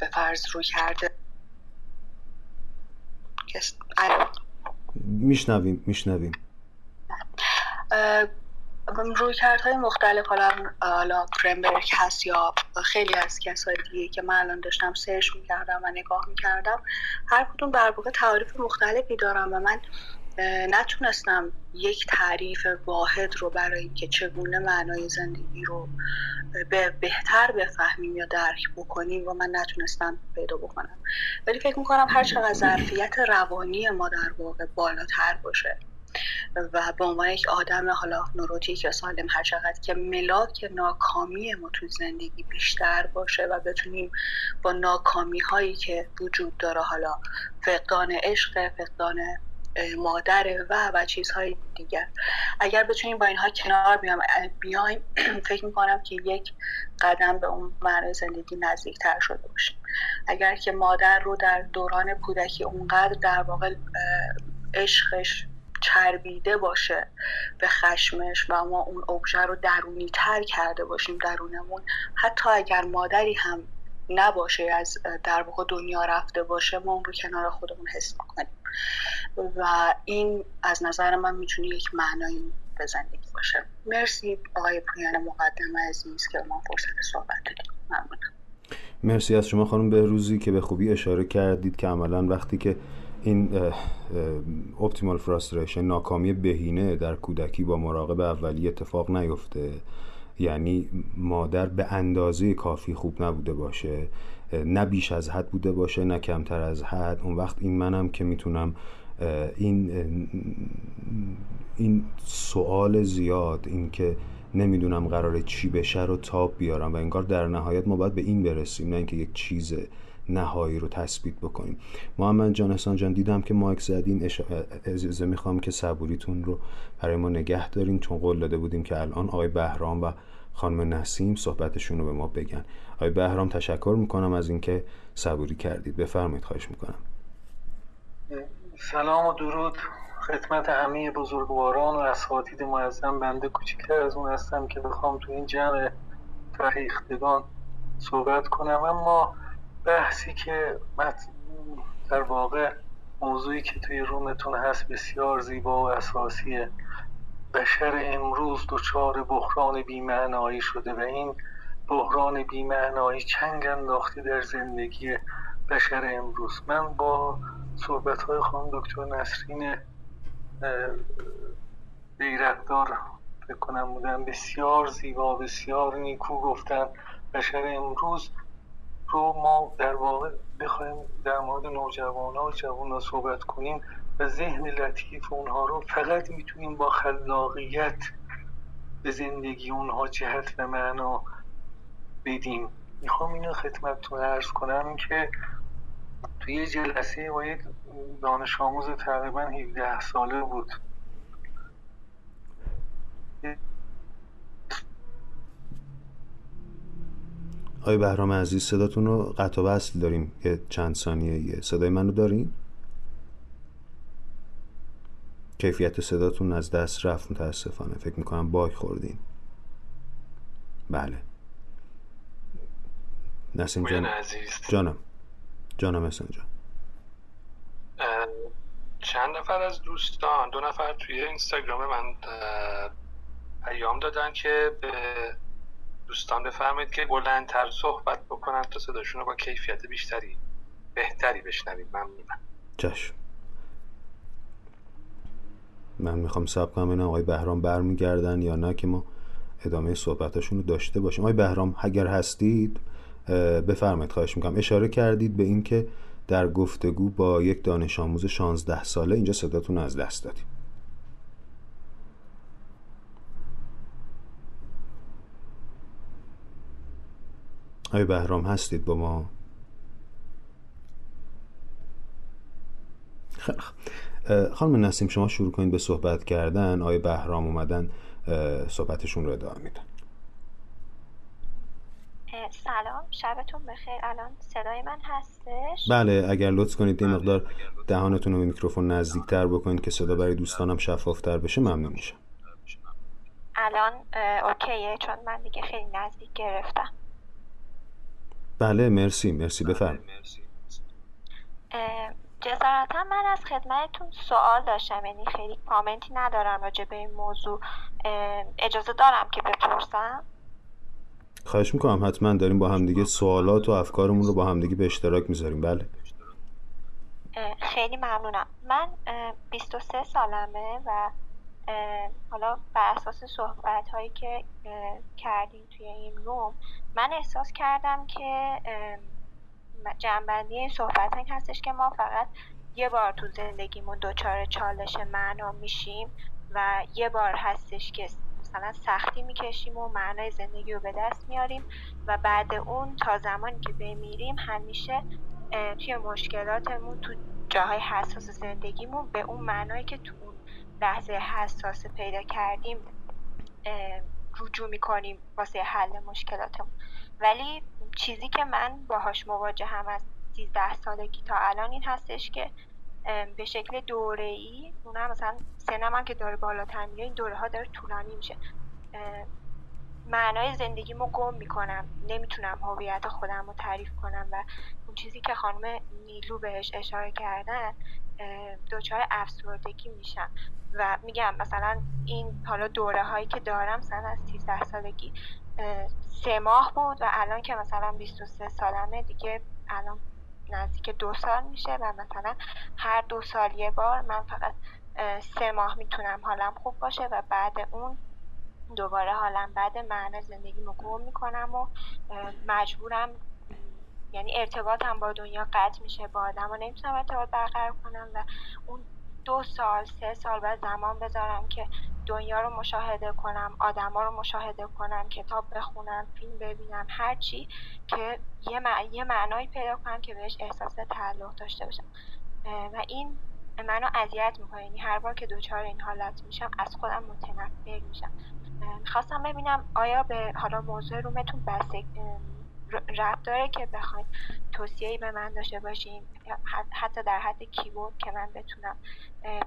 به فرض روی کرده. میشنویم میشنویم. روی کردهای مختلف حالا حالا کرمبرگ هست یا خیلی از کسای دیگه که من الان داشتم سرچ می‌کردم و نگاه می‌کردم هر کدوم در واقع تعریف مختلفی دارم و من نتونستم یک تعریف واحد رو برای اینکه چگونه معنای زندگی رو به بهتر بفهمیم یا درک بکنیم و من نتونستم پیدا بکنم. ولی فکر می‌کنم هر چقدر ظرفیت روانی ما در واقع بالاتر باشه. و به عنوان یک آدم حالا نوروتیک یا سالم هر چقدر که ملاک ناکامی ما تو زندگی بیشتر باشه و بتونیم با ناکامی هایی که وجود داره حالا فقدان عشق فقدان مادره و و چیزهای دیگر. اگر بتونیم با اینها کنار بیام بیایم فکر می‌کنم که یک قدم به اون معنی زندگی نزدیکتر شده باشیم. اگر که مادر رو در دوران کودکی اونقدر در واقع عشقش چربیده باشه به خشمش و ما اون ابژه رو درونی تر کرده باشیم درونمون. حتی اگر مادری هم نباشه از در واقع دنیا رفته باشه ما اون رو کنار خودمون حس می‌کنیم. و این از نظر من می‌تونه یک معنایی به زندگی باشه. مرسی آقای پویان مقدم عزیز که ما فرصت صحبت دادیم ممنونم. مرسی از شما خانم به روزی که به خوبی اشاره کردید که عملا وقتی که این اپتیمال فراستریشن ناکامی بهینه در کودکی با مراقب اولی اتفاق نیفته. یعنی مادر به اندازه کافی خوب نبوده باشه نه بیش از حد بوده باشه نه کمتر از حد. اون وقت این منم که می‌تونم این این سوال زیاد این که نمی‌دونم قراره چی بشه رو تاب بیارم و انگار در نهایت ما باید به این برسیم نه اینکه یک چیز نهایی رو تثبیت بکنیم. محمد جان احسان جان دیدم که مایک زدین. اجازه می‌خوام که صبوریتون رو برای ما نگه دارین. چون قول داده بودیم که الان آقای بهرام و خانم نسیم صحبتشون رو به ما بگن. آقای بهرام تشکر می‌کنم از اینکه صبوری کردید. بفرمایید خواهش می‌کنم. سلام و درود. خدمت همه بزرگواران و اساتید معظم. بنده کوچکتر از اون هستم که بخوام تو این جمع فریختگان صحبت کنم. اما بحثی که در واقع موضوعی که توی رومتون هست بسیار زیبا و اساسیه. بشر امروز دچار بحران بیمعنایی شده و این بحران بیمعنایی چنگ انداخته در زندگی بشر امروز. من با صحبت های خانم دکتر نسرین بیرقدار فکر کنم بودن بسیار زیبا بسیار نیکو گفتن. بشر امروز رو ما در واقع بخوایم در مورد نوجوان ها و جوان صحبت کنیم و ذهن لطیف اونها رو فقط می‌تونیم با خلاقیت به زندگی اونها جهت و معنا بدیم. می‌خوام اینو خدمتتون ارز کنم که توی یه جلسه با یک دانش آموز تقریبا 17 ساله بود. آقای بهرام عزیز صداتون رو قطع وصل داریم یه چند ثانیه یه صدای منو دارین؟ کیفیت صداتون از دست رفت متاسفانه. فکر می‌کنم باگ خوردین. بله. نسیم جان. عزیز. جانم. جانم احسان جان. چند نفر از دوستان؟ دو نفر توی اینستاگرام من پیام دادن که به دوستان بفرمایید که بلندتر صحبت بکنن تا صداشون رو با کیفیت بیشتری بهتری بشنویم. ممنونم. چشم. من می‌خوام سب کنم این آقای بهرام برمیگردن یا نه که ما ادامه صحبتاشون رو داشته باشیم. آقای بهرام اگر هستید بفرمایید. خواهش می‌کنم. اشاره کردید به اینکه در گفتگو با یک دانش آموز 16 ساله اینجا صداتون از دست دادیم. آقای بهرام هستید با ما؟ خانم نسیم شما شروع کنید به صحبت کردن. آقای بهرام اومدن صحبتشون رو ادامه میدن. سلام شبتون بخیر. الان صدای من هستش؟ بله اگر لطف کنید این مقدار دهانتون رو به میکروفون نزدیکتر بکنید که صدا برای دوستانم شفافتر بشه ممنون میشم. الان اوکیه چون من دیگه خیلی نزدیک گرفتم. بله مرسی مرسی بفرم جسارتا من از خدمتتون سوال داشتم یعنی خیلی کامنتی ندارم راجع به این موضوع. اجازه دارم که بپرسم؟ خواهش می‌کنم حتما داریم با همدیگه سوالات و افکارمون رو با همدیگه به اشتراک می‌ذاریم. بله. خیلی ممنونم. من 23 سالمه و حالا بر اساس صحبت هایی که کردیم توی این روم من احساس کردم که جنبندی این صحبت هایی هستش که ما فقط یه بار تو زندگیمون دچار چالش معنا میشیم و یه بار هستش که مثلا سختی می‌کشیم و معنای زندگی رو به دست میاریم و بعد اون تا زمانی که بمیریم همیشه توی مشکلاتمون تو جاهای حساس زندگیمون به اون معنایی که تو اون لحظه حساس پیدا کردیم رجوع می‌کنیم واسه حل مشکلاتمون. ولی چیزی که من باهاش مواجه هم از 13 سالگی تا الان این هستش که به شکل دوره ای اونم مثلا سنم هم که داره بالاتر میره این دوره ها داره طولانی میشه. معنای زندگیمو گم می‌کنم نمی‌تونم هویت خودم رو تعریف کنم و اون چیزی که خانم نیلو بهش اشاره کردن دچار افسردگی میشم. و میگم مثلا این حالا دوره هایی که دارم مثلا از 13 سالگی سه ماه بود و الان که مثلا 23 سالمه دیگه الان نزدیک دو سال میشه و مثلا هر دو سال یه بار من فقط سه ماه می‌تونم حالم خوب باشه و بعد اون دوباره حالم بعد معنی زندگی رو گم می‌کنم و مجبورم یعنی ارتباطم با دنیا قطع میشه با آدم. و نمی‌تونم ارتباط برقرار کنم و اون دو سال سه سال بعد زمان بذارم که دنیا رو مشاهده کنم آدما رو مشاهده کنم کتاب بخونم فیلم ببینم هرچی که یه, یه معنایی پیدا کنم که بهش احساس تعلق داشته باشم. و این منو اذیت می‌کنه. یعنی هر بار که دچار این حالت میشم از خودم متنفر میشم. می‌خواستم ببینم آیا به حالا موضوع رومتون بسته رفت داره که بخواین توصیه‌ای به من داشته باشین حتی در حد کیبورد که من بتونم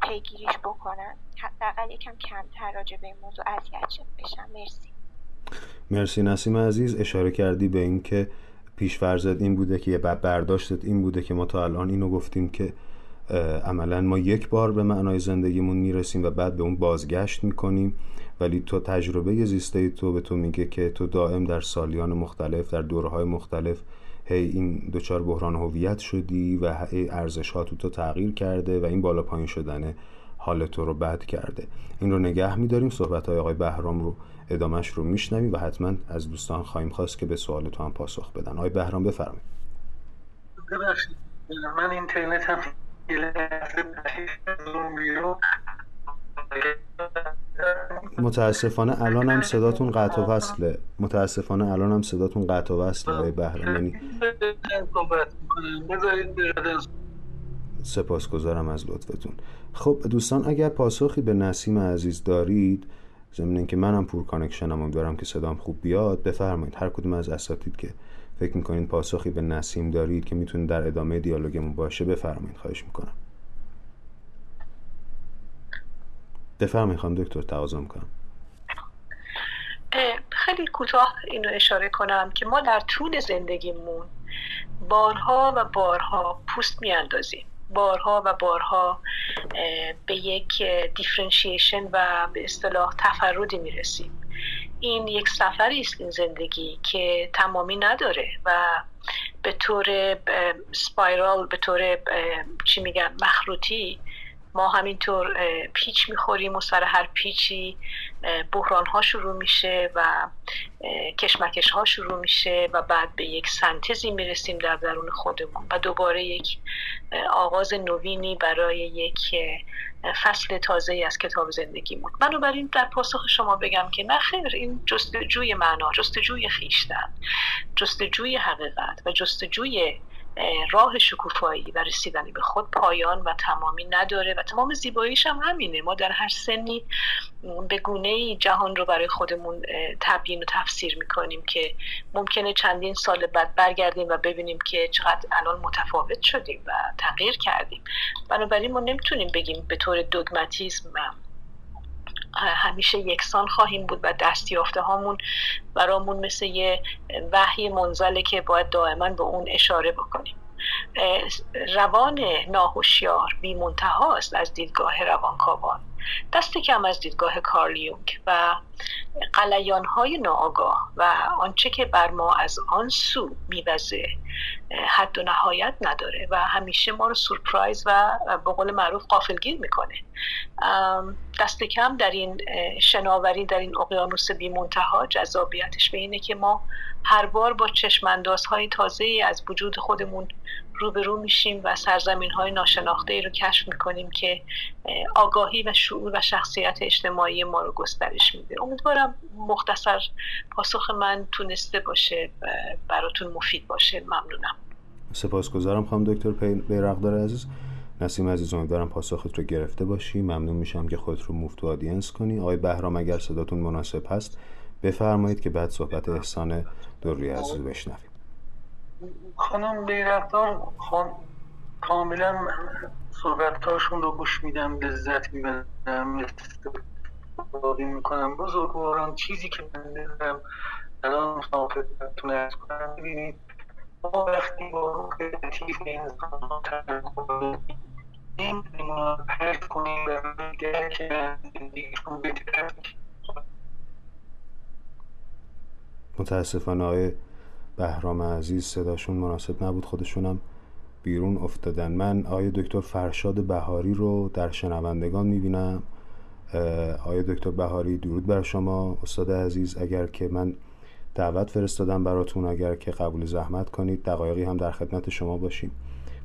پیگیریش بکنم. حداقل یکم کمتر راجع به این موضوع اذیت بشم. مرسی. مرسی نسیم عزیز. اشاره کردی به اینکه فرضت این بوده که یه برداشتت این بوده که ما تا الان اینو گفتیم که عملا ما یک بار به معنای زندگیمون می‌رسیم و بعد به اون بازگشت می‌کنیم. ولی تو تجربه زیسته تو به تو میگه که تو دائم در سالیان مختلف در دورهای مختلف هی این دچار بحران هویت شدی و ارزش ها تو تو تغییر کرده و این بالا پایین شدن حال تو رو بد کرده. این رو نگه میداریم صحبت های آقای بهرام رو ادامش رو میشنویم و حتما از دوستان خواهیم خواست که به سوال تو هم پاسخ بدن. آقای بهرام بفرمایید. من اینترنت هم متاسفانه الان هم صداتون قطع و وصله. متاسفانه الان هم صداتون قطع و وصله آقای بهرام. یعنی سپاسگزارم از لطفتون. خب دوستان اگر پاسخی به نسیم عزیز دارید ضمن که منم پور کانکشنم دارم که صدام خوب بیاد بفرمایید. هر کدوم از اساتید که فکر می‌کنید پاسخی به نسیم دارید که می‌تونید در ادامه دیالوگمون باشه بفرمایید. خواهش می‌کنم. بفرمایید خانم دکتر تقاضا کنم خیلی کوتاه اینو اشاره کنم که ما در طول زندگیمون بارها و بارها پوست میاندازیم. بارها و بارها به یک دیفرنشیشن و به اصطلاح تفردی می‌رسیم. این یک سفری است این زندگی که تمامی نداره و به طور سپایرال به طور چی میگن مخروطی ما همینطور پیچ می‌خوریم و سر هر پیچی بحران ها شروع میشه و کشمکش ها شروع میشه و بعد به یک سنتزی می‌رسیم در درون خودمون و دوباره یک آغاز نوینی برای یک فصل تازه از کتاب زندگیمون. بنابراین در پاسخ شما بگم که نه خیر این جستجوی معنا جستجوی خیشتن جستجوی حقیقت و جستجوی راه شکوفایی و رسیدن به خود پایان و تمامی نداره و تمام زیباییش هم همینه. ما در هر سنی به گونه جهان رو برای خودمون تبیین و تفسیر می‌کنیم که ممکنه چندین سال بعد برگردیم و ببینیم که چقدر الان متفاوت شدیم و تغییر کردیم. بنابراین ما نمی‌تونیم بگیم به طور دوگماتیزم همیشه یکسان خواهیم بود و دستیافته هامون برامون مثل یه وحی منزله که باید دائما به اون اشاره بکنیم. روان ناهوشیار بی است از دیدگاه روانکاوان. دست کم از دیدگاه کارلیونگ و قلیان های ناآگاه و آنچه که بر ما از آن سو میوزه. حد و نهایت نداره و همیشه ما رو سورپرایز و به قول معروف قافلگیر می‌کنه. دست کم در این شناوری در این اقیانوس بی منتها جذابیتش به اینه که ما هر بار با های تازه از وجود خودمون روبرو میشیم و سرزمین های ناشناخته ای رو کشف می‌کنیم که آگاهی و شعور و شخصیت اجتماعی ما رو گسترش میده. امیدوارم مختصر پاسخ من تونسته باشه و براتون مفید باشه. ممنونم. سپاسگزارم خانم دکتر بیرقدار عزیز. نسیم عزیز امیدوارم پاسخت رو گرفته باشی. ممنون میشم که خودت رو موفتو آدینس کنی. آقای بهرام اگر صداتون مناسب هست بفرمایید که بعد صحبت احسان دوری عزیز بشنویم. خانم بیرفتار خان کاملا صحبتاشون رو گوش میدم لذت می‌برم استفاده می‌کنم. بزرگواران چیزی که من دارم الان خدمتتون ارز کنم ببینید ما وقتی با روح لطیف انسان ها تفکر نمی‌دونیم پرد کنیم و درک زندگیشون بهتر متاسفانه آقای بهرام عزیز صداشون مناسب نبود خودشونم بیرون افتادن. من آقای دکتر فرشاد بهاری رو در شنوندگان می‌بینم. آقای دکتر بهاری درود بر شما. استاد عزیز اگر که من دعوت فرستادم براتون اگر که قبول زحمت کنید دقایقی هم در خدمت شما باشیم.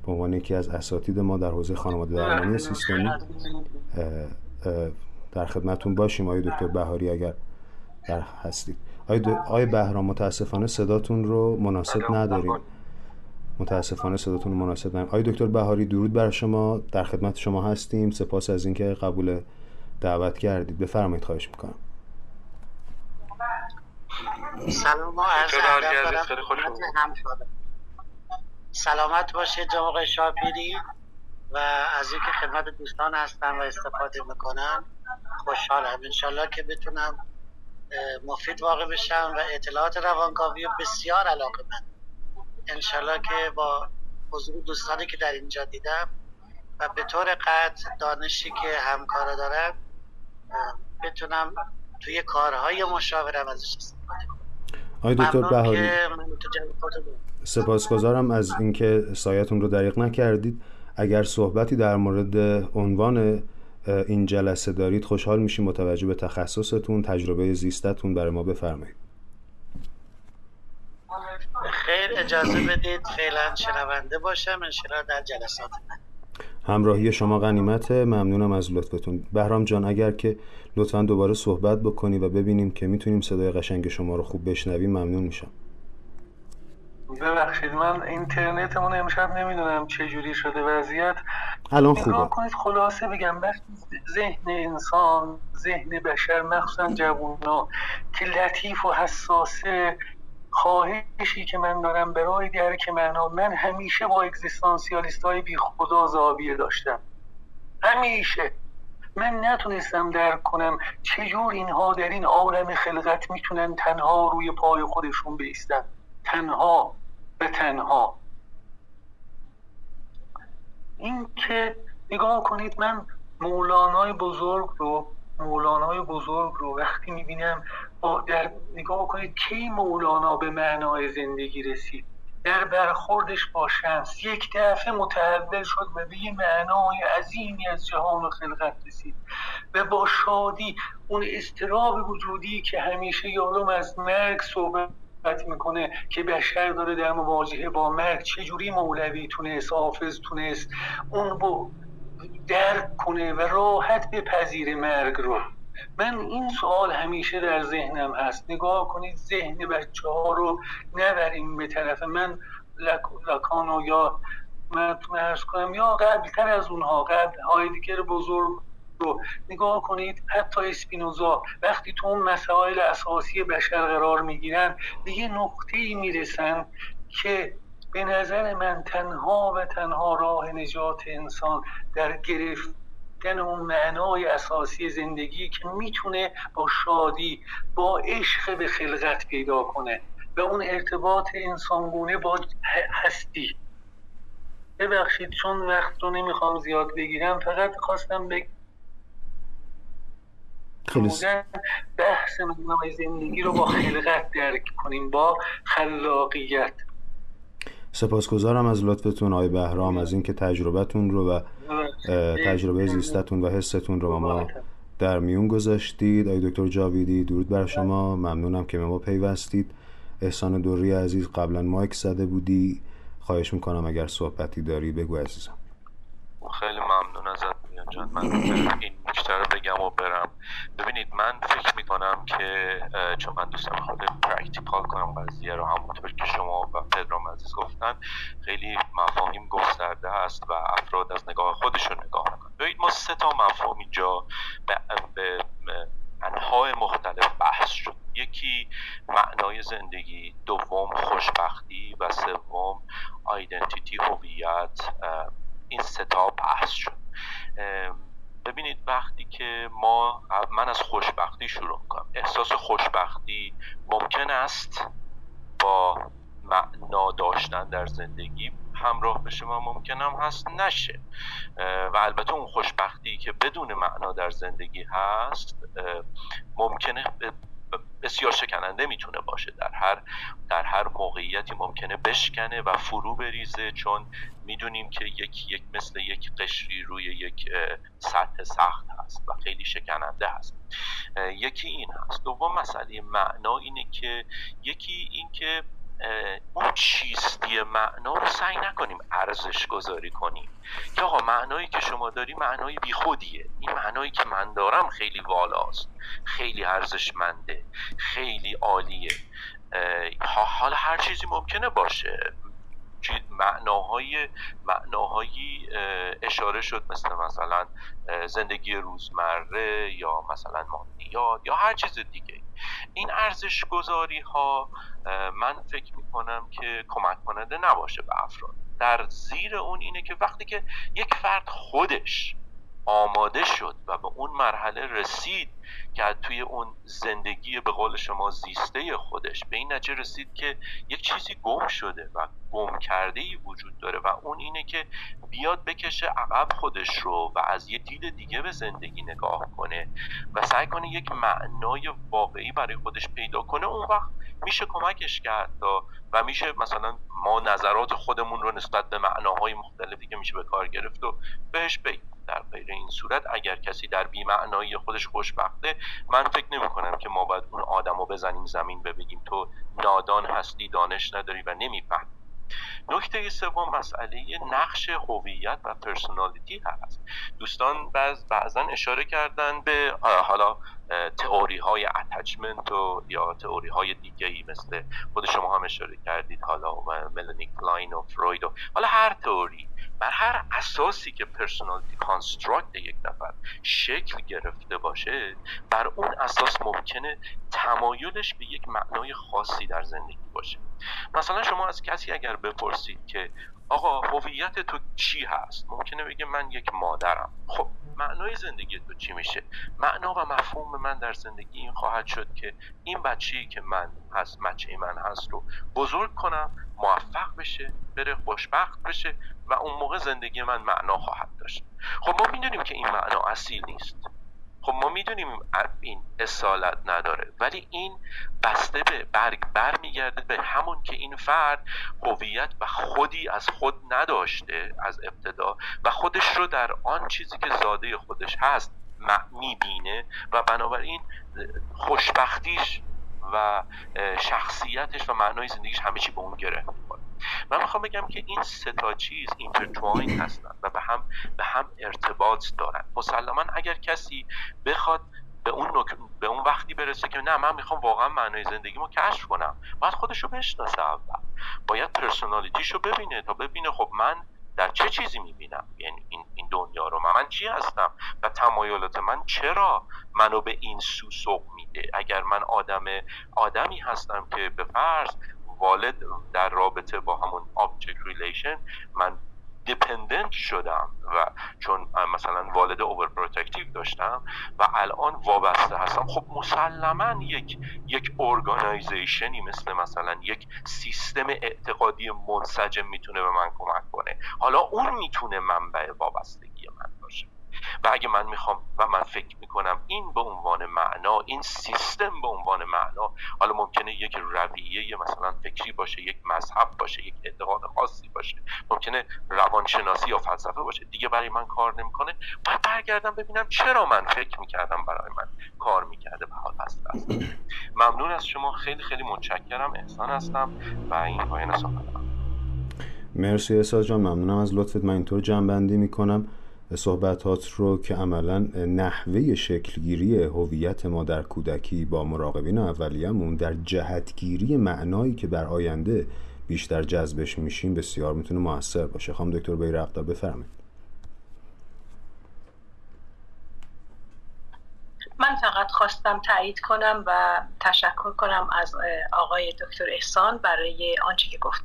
به عنوان یکی از اساتید ما در حوزه خانواده درمانی سیستمی در خدمتون باشیم آقای دکتر بهاری اگر در هستید. آقای بهرام متاسفانه صداتون رو مناسب نداریم متاسفانه صداتون رو مناسب نداریم آقای دکتر بهاری درود بر شما. در خدمت شما هستیم. سپاس از اینکه قبول دعوت کردید. بفرمایید خواهش می‌کنم. سلام سلامت باشید جناب شاپیری. و از اینکه خدمت دوستان هستم و استفاده می‌کنم خوشحالم. انشالله که بتونم مفید واقع بشم و اطلاعات روانکاوی بسیار علاقه من. انشالله که با حضور دوستانی که در اینجا دیدم و به طور قطع دانشی که همکارا دارم بتونم توی کارهای مشاورم ازش استفاده کنم. آقای دکتر بهاری سپاسگزارم از اینکه سایتون رو دریق نکردید. اگر صحبتی در مورد عنوان این جلسه دارید خوشحال میشیم متوجه به تخصصتون تجربه زیستتون برای ما بفرمایید. خیر اجازه بدید. فعلا شنونده باشم. انشاءالله در جلسات همراهی شما غنیمت ممنونم از لطفتون. بهرام جان اگر که لطفا دوباره صحبت بکنی و ببینیم که می‌تونیم صدای قشنگ شما رو خوب بشنویم ممنون میشم. ببخشید من اینترنتمون امشب نمی‌دونم چه جوری شده وضعیت. الان خوبه. کنید خلاصه بگم ذهن انسان ذهن بشر مخصوصا جوونا که لطیف و حساسه خواهشی که من دارم برای درک معنا من همیشه با اگزیستانسیالیست های بی خدا زاویه داشتم. همیشه. من نتونستم درک کنم چجور اینها در این عالم خلقت می‌تونن تنها روی پای خودشون بیستن. تنها به تنها. این که نگاه کنید من مولانای بزرگ رو مولانای بزرگ رو وقتی می‌بینم در نگاه کنید کی مولانا به معنای زندگی رسید. در برخوردش با شمس. یک دفعه متحول شد و به یه معنای عظیمی از جهان و خلقت رسید. و با شادی اون استراب وجودی که همیشه یارم از مرگ صحبت می‌کنه که بشر داره در مواجهه با مرگ چجوری مولوی تونست حافظ تونست اون رو درک کنه و راحت بپذیر مرگ رو. من این سوال همیشه در ذهنم هست. نگاه کنید ذهن بچه ها رو نبریم به طرف من لکانو یا من ارز کنم یا قبلتر از اونها قبل هایدگر بزرگ رو نگاه کنید حتی اسپینوزا وقتی تو اون مسائل اساسی بشر قرار می‌گیرن به یه نقطه ای می‌رسن که به نظر من تنها و تنها راه نجات انسان در گرفتن اون معنای اساسی زندگی که می‌تونه با شادی با عشق به خلقت پیدا کنه و اون ارتباط انسانگونه با هستی. ببخشید چون وقت رو نمی‌خوام زیاد بگیرم فقط خواستم بگم خیلی بحث معنای زندگی رو با خلقت درک کنیم با خلاقیت. سپاسگزارم از لطفتون آقای بهرام از اینکه تجربتون رو و تجربه زیستتون و حستون رو با ما در میون گذاشتید. آقای دکتر جاویدی درود بر شما. ممنونم که به ما پیوستید. احسان دوری عزیز قبلا mic زده بودی. خواهش می‌کنم اگر صحبتی داری بگو عزیزم. خیلی ممنون ازت. جان من این نکته رو بگم و برم. ببینید من فکر می‌کنم که چون من دوست دارم خود practical کنم قضیه رو همونطور که شما و پدرام عزیز گفتن خیلی مفاهیم گسترده هست و افراد از نگاه خودشون نگاه می‌کنن. ببینید ما سه تا مفهوم اینجا به, انهای مختلف بحث شد. یکی معنای زندگی دوم خوشبختی و سوم آیدنتیتی هویت این ستا بحث شد. ببینید وقتی که ما من از خوشبختی شروع می‌کنم. احساس خوشبختی ممکن است با معنا داشتن در زندگی همراه بشه و ممکن هم هست نشه. و البته اون خوشبختی که بدون معنا در زندگی هست ممکنه بسیار شکننده می‌تونه باشه. در هر در هر موقعیتی ممکنه بشکنه و فرو بریزه چون می‌دونیم که یک یک مثل یک قشری روی یک سطح سخت هست و خیلی شکننده هست. یکی این هست. دوم مسئله معنا اینه که یکی این که اون چیستی معنا رو سعی نکنیم ارزش گذاری کنیم. که آقا معنایی که شما داری معنای بیخودیه. این معنایی که من دارم خیلی والاست. خیلی ارزشمنده. خیلی عالیه. حالا هر چیزی ممکنه باشه. معناهای معناهایی اشاره شد مثل مثلا زندگی روزمره یا مثلا مادیات یا هر چیز دیگه. این ارزش گذاری ها من فکر می‌کنم که کمک کننده نباشه به افراد. در زیر اون اینه که وقتی که یک فرد خودش آماده شد و به اون مرحله رسید که توی اون زندگی به قول شما زیسته خودش به این نتیجه رسید که یک چیزی گم شده و گم کرده ای وجود داره و اون اینه که بیاد بکشه عقب خودش رو و از یه دید دیگه به زندگی نگاه کنه و سعی کنه یک معنای واقعی برای خودش پیدا کنه. اون وقت میشه کمکش کرد و میشه مثلا ما نظرات خودمون رو نسبت به معناهای مختلفی که میشه به کار گرفت و بهش بگیم. در غیر این صورت اگر کسی در بیمعنایی خودش خوشبخته من فکر نمی کنم که ما باید اون آدم رو بزنیم زمین بگیم تو نادان هستی دانش نداری و نمیفهم نکته سوم مسئله نقش هویت و پرسونالیتی هست. دوستان بعض بعضا اشاره کردن به حالا تئوری های attachment و یا تئوری های دیگه ای مثل خود شما هم اشاره کردید حالا ملانی کلاین و فروید و حالا هر تئوری. بر هر اساسی که personality construct یک نفر شکل گرفته باشه بر اون اساس ممکنه تمایلش به یک معنای خاصی در زندگی باشه. مثلا شما از کسی اگر بپرسید که آقا هویت تو چی هست؟ ممکنه بگه من یک مادرم. خب معنای زندگی تو چی میشه؟ معنا و مفهوم من در زندگی این خواهد شد که این بچه‌ای که من هست بچه من هست رو بزرگ کنم موفق بشه بره خوشبخت بشه و اون موقع زندگی من معنا خواهد داشت. خب ما می‌دونیم که این معنا اصیل نیست. خب ما می‌دونیم این اصالت نداره ولی این بسته به برگ برمیگرده به همون که این فرد هویت و خودی از خود نداشته از ابتدا و خودش رو در آن چیزی که زاده خودش هست می‌بینه و بنابراین خوشبختیش و شخصیتش و معنای زندگیش همه چی به اون گره می‌کنه من می‌خوام بگم که این سه تا چیز اینترتواین هستن و به هم به هم ارتباط دارن. مسلما اگر کسی بخواد به اون به اون وقتی برسه که نه من می‌خوام واقعا معنای زندگیمو کشف کنم باید خودش رو بشناسه اول. باید personality ش رو ببینه تا ببینه خب من در چه چیزی می‌بینم. یعنی این, این دنیا رو من, من چی هستم و تمایلات من چرا منو به این سو سوق میده؟ اگر من آدم آدمی هستم که به فرض والد در رابطه با همون object relation من dependent شدم و چون مثلا والد over داشتم و الان وابسته هستم. خب مسلما یک یک ارگانایزیشنی مثل مثلا یک سیستم اعتقادی منسجم می‌تونه به من کمک کنه. حالا اون می‌تونه منبع وابستگی من باشه. و اگه من می‌خوام و من فکر می‌کنم این به عنوان معنا این سیستم به عنوان معنا حالا ممکنه یک رویه مثلا فکری باشه یک مذهب باشه یک اعتقاد خاصی باشه ممکنه روانشناسی یا فلسفه باشه. دیگه برای من کار نمی‌کنه. باید برگردم ببینم چرا من فکر می‌کردم برای من کار می‌کرده به حال هست ممنون از شما. خیلی خیلی متشکرم. احسان هستم و این پایان مرسی احساس جان. ممنونم از لطفت. من اینطور جنبندی می‌کنم. صحبتات رو که عملا نحوه شکلگیری هویت ما در کودکی با مراقبین اولیه‌مون در جهتگیری معنایی که در آینده بیشتر جذبش میشیم بسیار می‌تونه موثر باشه. خانم دکتر بیرقدار بفرمایید. من فقط خواستم تایید کنم و تشکر کنم از آقای دکتر احسان برای آنچه که گفت.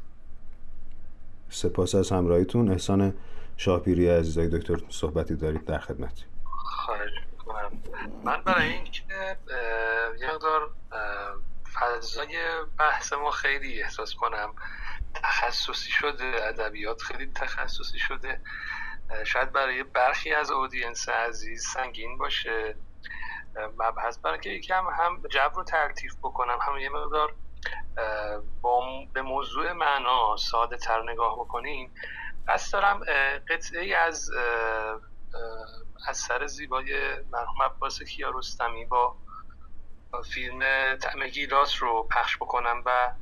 سپاس از همراهیتون. احسان شاپیری عزیزای دکتر صحبتی دارید در خدمت. خواهش من برای اینکه یه مقدار فضای بحث ما خیلی احساس کنم تخصصی شده ادبیات خیلی تخصصی شده. شاید برای برخی از اودینس عزیز سنگین باشه. مبحث برای که یکم هم جو رو ترتیف بکنم هم یه مقدار با به موضوع معنا ساده تر نگاه بکنیم پس دارم قطعه از اثر زیبای مرحوم عباس کیارستمی با فیلم تعم گیلاس رو پخش بکنم و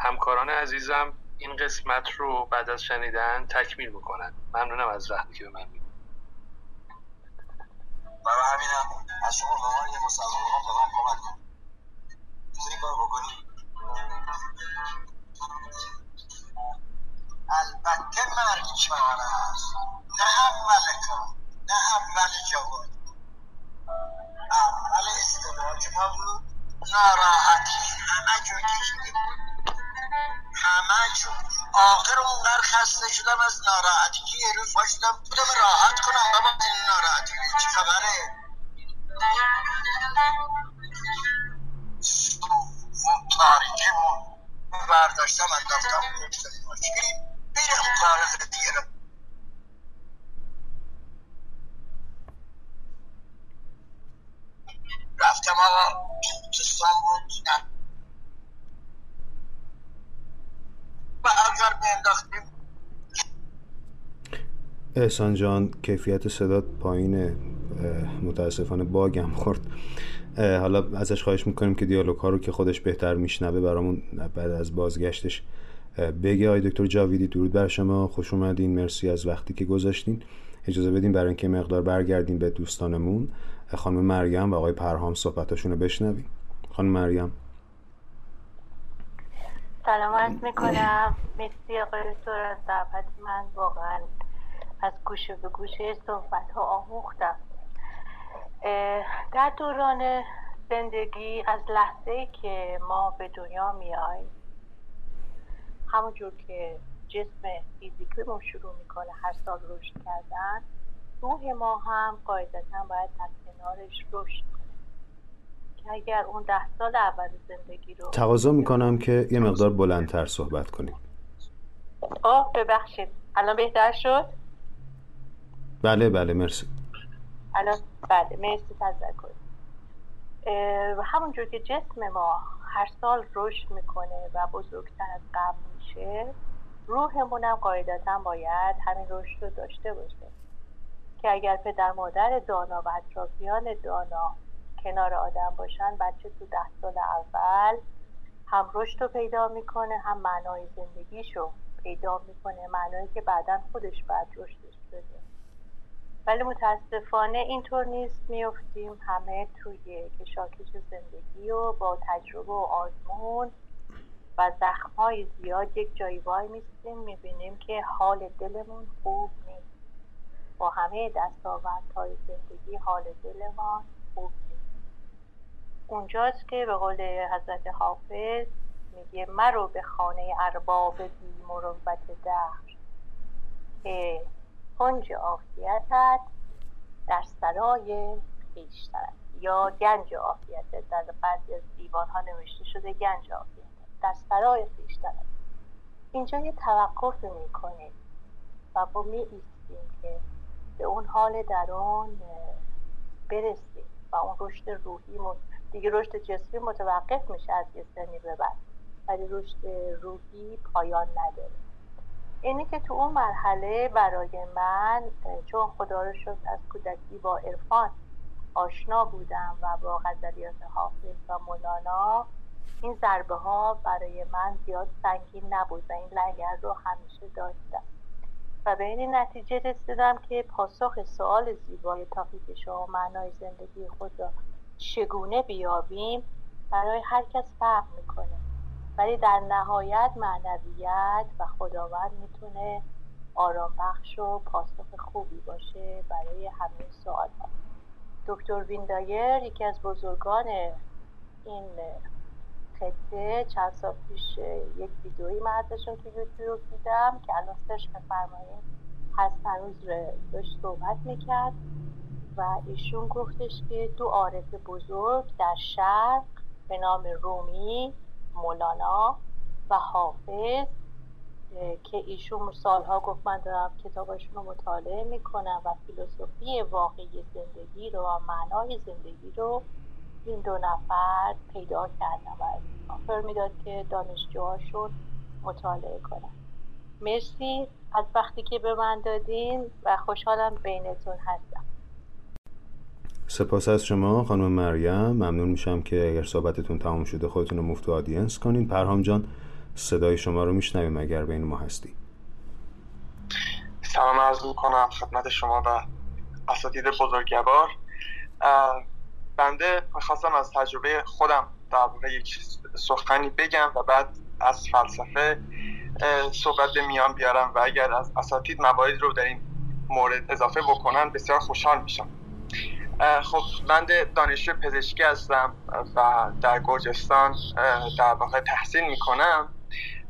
همکاران عزیزم این قسمت رو بعد از شنیدن تکمیل بکنن. ممنونم از وقتی که به من می‌دید. برای همینم از شما به عنوان یه مسلمان ها به من کمک کن این کار البته مرگ چاره هست نه اول کار نه اول جواب اول ازدواج ما بود. ناراحتی همه جو کشیدیم همه جو آخر اونقدر خسته شدم از ناراحتی که یه روز باشدم بودم راحت کنم بابا این ناراحتی چی خبره؟ تاریکی بود. برداشتم انداختم پشت ماشین احسان جان کیفیت صدات پایین متاسفانه باگم خورد. حالا ازش خواهش می‌کنیم که دیالوگ ها رو که خودش بهتر میشنوه برامون بعد از بازگشتش بگه آی دکتر جاویدی درود بر شما خوش اومدین مرسی از وقتی که گذاشتین. اجازه بدین برای اینکه مقدار برگردیم به دوستانمون خانم مریم و آقای پرهام صحبتاشون رو بشنویم. خانم مریم. سلام عرض می‌کنم. مرسی آقای دکتر از دعوت من. واقعا از گوشه به گوشه صحبت ها آموختم در دوران زندگی از لحظه که ما به دنیا میاییم همونجور که جسم فیزیکیمون شروع می‌کنه هر سال رشد کردن روح ما هم قاعدتا باید در کنارش رشد کنه. که اگر اون ده سال اول زندگی رو تقاضا می‌کنم که یه مقدار بلندتر صحبت کنیم. آه ببخشید. الان بهتر شد؟ بله بله مرسی. الان بله مرسی تذکر همونجور که جسم ما هر سال رشد می‌کنه و بزرگتر از قبل میشه روحمون هم قاعدتا باید همین رشد رو داشته باشه که اگر پدر مادر دانا و اطرافیان دانا کنار آدم باشن بچه تو ده سال اول هم رشد رو پیدا می‌کنه هم معنای زندگیشو پیدا می‌کنه معنایی که بعدا خودش بعد رشدش بده. ولی متاسفانه اینطور نیست میفتیم همه توی کشاکش زندگی و با تجربه و آزمون. و زخمهای زیاد یک جایی وای میستیم می‌بینیم که حال دلمون خوب نیست. با همه دستاوردهای زندگی حال دلمان خوب نیست. اونجاست که به قول حضرت حافظ میگه مرو به خانه ارباب بی مروت دهر که کنج عافیتت در سرای خیشتن. یا گنج عافیتت در بعضی از دیوان ها نوشته شده گنج عافیتت در سرای خیشتن اینجا یه توقف می‌کنیم و با می ایستیم که به اون حال درون برسیم و اون رشد روحی دیگه رشد جسمی متوقف میشه از یه سنی به بعد ولی رشد روحی پایان نداره. اینی که تو اون مرحله برای من چون خدا رو شد از کودکی با عرفان آشنا بودم و با غزلیات حافظ و مولانا این ضربه ها برای من زیاد سنگین نبود و این لنگر رو همیشه داشتم. و به این نتیجه رسیدم که پاسخ سوال زیبای تاقیق شما معنای زندگی خود را چگونه بیابیم برای هر کس فرق می‌کنه. ولی در نهایت معنویت و خداوند می‌تونه آرام بخش و پاسخ خوبی باشه برای همه سوال دکتر ویندایر یکی از بزرگان این خطه چند سال پیش یک ویدئویی من ازشون تو یوتیوب دیدم که الان سرچ بفرمایید هست هنوز داشت صحبت می‌کرد و ایشون گفتش که دو عارف بزرگ در شرق به نام رومی مولانا و حافظ که ایشون سالها گفت من دارم کتاباشون رو مطالعه می‌کنم و فیلسوفی واقعی زندگی رو و معنای زندگی رو این دو نفر پیدا کردم و آفر می‌داد که دانشجوهاشون مطالعه کنم مرسی از وقتی که به من دادین و خوشحالم بینتون هستم. سپاس از شما خانم مریم. ممنون میشم که اگر صحبتتون تمام شده خودتون رو مفت آدینس کنین. پرهام جان صدای شما رو میشنویم اگر بین ما هستی. سلام عرض می‌کنم خدمت شما و اساتید بزرگوار. بنده می‌خواستم از تجربه خودم در واقع یک سخنی بگم و بعد از فلسفه صحبت به میان بیارم و اگر از اساتید موارد رو در این مورد اضافه بکنن بسیار خوشحال میشم. خب من دانشجو پزشکی هستم و در گرجستان در واقع تحصیل می‌کنم.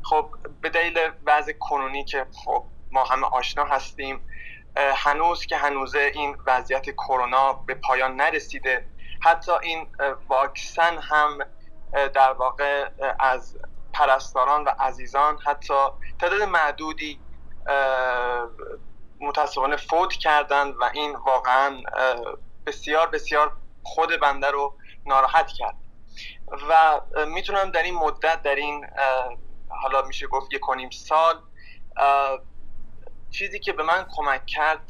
خب به دلیل وضع کنونی که خب ما همه آشنا هستیم هنوز که هنوزه این وضعیت کرونا به پایان نرسیده حتی این واکسن هم در واقع از پرستاران و عزیزان حتی تعداد معدودی متاسفانه فوت کردند و این واقعا بسیار بسیار خود بنده رو ناراحت کرد. و می‌تونم در این مدت در این حالا میشه گفت یک کنیم سال چیزی که به من کمک کرد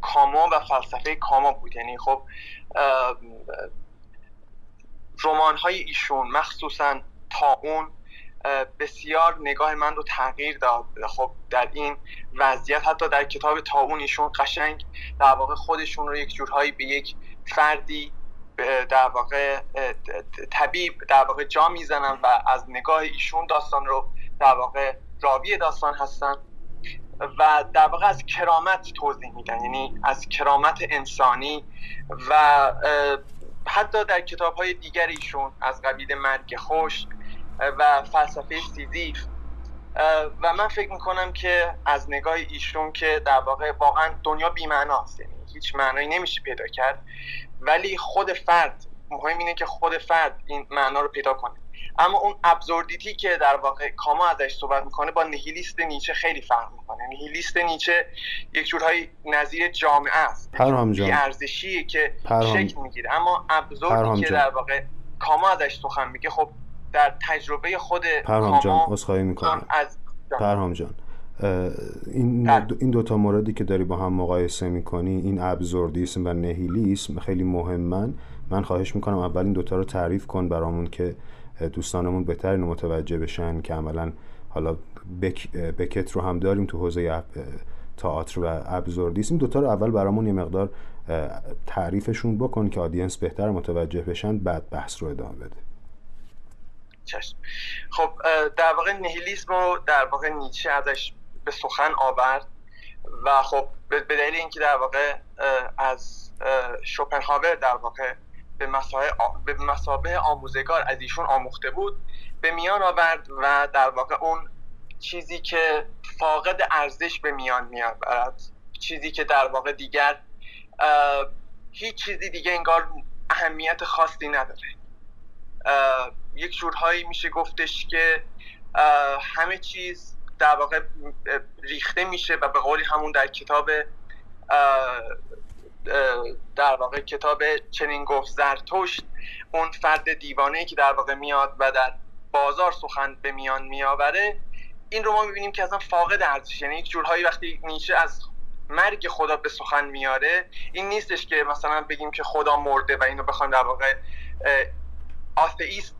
کاما و فلسفه کاما بود. یعنی خب رمان های ایشون مخصوصا اون بسیار نگاه من رو تغییر داد. خب در این وضعیت حتی در کتاب تاون ایشون قشنگ در واقع خودشون رو یک جورهایی به یک فردی در واقع طبیب در واقع جا می‌زنن و از نگاه ایشون داستان رو در واقع راوی داستان هستن. و در واقع از کرامت توضیح میدن. یعنی از کرامت انسانی و حتی در کتاب های دیگر ایشون از قبیل مرگ خوش و فلسفه سیزیف. و من فکر می‌کنم که از نگاه ایشون که در واقع واقعا دنیا بیمعناست. یعنی هیچ معنایی نمیشه پیدا کرد. ولی خود فرد مهم اینه که خود فرد این معنا رو پیدا کنه. اما اون ابزوردیتی که در واقع کاما ازش صحبت می‌کنه با نهیلیست نیچه خیلی فرق می‌کنه. نهیلیست نیچه یک جورهای نظیر جامعه است. پرهام جان. ارزشی که شکل می‌گیره. اما ابزوردی که در واقع کاما ازش سخن میگه خب در تجربه خود پرهام جان اصخایی می‌کنم. از پرهام جان. این بله. این دوتا موردی که داری با هم مقایسه می‌کنی این ابزوردیسم و نهیلیسم خیلی مهمن. من خواهش می‌کنم اول این دوتا رو تعریف کن برامون که دوستانمون بهتر اینو متوجه بشن که عملا حالا بک، بکت رو هم داریم تو حوزه تئاتر و ابزوردیسم. دوتا رو اول برامون یه مقدار تعریفشون بکن که آدینس بهتر متوجه بشن بعد بحث رو ادامه بده. چشم. خب در واقع نهیلیسم رو در واقع نیچه ازش به سخن آورد و خب به دلیل اینکه در واقع از شوپنهاور در واقع به مسابه به آموزگار از ایشون آموخته بود به میان آورد و در واقع اون چیزی که فاقد ارزش به میان میآورد چیزی که در واقع دیگر هیچ چیزی دیگه انگار اهمیت خاصی نداره. یک جورهایی میشه گفتش که همه چیز در واقع ریخته میشه و به قولی همون در کتاب در واقع کتاب چنین گفت زرتشت اون فرد دیوانه که در واقع میاد و در بازار سخن به میان میآوره این رو ما می‌بینیم که اصلا فاقد ارزش. یعنی یک جورهایی وقتی نیچه از مرگ خدا به سخن میاره این نیستش که مثلا بگیم که خدا مرده و اینو بخوایم در واقع آثئیست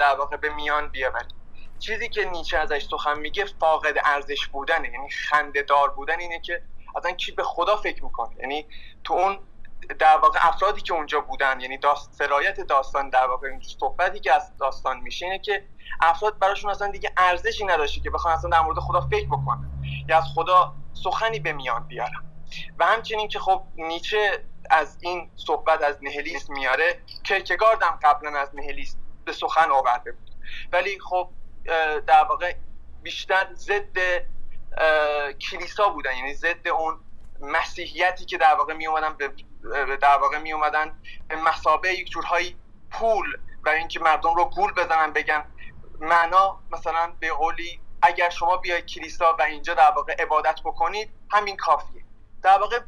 در واقع به میان بیاوریم. چیزی که نیچه ازش سخن میگه فاقد ارزش بودنه یعنی خنده دار بودن اینه که اصلا کی به خدا فکر می‌کنه؟ یعنی تو اون در واقع افرادی که اونجا بودن یعنی داست سرایت داستان در واقع این صحبتی که از داستان میشه اینه که افراد براشون اصلا دیگه ارزشی نداشته که بخوان اصلا در مورد خدا فکر بکنن یا از خدا سخنی به میان بیارن. و همچنین که خب نیچه از این صحبت از نهلیست میاره کرکگارد هم قبلا از نهلیست به سخن آورده بود. ولی خب در واقع بیشتر ضد کلیسا بودن. یعنی ضد اون مسیحیتی که در واقع می اومدن به در واقع می اومدن به مسابه یک جورهایی پول و اینکه مردم رو گول بزنن بگن معنا مثلا به قولی اگر شما بیاید کلیسا و اینجا در واقع عبادت بکنید همین کافیه. در واقع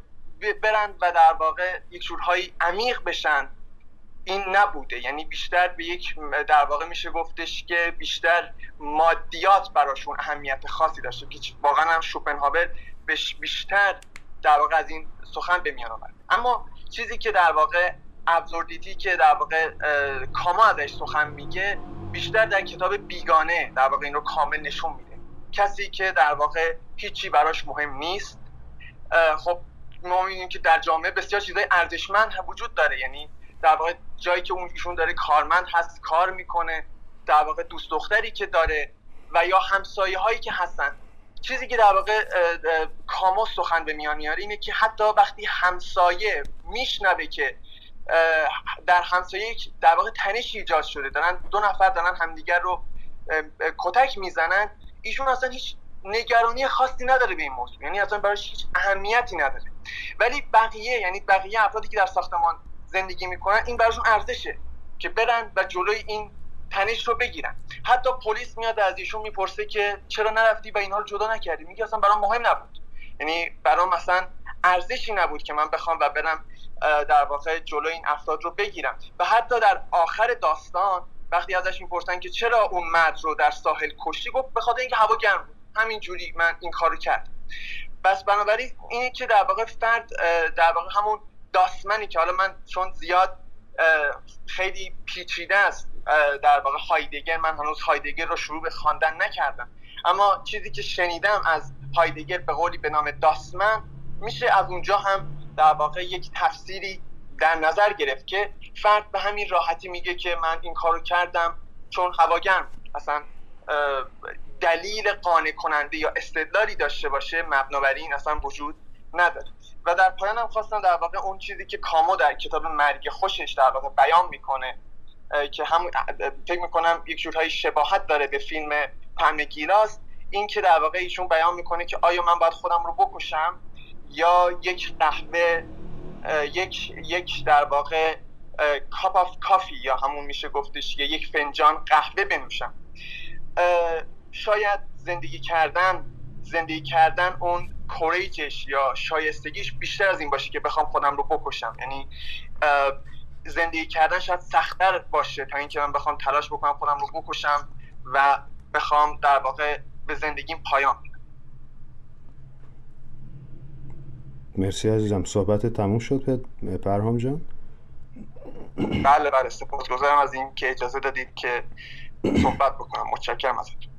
برند و در واقع یک جورهایی عمیق بشن. این نبوده. یعنی بیشتر به یک در واقع میشه گفتش که بیشتر مادیات براشون اهمیت خاصی داشته که واقعا هم شوپنهاور بیشتر در واقع از این سخن به میان آورد. اما چیزی که در واقع ابزوردیتی که در واقع کاما ازش سخن میگه بیشتر در کتاب بیگانه در واقع این رو کامل نشون میده. کسی که در واقع هیچی براش مهم نیست. خب ما می‌بینیم که در جامعه بسیار چیزای ارزشمند وجود داره. یعنی در واقع جایی که اون ایشون داره کارمند هست کار می‌کنه در واقع دوست دختری که داره و یا همسایه هایی که هستن. چیزی که در واقع کاموس سخن به میان میاره اینه که حتی وقتی همسایه میشنوه که در همسایه در واقع تنش ایجاد شده دارن دو نفر دارن همدیگر رو کتک می‌زنن ایشون اصلا هیچ نگرانی خاصی نداره به این موضوع. یعنی اصلا براش هیچ اهمیتی نداره. ولی بقیه یعنی بقیه افرادی که در ساختمان زندگی می‌کنن این براشون ارزشه که برن و جلوی این تنش رو بگیرن. حتی پلیس میاد از ایشون می‌پرسه که چرا نرفتی و اینها رو جدا نکردی؟ میگه اصلا برام مهم نبود. یعنی برام مثلا ارزشی نبود که من بخوام و برم در واقع جلوی این افراد رو بگیرم. و حتی در آخر داستان وقتی ازش می‌پرسن که چرا اون مرد رو در ساحل کشتی گفت به خاطر اینکه هوا گرم بود. همین جوری من این کارو کردم. بس بنابراین اینه که در واقع فرد در واقع همون داستمنی که حالا من چون زیاد خیلی پیچیده است در واقع هایدگر من هنوز هایدگر رو شروع به خواندن نکردم. اما چیزی که شنیدم از هایدگر به قولی به نام داستمن میشه از اونجا هم در واقع یک تفسیری در نظر گرفت که فرد به همین راحتی میگه که من این کارو کردم چون هوا گرم اصلا دلیل قانع کننده یا استدلالی داشته باشه مبنا این اصلا وجود نداره. و در پایان هم خواستم در واقع اون چیزی که کامو در کتاب مرگ خوشش در واقع بیان می‌کنه که هم فکر می‌کنم یک جورهای شباهت داره به فیلم پم گیلاس. این که در واقع ایشون بیان می‌کنه که آیا من باید خودم رو بکشم یا یک قهوه یک یک در واقع cup of coffee یا همون میشه گفتش که یک فنجان قهوه بنوشم. شاید زندگی کردن زندگی کردن اون courage ش یا شایستگیش بیشتر از این باشه که بخوام خودم رو بکشم. یعنی زندگی کردن شاید سختتر باشه تا اینکه من بخوام تلاش بکنم خودم رو بکشم و بخوام در واقع به زندگیم پایان مرسی عزیزم. صحبت تموم شد پرهام جان. بله بله. سپاسگزارم از این که اجازه دادید که صحبت بکنم. متشکرم ازتون.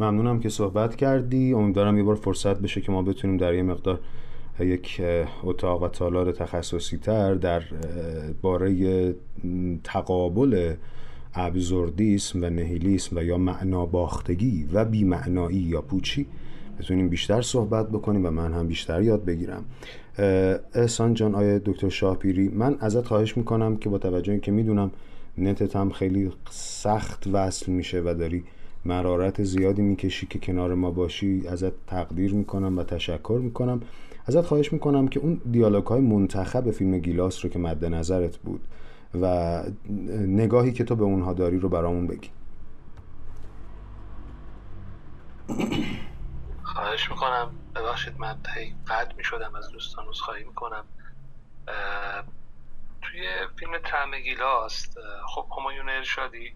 ممنونم که صحبت کردی. امیدوارم یه بار فرصت بشه که ما بتونیم در یه مقدار یک اتاق و تالار تخصصی تر در باره تقابل ابزوردیسم و نهیلیسم و یا معنا باختگی و بیمعنایی یا پوچی بتونیم بیشتر صحبت بکنیم و من هم بیشتر یاد بگیرم. احسان جان آیا دکتر شاهپیری من ازت خواهش می‌کنم که با توجه که می‌دونم نتت هم خیلی سخت وصل میشه و داری مرارت زیادی می‌کشی که کنار ما باشی ازت تقدیر می‌کنم و تشکر می‌کنم. ازت خواهش می‌کنم که اون دیالوگ های منتخب فیلم گیلاس رو که مد نظرت بود و نگاهی که تو به اونها داری رو برامون بگی. خواهش می‌کنم. ببخشید من قطع می‌شدم از دوستان خواهی می‌کنم. توی فیلم ترمگیلاست خب همایون ارشادی.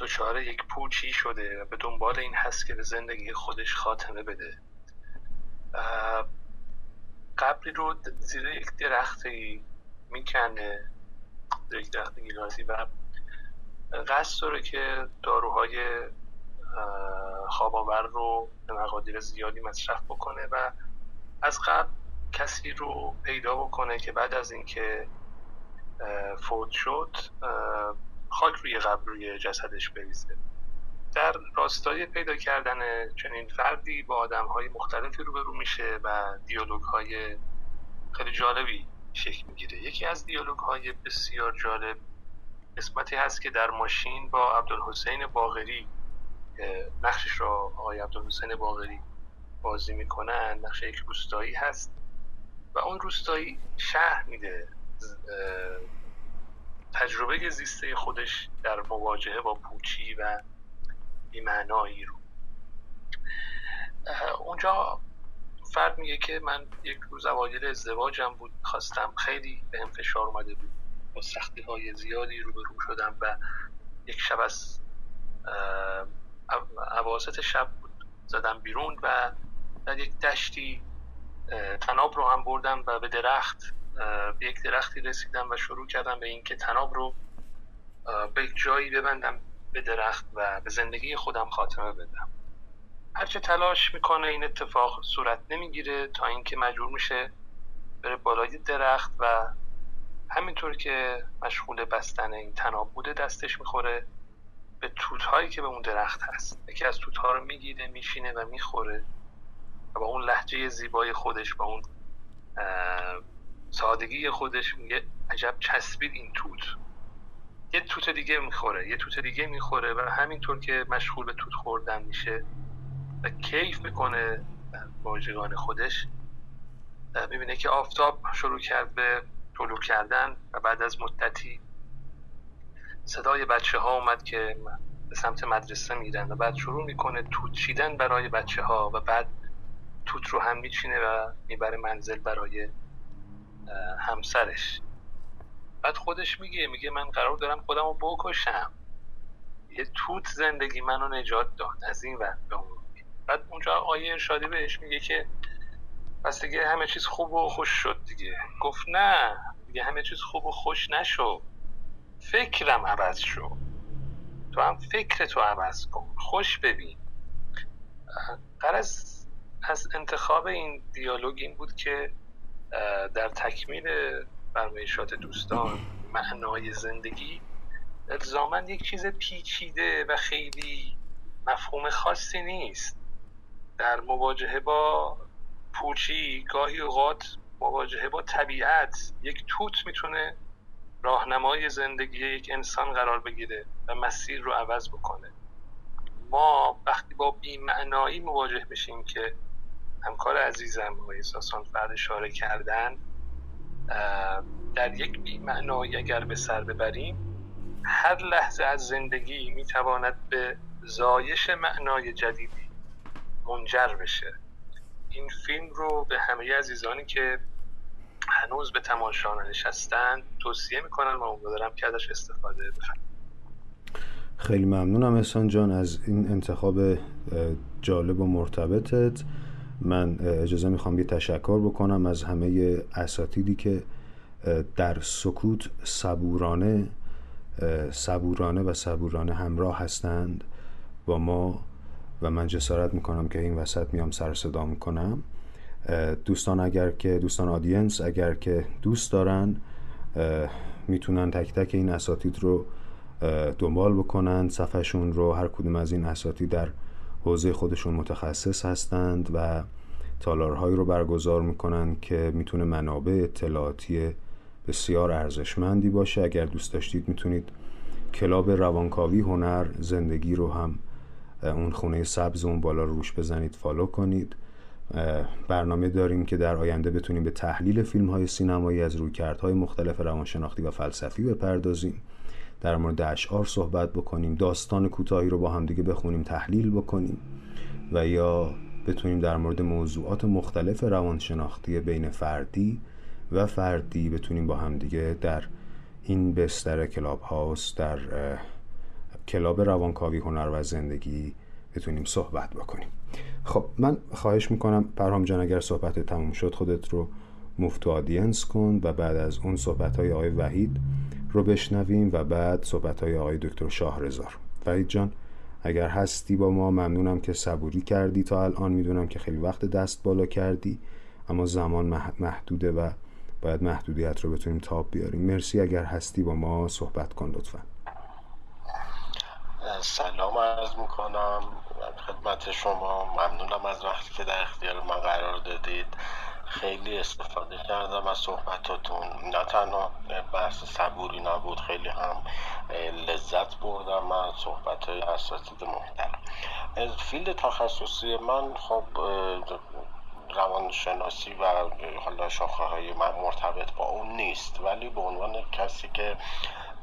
دچار یک پوچی شده و به دنبال این هست که به زندگی خودش خاتمه بده. قبری رو زیر یک درختی می‌کنه یک درخت گیلازی و قصد داره که داروهای خواباور رو به مقادیر زیادی مصرف بکنه و از قبل کسی رو پیدا بکنه که بعد از اینکه فوت شد خاک روی قبر روی جسدش بریزه. در راستای پیدا کردن چنین فردی با آدم های مختلفی روبرو میشه و دیالوگ های خیلی جالبی شکل می‌گیره. یکی از دیالوگ های بسیار جالب قسمتی هست که در ماشین با عبدالحسین باغری نقشش را آقای عبدالحسین باغری بازی می‌کنن. نقش یک روستایی هست و اون روستایی شهر میده. تجربه زیسته خودش در مواجهه با پوچی و بیمعنایی رو. اونجا فرد میگه که من یک روز اوایل ازدواجم بود خواستم خیلی به هم فشار اومده بود. با سختی های زیادی رو شدم و یک شب از عواسط شب بود. زدم بیرون و در یک دشتی تناب رو هم بردم و به درخت به یک درختی رسیدم و شروع کردم به اینکه تناب رو به جایی ببندم به درخت و به زندگی خودم خاتمه بدم. هرچه تلاش می‌کنه این اتفاق صورت نمی‌گیره تا اینکه مجبور میشه بره بالای درخت و همینطور که مشغول بستن این تناب بوده دستش می‌خوره به توت هایی که به اون درخت هست. یکی از توت ها رو می‌گیره میشینه و می‌خوره و با اون لحجه زیبای خودش با اون سادگی خودش میگه عجب چسبید این توت. یه توت دیگه می‌خوره یه توت دیگه می‌خوره و همینطور که مشغول به توت خوردن میشه و کیف می‌کنه واژگان خودش می‌بینه که آفتاب شروع کرد به طلوع کردن و بعد از مدتی صدای بچه ها اومد که به سمت مدرسه میرن و بعد شروع می‌کنه توت چیدن برای بچه ها و بعد توت رو هم میچینه و می‌بره منزل برای همسرش. بعد خودش میگه میگه من قرار دارم خودم رو بکشم. یه توت زندگی منو نجات داد از این وقت به اون بعد اونجا آیه ارشادی بهش میگه که پس دیگه همه چیز خوب و خوش شد دیگه. گفت نه دیگه همه چیز خوب و خوش نشو. فکرم عوض شو. تو هم فکر تو عوض کن. خوش ببین. قرض از انتخاب این دیالوگ این بود که در تکمیل فرمایشات دوستان معنای زندگی الزاما یک چیز پیچیده و خیلی مفهوم خاصی نیست. در مواجهه با پوچی گاهی اوقات مواجهه با طبیعت یک توت می‌تونه راهنمای زندگی یک انسان قرار بگیره و مسیر رو عوض بکنه. ما وقتی با بیمعنایی مواجه بشیم که همکار عزیزم آقای ساسان فرد اشاره کردن در یک بیمعنایی اگر به سر ببریم هر لحظه از زندگی می‌تواند به زایش معنای جدیدی منجر بشه. این فیلم رو به همه عزیزانی که هنوز به تماشا نشستن توصیه می‌کنن و امیدوارم که ازش استفاده بکنم خیلی ممنونم احسان جان از این انتخاب جالب و مرتبطت. من اجازه می‌خوام یه تشکر بکنم از همه اساتیدی که در سکوت صبورانه صبورانه و صبورانه همراه هستند با ما و من جسارت می‌کنم که این وسط میام سر صدا می‌کنم. دوستان اگر که دوستان آدینس اگر که دوست دارن می‌تونن تک تک این اساتید رو دنبال بکنن صفحشون رو هر کدوم از این اساتید در حوزه خودشون متخصص هستند و تالارهایی رو برگزار می‌کنن که می‌تونه منابع اطلاعاتی بسیار ارزشمندی باشه. اگر دوست داشتید می‌تونید club روانکاوی هنر زندگی رو هم اون خونه سبز اون بالا رو روش بزنید follow کنید. برنامه داریم که در آینده بتونیم به تحلیل فیلم های سینمایی از رویکردهای مختلف روانشناختی و فلسفی بپردازیم. در مورد اشعار صحبت بکنیم داستان کوتاهی رو با همدیگه بخونیم تحلیل بکنیم و یا بتونیم در مورد موضوعات مختلف روانشناختی بین فردی و فردی بتونیم با همدیگه در این بستر Clubhouse در club روانکاوی هنر و زندگی بتونیم صحبت بکنیم. خب من خواهش می‌کنم پرهام جان اگر صحبت تموم شد خودت رو move to audience کن و بعد از اون صحبت های آقای وحید رو بشنویم و بعد صحبت های آقای دکتر شاهرزار وحید جان اگر هستی با ما ممنونم که صبوری کردی تا الان. می‌دونم که خیلی وقت دست بالا کردی اما زمان محدوده و باید محدودیت رو بتونیم تاب بیاریم. مرسی. اگر هستی با ما صحبت کن لطفا. سلام عرض می‌کنم. خدمت شما. ممنونم از وقتی که در اختیار من قرار دادید. خیلی استفاده کردم از صحبتاتون. نه تنها بحث صبوری نبود خیلی هم لذت بردم از صحبت های اساتید محترم. field تخصصی من خب روانشناسی و حالا شاخه های مرتبط با اون نیست ولی به عنوان کسی که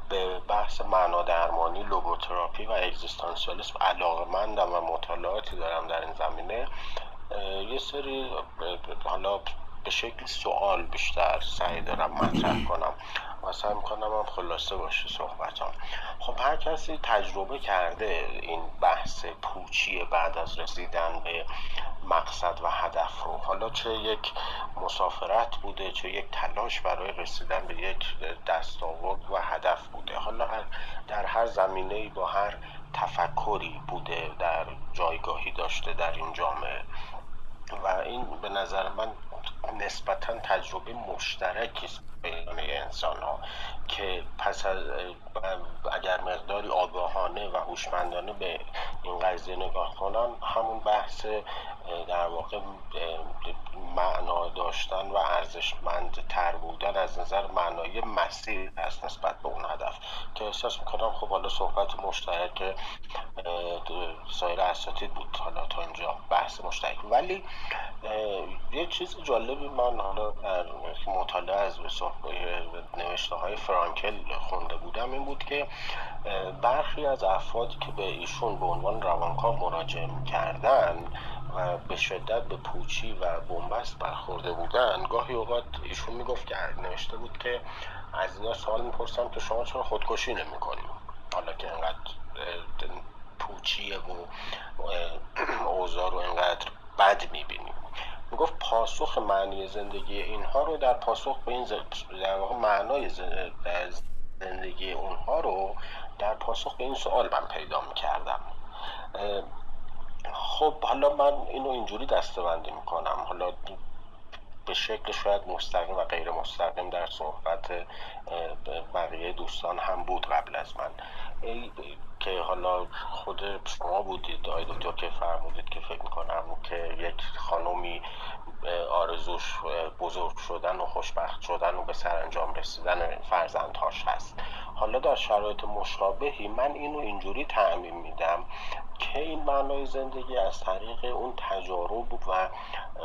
به بحث معنا درمانی لوگوتراپی و اگزیستانسیالیسم علاقه مندم و مطالعاتی دارم در این زمینه یه سری حالا به شکل سوال بیشتر سعی دارم مطرح کنم. و سعی می‌کنم هم خلاصه باشه صحبتام. خب هر کسی تجربه کرده این بحث پوچی بعد از رسیدن به مقصد و هدف رو. حالا چه یک مسافرت بوده چه یک تلاش برای رسیدن به یک دستاورد و هدف بوده. حالا در هر زمینه با هر تفکری بوده در جایگاهی داشته در این جامعه. و این به نظر من نسبتا تجربه مشترکی است. بین انسان ها که پس از اگر مقداری آگاهانه و هوشمندانه به این قضیه نگاه کنم همون بحث در واقع معنا داشتن و ارزشمند تر بودن از نظر معنای مسیر است نسبت به اون هدف. که احساس می‌کنم خب حالا صحبت مشترک سایر اساتید بود حالا تا اینجا بحث مشترک. ولی یه چیز جالبی من حالا در مطالعه از نوشته های فرانکل خونده بودم این بود که برخی از افرادی که به ایشون به عنوان روانکاو مراجعه کردن و به شدت به پوچی و بنبست برخورده بودن گاهی اوقات ایشون می‌گفت که نوشته بود که از اینا سوال می‌پرسم که شما چرا خودکشی نمی‌کنیم حالا که اینقدر پوچیه و اوضاع رو اینقدر بد می‌بینیم می‌گفت پاسخ معنی زندگی اینها رو در پاسخ به این در واقع معنای زندگی اونها رو در پاسخ به این سوال من پیدا می‌کردم. خب حالا من اینو اینجوری دستبندی می‌کنم. حالا به شکل شاید مستقیم و غیر مستقیم در صحبت بقیه دوستان هم بود قبل از من. که حالا خود شما بودید آقای دکتر که فرمودید که فکر می‌کنم که یک خانومی آرزوش بزرگ شدن و خوشبخت شدن و به سرانجام رسیدن فرزندهاش هست. حالا در شرایط مشابهی من اینو اینجوری تعمین میدم. که این معنای زندگی از طریق اون تجارب و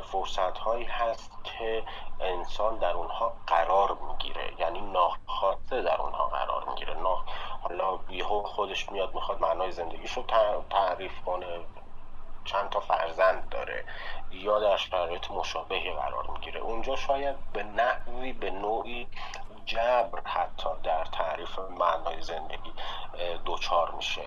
فرصت هایی هست که انسان در اونها قرار می‌گیره؟ یعنی ناخواسته در اونها قرار می‌گیره. نه حالا یهو خودش میاد می‌خواد معنای زندگیشو تعریف کنه. چند تا فرزند داره. یا در شرایط مشابهی قرار می‌گیره. اونجا شاید به نحوی به نوعی جبر حتی در تعریف معنای زندگی دوچار میشه.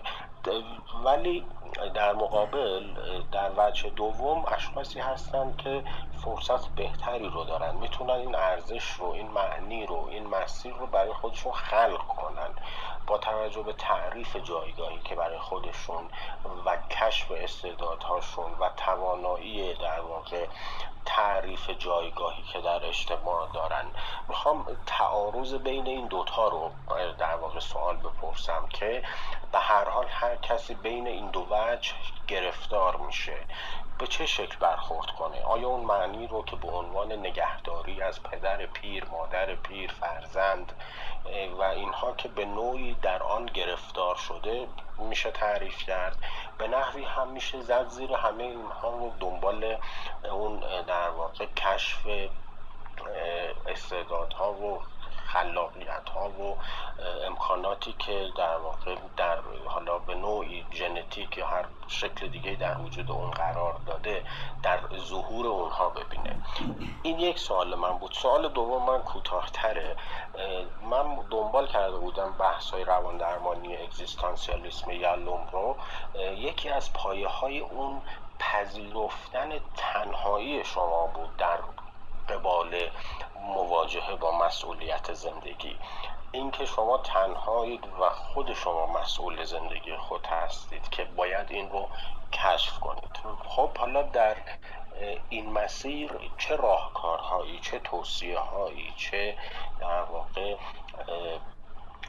ولی در مقابل در وجه دوم اشخاصی هستند که فرصت بهتری رو دارن. می‌تونن این ارزش رو این معنی رو این مسیر رو برای خودشون خلق کنن با توجه به تعریف جایگاهی که برای خودشون و کشف استعدادهاشون و توانایی در واقع تعریف جایگاهی که در اجتماع دارن. می‌خوام تعارض بین این دوتا رو در واقع سوال بپرسم که به هر حال هر کسی بین این دو وجه گرفتار میشه. به چه شکل برخورد کنه؟ آیا اون معنی رو که به عنوان نگهداری از پدر پیر مادر پیر فرزند و اینها که به نوعی در آن گرفتار شده میشه تعریف کرد؟ به نحوی هم میشه زد زیر همه اینها رو دنبال اون در واقع کشف استعدادها و خلاقیت ها و امکاناتی که در واقع در حالا به نوعی ژنتیک یا هر شکل دیگه در وجود اون قرار داده در ظهور اونها ببینه. این یک سوال من بود. سوال دوم من کوتاهتره. من دنبال کرده بودم بحث های روان درمانی اگزیستانسیالیسم یالوم رو یکی از پایه های اون پذیرفتن تنهایی شما بود در قبال مواجهه با مسئولیت زندگی. اینکه شما تنهایید و خود شما مسئول زندگی خود هستید که باید این رو کشف کنید. خب حالا در این مسیر چه راهکارهایی چه توصیه هایی چه در واقع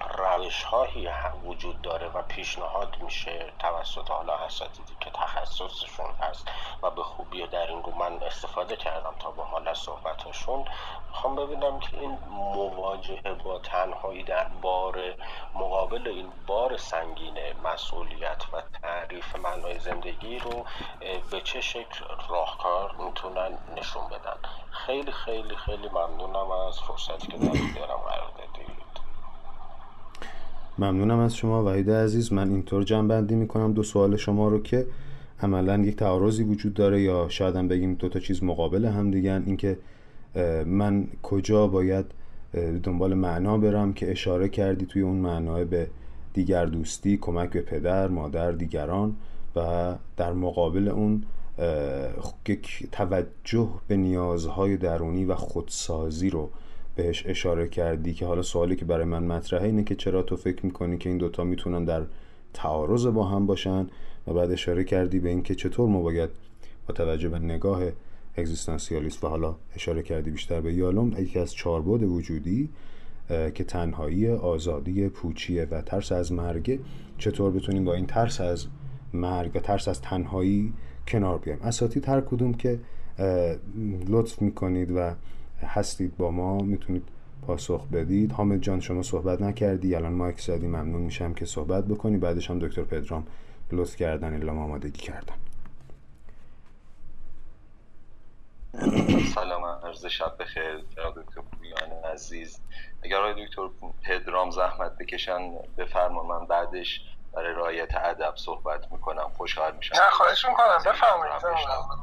روش هایی وجود داره و پیشنهاد میشه توسط حالا اساتیدی که تخصصشون هست و به خوبی در این رو من استفاده کردم تا با حال صحبتشون. می‌خوام ببینم که این مواجهه با تنهایی در بار مقابل این بار سنگین مسئولیت و تعریف معنای زندگی رو به چه شکل راهکار می‌تونن نشون بدن؟ خیلی خیلی خیلی ممنونم از فرصتی که در اختیارم قرار دادید ممنونم از شما وحید عزیز. من اینطور جنبندی می‌کنم دو سوال شما رو که عملا یک تعارضی وجود داره یا شاید هم بگیم دو تا چیز مقابل هم دیگن اینکه من کجا باید دنبال معنا برم که اشاره کردی توی اون معنای به دیگر دوستی کمک به پدر مادر دیگران و در مقابل اون یک توجه به نیازهای درونی و خودسازی رو بهش اشاره کردی که حالا سوالی که برای من مطرحه اینه که چرا تو فکر می‌کنی که این دوتا می‌تونن در تعارض با هم باشن؟ و بعد اشاره کردی به اینکه چطور ما باید با توجه به نگاه اگزیستانسیالیست و حالا اشاره کردی بیشتر به یالوم یکی از چاربود وجودی که تنهایی آزادی پوچیه و ترس از مرگ چطور بتونیم با این ترس از مرگ و ترس از تنهایی کنار بیایم؟ اساتید هر کدوم که لطف می‌کنید و هستید با ما می‌تونید پاسخ بدید. حامد جان شما صحبت نکردی. الان مایک زدی ممنون میشم که صحبت بکنی. بعدش هم دکتر پدرام لطف کردن اعلام آمادگی کردن. سلام عرض شب بخیر. جناب دکتر پویان عزیز. اگر آقای دکتر پدرام زحمت بکشن بفرما من بعدش برای رعایت ادب صحبت می‌کنم. خوشحال میشم. نه خواهش می‌کنم. بفرمایید.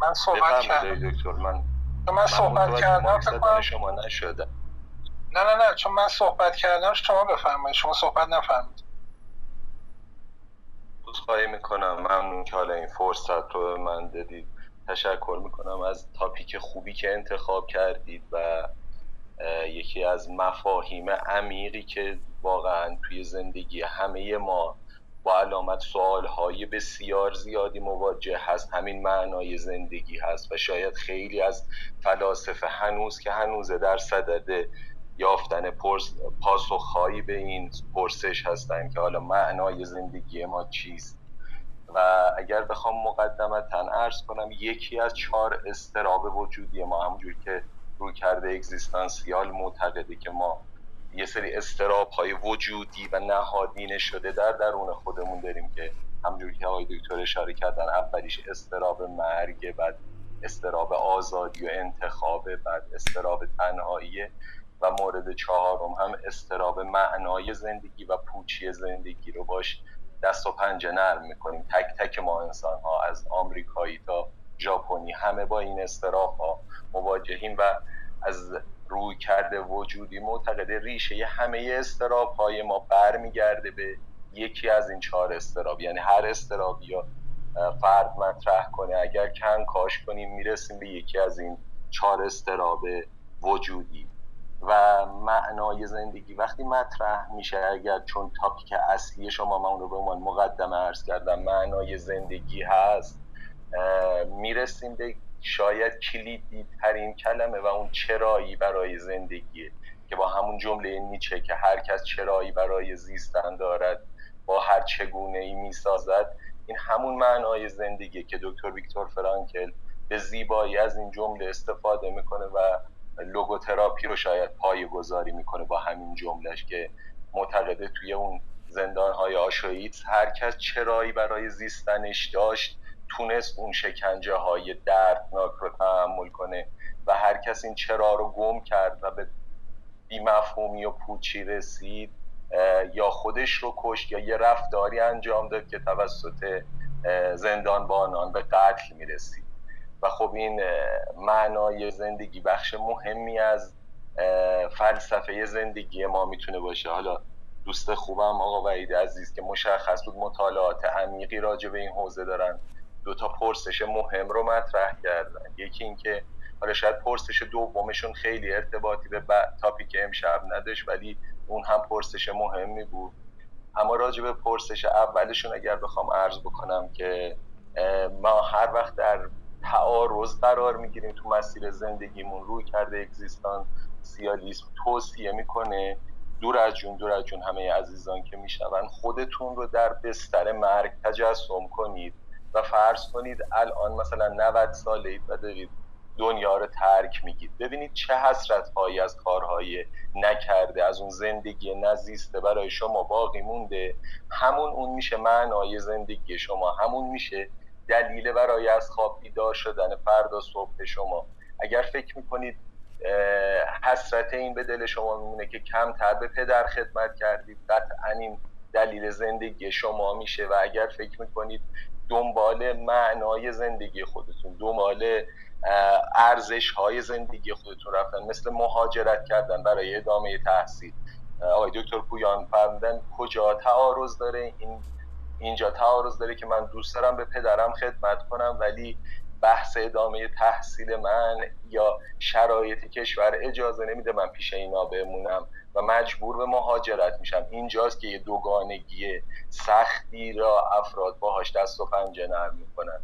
من صحبت کردم. دکتر. من من صحبت کردم فکر شما نشده. نه نه نه چون من صحبت کردم شما بفرمایید شما صحبت نفرمایید. خواهی می‌کنم ممنون که حالا این فرصت رو من دادید. تشکر می‌کنم از تاپیک خوبی که انتخاب کردید و یکی از مفاهیم عمیقی که واقعا توی زندگی همه ما با علامت سوال های بسیار زیادی مواجه هست. همین معنای زندگی هست و شاید خیلی از فلاسفه هنوز که هنوز در صدد یافتن پاسخهایی به این پرسش هستن که حالا معنای زندگی ما چیست. و اگر بخوام مقدمتا ارز کنم یکی از چهار استراب وجودی ما همونجور که روی کرده اگزیستانسیال معتقده که ما یه سری استراب های وجودی و نهادینه شده در درون خودمون داریم که همجوری که آقای دکتر اشاره کردن اولیش استراب مرگ بعد استراب آزادی و انتخابه بعد استراب تنهایی و مورد چهارم هم استراب معنای زندگی و پوچی زندگی رو باش دست و پنجه نرم می‌کنیم. تک تک ما انسان ها از آمریکایی تا ژاپنی همه با این استراب ها مواجهیم و از روی کرده وجودی معتقد ریشه همه استراب های ما برمیگرده به یکی از این چهار استراب یعنی هر استرابی یا فرد مطرح کنه اگر کن کاش کنیم می‌رسیم به یکی از این چهار استراب وجودی. و معنای زندگی وقتی مطرح میشه اگر چون تاپیک اصلی شما من رو به عنوان مقدمه ارز کردم معنای زندگی هست می‌رسیم به شاید کلیدی ترین کلمه و اون چرایی برای زندگیه که با همون جمله نیچه که هر کس چرایی برای زیستن دارد با هر چگونه ای می‌سازد این همون معنای زندگیه که دکتر ویکتور فرانکل به زیبایی از این جمله استفاده می‌کنه و لوگوتراپی رو شاید پای گذاری می‌کنه با همین جملهش که معتقده توی اون زندان های آشویتس هر کس چرایی برای زیستنش داشت تونست اون شکنجه های دردناک رو تحمل کنه و هر کس این چرا رو گم کرد و به بیمفهومی و پوچی رسید یا خودش رو کشت یا یه رفتاری انجام داد که توسط زندان بانان به قتل می‌رسید. و خب این معنای زندگی بخش مهمی از فلسفه زندگی ما می‌تونه باشه. حالا دوست خوبم آقا وحید عزیز که مشخص بود مطالعات عمیقی راجع به این حوزه دارن. دو تا پرسش مهم رو مطرح کردن. یکی اینکه حالا شاید پرسش دومشون خیلی ارتباطی به تاپیک امشب نداشت ولی اون هم پرسش مهمی بود. اما راجع به پرسش اولشون اگر بخوام عرض بکنم که ما هر وقت در تعارض قرار می‌گیریم تو مسیر زندگیمون روی کرده اگزیستان سیالیسم توصیه می‌کنه دور از جون دور از جون همه عزیزان که میشنون خودتون رو در بستر مرگ تجسم کنید. و فرض کنید الان مثلا 90 ساله اید و دارید دنیا رو ترک میگید. ببینید چه حسرت هایی از کارهای نکرده از اون زندگی نزیسته برای شما باقی مونده. همون اون میشه معنای زندگی شما همون میشه دلیل برای از خواب بیدار شدن فردا صبح شما. اگر فکر می‌کنید حسرت این به دل شما میمونه که کمتر به پدر خدمت کردید قطعا این دلیل زندگی شما میشه. و اگر فکر می‌کنید دنبال معنای زندگی خودتون دنبال ارزش های زندگی خودتون رفتن. مثل مهاجرت کردن برای ادامه تحصیل. آقای دکتر پویان فرمودن کجا تعارض داره؟ این اینجا تعارض داره که من دوست دارم به پدرم خدمت کنم ولی بحث ادامه تحصیل من یا شرایط کشور اجازه نمیده من پیش اینا بمونم و مجبور به مهاجرت میشم. اینجاست که یه دوگانگی سختی را افراد باهاش دست و پنجه نرم می‌کنن.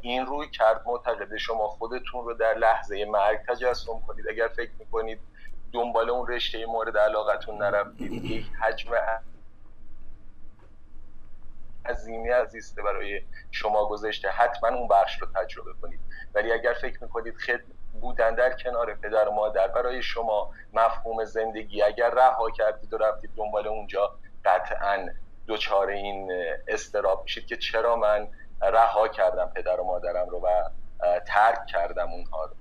این روی کرد معتقد شما خودتون رو در لحظه مرگ تجسم کنید. اگر فکر می‌کنید دنبال اون رشته مورد علاقتون نرفتید یک حجم عظیمی عزیزته برای شما گذاشته. حتما اون بخش رو تجربه کنید. ولی اگر فکر می‌کنید خد بودن در کنار پدر و مادر برای شما مفهوم زندگی اگر رها کردید و رفتید دنبال اونجا قطعا دچار این استراب میشید که چرا من رها کردم پدر و مادرم رو و ترک کردم اونها رو.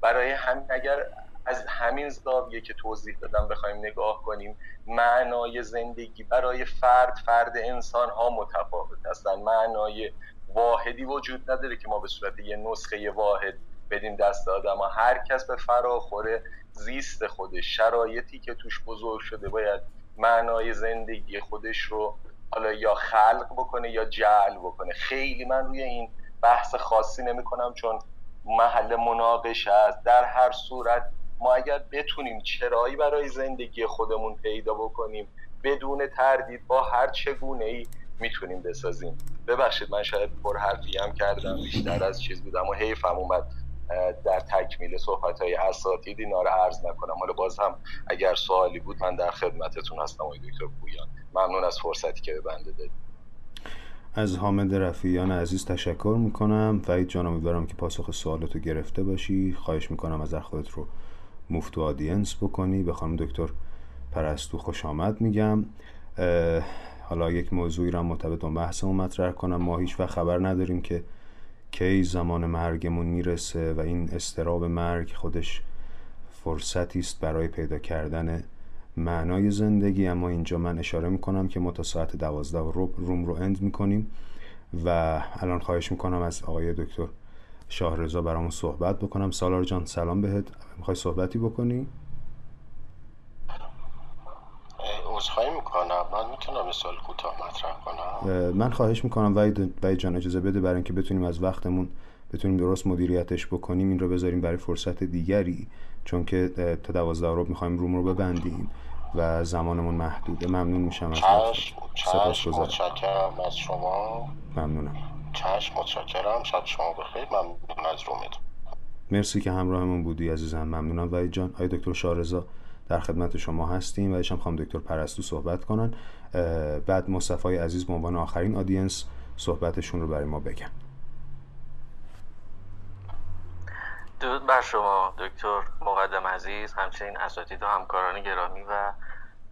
برای همین اگر از همین زاویه که توضیح دادم بخوایم نگاه کنیم معنای زندگی برای فرد فرد انسان ها متفاوت هستن. معنای واحدی وجود نداره که ما به صورت یه نسخه واحد بدیم دست آدم ها. هر کس به فراخور زیست خودش شرایطی که توش بزرگ شده باید معنای زندگی خودش رو حالا یا خلق بکنه یا جعل بکنه. خیلی من روی این بحث خاصی نمی کنم چون محل مناقشه است. در هر صورت ما اگر بتونیم چرایی برای زندگی خودمون پیدا بکنیم بدون تردید با هر چگونه ای می‌تونیم بسازیم. ببخشید من شاید پر حرفی هم کردم بیشتر از چیز بودم و حیفم اومد در تکمیل صحبت های اساتید. اینا رو عرض نکنم. حالا باز هم اگر سوالی بود من در خدمتتون هستم. آقای دکتر پویان ممنون از فرصتی که به بنده دادید. از حامد رفیعیان عزیز تشکر می‌کنم. وحید جان امیدوارم که پاسخ سوالاتو گرفته باشی. خواهش می‌کنم از خودت رو مفتو آدینس بکنی. به خانم دکتر پرستو خوش آمد میگم. حالا یک موضوعی را مرتبط با بحثمون مطرح کنم. ما هیچ و خبر نداریم که کی زمان مرگمون می‌رسه و این استراب مرگ خودش فرصتی است برای پیدا کردن معنای زندگی. اما اینجا من اشاره می‌کنم که ما تا ساعت دوازده روم رو اند می‌کنیم و الان خواهش می‌کنم از آقای دکتر شاهرزا برامون صحبت بکنم. سالار جان سلام بهت. می‌خوای صحبتی بکنی؟ عذرخواهی می‌کنم. من می‌تونم سال کوتاه مطرح کنم. من خواهش می‌کنم. وید, جان اجازه بده برای اینکه بتونیم از وقتمون بتونیم درست مدیریتش بکنیم. این رو بذاریم برای فرصت دیگری چون که تا دوازده رو می‌خوایم روم رو ببندیم و زمانمون محدوده. ممنون میشم از شما. ممنونم. چشم متشکرم. شب شما بخیر. ممنون از رومتون مرسی که همراهمون بودی عزیزم. ممنونم. وحید جان آقای دکتر شارزا در خدمت شما هستیم. و هم خواهم دکتر پرستو صحبت کنن. بعد مصطفی عزیز به عنوان آخرین آدینس صحبتشون رو برای ما بگن. درود بر شما دکتر مقدم عزیز. همچنین اساتید و همکاران گرامی و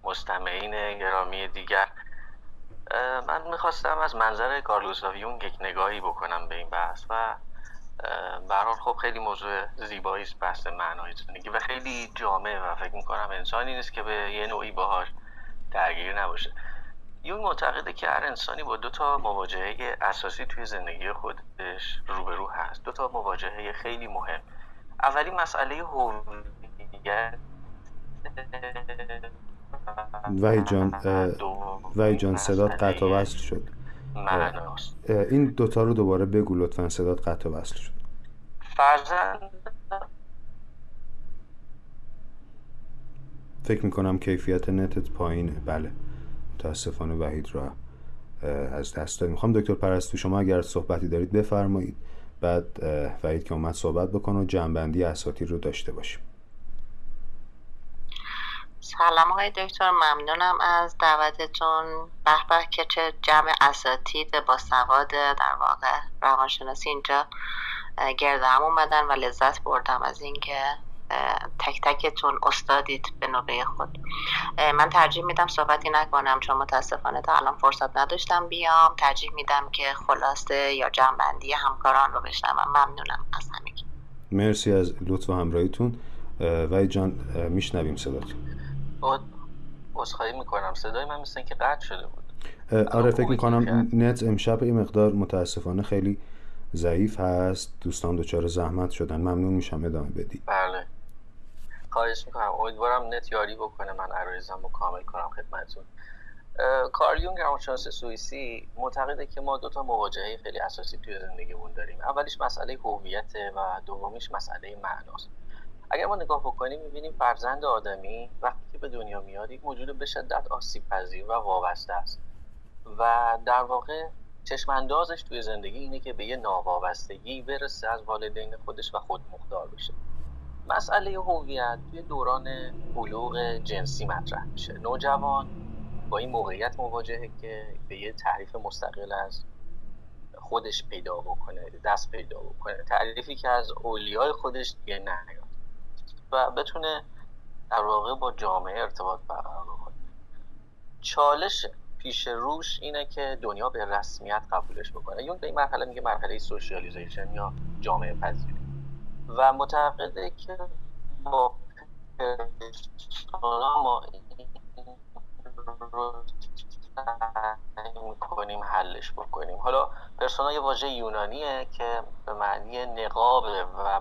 مستمعین گرامی دیگر. من می‌خواستم از منظر کارلوس یونگ یک نگاهی بکنم به این بحث و برحال خب خیلی موضوع زیبایی است بحث معنای زندگی و خیلی جامعه و فکر می‌کنم انسانی نیست که به یه نوعی باهاش درگیر نباشه. یون معتقده که هر انسانی با دو تا مواجهه اساسی توی زندگی خودش روبرو هست. دو تا مواجهه خیلی مهم. اولی مسئله هویت. وحی جان وحی جان صدات قطع وصل شد. این دوتا رو دوباره بگو لطفا صدات قطع وصل شد. فرزند؟ فکر می‌کنم کیفیت نتت پایینه. بله متاسفانه وحید را از دست دادیم. می‌خوام دکتر پرستو شما اگر صحبتی دارید بفرمایید. بعد وحید که اومد صحبت بکنه و جنبندی اساتیر رو داشته باشیم. سلام آقای دکتر ممنونم از دعوتتون. به به که چه جمع اساتید با سواد در واقع روانشناسی اینجا گردم اومدن و لذت بردم از اینکه تک تکتون استادید به نوبه خود. من ترجیح میدم صحبتی نکنم. چون متاسفانه تا الان فرصت نداشتم بیام. ترجیح میدم که خلاصه یا جمعبندی همکاران رو بشنوم. ممنونم از همگی. مرسی از لطف و همراهیتون. وای جان میشنویم صداتون. عذرخواهی می‌کنم. صدای من مثل که قطع شده بود. آره فکر می‌کنم نت امشب این مقدار متاسفانه خیلی ضعیف هست. دوستان دچار زحمت شدن. ممنون میشم. ادامه بدی بله. خواهش می‌کنم. امیدوارم نت یاری بکنه. من عرایزم رو کامل کنم خدمتتون. کارل یونگ روانشناس سوئیسی معتقده که ما دو تا مواجهه خیلی اساسی توی زندگیمون داریم. اولیش مسئله هویت و دومیش مسئله معناست. اگر ما نگاه بکنیم می‌بینیم فرزند آدمی وقتی که به دنیا میاد یک موجود به شدت آسیب پذیر و وابسته است. و در واقع چشم اندازش توی زندگی اینه که به یه ناوابستگی برسه از والدین خودش و خود مختار بشه. مسئله هویت توی دوران بلوغ جنسی مطرح میشه. نوجوان با این موقعیت مواجهه که به یه تعریف مستقل از خودش پیدا بکنه دست پیدا بکنه. تعریفی که از اولیای خودش دیگه نیاد. و بتونه در واقع با جامعه ارتباط برقرار کنه چالش پیش روش اینه که دنیا به رسمیت قبولش بکنه. یون به این مرحله میگه مرحله سوشیالیزیشن یا جامعه پذیری. و معتقده که با ما رو می‌کنیم حلش بکنیم. حالا پرسونا یه واژه یونانیه که به معنی نقابه و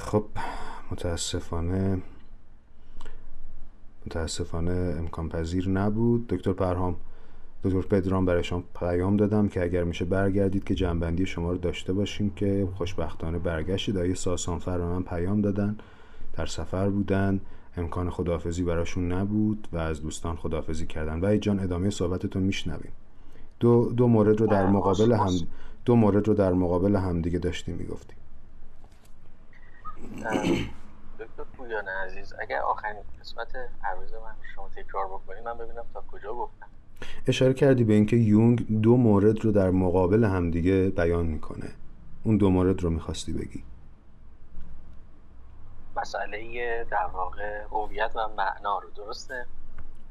خب متاسفانه متاسفانه امکان پذیر نبود. دکتر پرهام دکتر پدرام برای شما پیام دادم که اگر میشه برگردید که جنبندی شما رو داشته باشیم که خوشبختانه برگشتید. آیه ساسانفر به من پیام دادن. در سفر بودن. امکان خداحافظی براشون نبود و از دوستان خداحافظی کردن. و جان ادامه صحبتتون میشنویم. دو, دو مورد رو در مقابل هم دو مورد رو در مقابل هم دیگه داشتیم می‌گفتیم. دکتر پویان عزیز اگر آخرین قسمت عروض من شما تکرار بکنید من ببینم تا کجا گفتم. اشاره کردی به اینکه یونگ دو مورد رو در مقابل همدیگه بیان می‌کنه. اون دو مورد رو می‌خواستی بگی. مسئله در واقع هویت و معنا رو درسته؟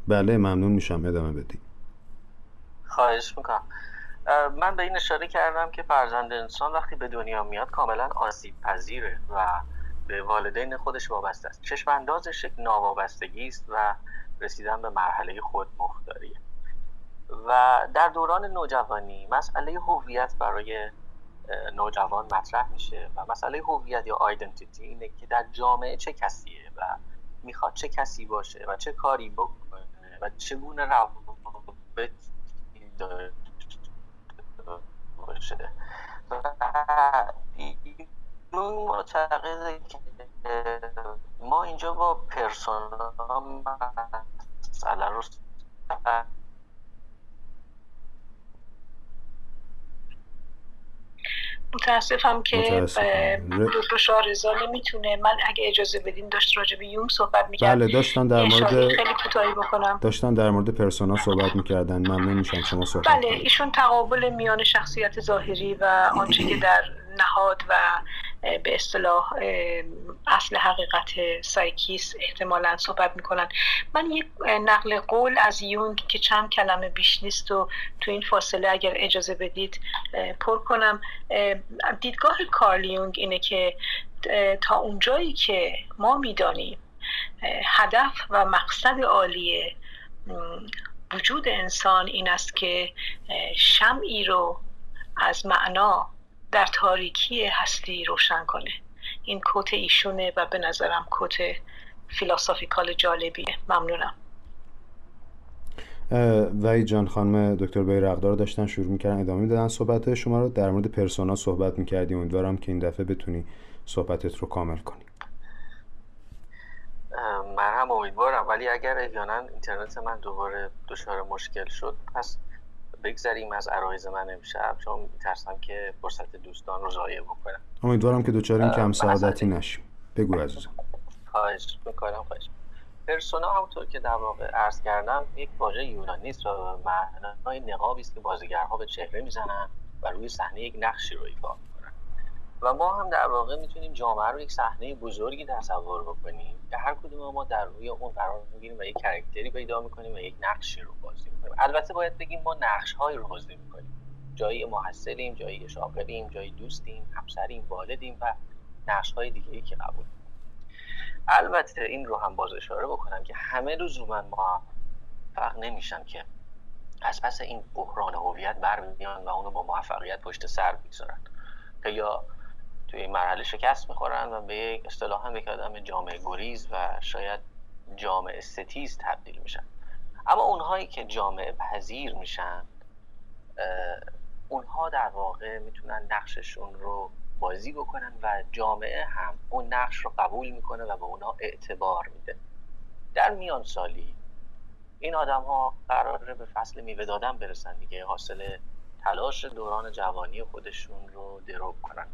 بله ممنون میشم. ادامه بدی. خواهش می‌کنم. من به این اشاره کردم که فرزند انسان وقتی به دنیا میاد کاملا آسیب پذیره و به والدین خودش وابسته است. چشم اندازش یک ناوابستگی است و رسیدن به مرحله خود مختاریه. و در دوران نوجوانی مسئله هویت برای نوجوان مطرح میشه و مسئله هویت یا آیدنتیتی اینه که در جامعه چه کسیه و می‌خواد چه کسی باشه و چه کاری بکنه و چگونه روابط باشه. معتقده که ما اینجا با پرسونا مسئله رو متاسفم که دکتر شارزا نمی‌تونه. من اگه اجازه بدین داشت راجع به یونگ صحبت می‌کرد. بله داشتن در مورد خیلی کوتاهی بکنم. داشتن در مورد پرسونا صحبت می‌کردن. ممنون میشم شما صحبت بله ایشون تقابل میان شخصیت ظاهری و آنچه که در نهاد و به اصطلاح اصل حقیقت psyche س احتمالا صحبت می‌کنن. من یک نقل قول از یونگ که چند کلمه بیش نیست و تو این فاصله اگر اجازه بدید پر کنم. دیدگاه کارل یونگ اینه که تا اونجایی که ما می‌دانیم هدف و مقصد عالی وجود انسان این است که شمعی رو از معنا در تاریکی هستی روشن کنه. این کوت ایشونه و به نظرم کوت فیلاسافیکال جالبیه. ممنونم. وحید جان خانم دکتر بیرقدار داشتن شروع می‌کردن ادامه دادن صحبت. شما رو در مورد پرسونا صحبت می‌کردی. امیدوارم که این دفعه بتونی صحبتت رو کامل کنی. من هم امیدوارم. ولی اگر احیانا اینترنت من دوباره دچار مشکل شد پس بگذریم از عرایز من امشب چون میترسم که فرصت دوستان رو ضایع بکنم. امیدوارم که دچار این کم سعادتی نشیم. بگو عزیزم. خواهش می‌کنم خواهش. پرسونا همونطور که در واقع عرض کردم یک واژه یونانی است و معنای نقابی است که بازیگرها به چهره می‌زنن و روی صحنه یک نقشی رو ایفا و ما هم در واقع می‌تونیم جامعه رو یک صحنه بزرگی تصور بکنیم که هر کدوم ما در روی اون قرار می‌گیریم و یک کرکتری پیدا می‌کنیم و یک نقشی رو بازی می‌کنیم. البته باید بگیم ما نقش های رو بازی می‌کنیم. جایی محصلیم جایی شاغلیم جایی دوستیم همسریم والدیم و نقش های دیگه ای که قبول البته این رو هم باز اشاره بکنم که همه لزوما موفق نمیشن که از پس این بحران هویت بر و اونو با موفقیت پشت سر بگذارن یا توی این مرحله شکست می‌خورن و به یک اصطلاح هم یک آدم جامعه گریز و شاید جامعه ستیز تبدیل میشن. اما اونهایی که جامعه پذیر میشن اونها در واقع می‌تونن نقششون رو بازی بکنن و جامعه هم اون نقش رو قبول می‌کنه و به اونا اعتبار میده. در میان سالی این آدم ها قراره به فصل میوه دادن برسن دیگه حاصل تلاش دوران جوانی خودشون رو دروب کنن.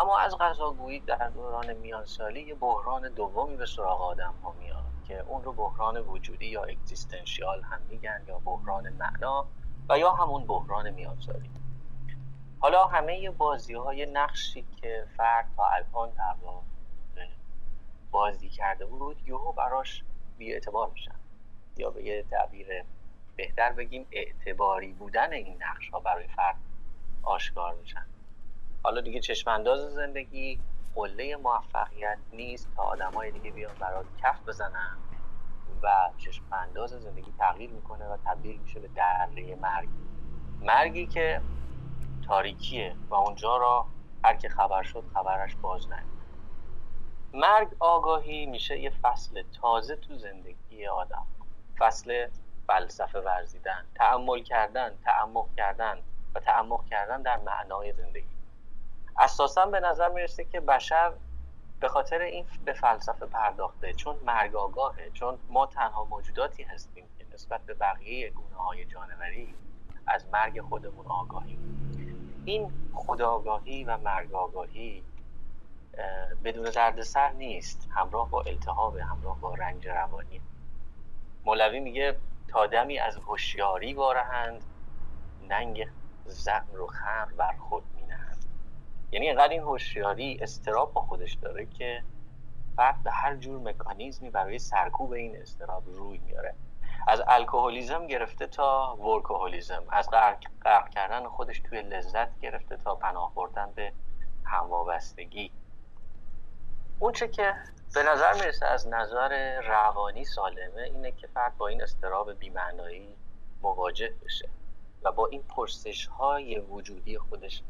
اما از غذاگویی در دوران میانسالی یه بحران دومی به سراغ آدم ها میاد که اون رو بحران وجودی یا اگزیستنشیال هم میگن یا بحران معنا و یا همون بحران میانسالی. حالا همه بازی های نقشی که فرد تا الان در بازی کرده بود یهو براش بی اعتبار میشن. یا به یه تعبیر بهتر بگیم اعتباری بودن این نقش ها برای فرد آشکار میشن. حالا دیگه چشمانداز زندگی قله موفقیت نیست تا آدم های دیگه بیان برات کف بزنن و چشمانداز زندگی تغییر می‌کنه و تبدیل میشه به دره مرگ. مرگی که تاریکیه و اونجا را هر که خبر شد خبرش باز نمید مرگ آگاهی میشه یه فصل تازه تو زندگی آدم. فصل فلسفه ورزیدن تعمل کردن تعمق کردن و تعمق کردن در معنای زندگی. اساسا به نظر می‌رسه که بشر به خاطر این به فلسفه پرداخته چون مرگ آگاهه چون ما تنها موجوداتی هستیم که نسبت به بقیه گونه های جانوری از مرگ خودمون آگاهیم. این خداگاهی و مرگ آگاهی بدون دردسر نیست. همراه با التهاب همراه با رنج روانی. مولوی میگه تا دمی از هوشیاری وارهند ننگ زن و خم بر خود یعنی اینقدر این هوشیاری استراب با خودش داره که فرد به هر جور مکانیزمی برای سرکوب این استراب روی میاره. از الکلیزم گرفته تا ورکوهولیزم از غرق, کردن خودش توی لذت گرفته تا پناه بردن به هموابستگی اون چه که به نظر می‌رسه از نظر روانی سالمه اینه که فرد با این استراب بیمعنایی مواجه بشه و با این پرسش های وجودی خودش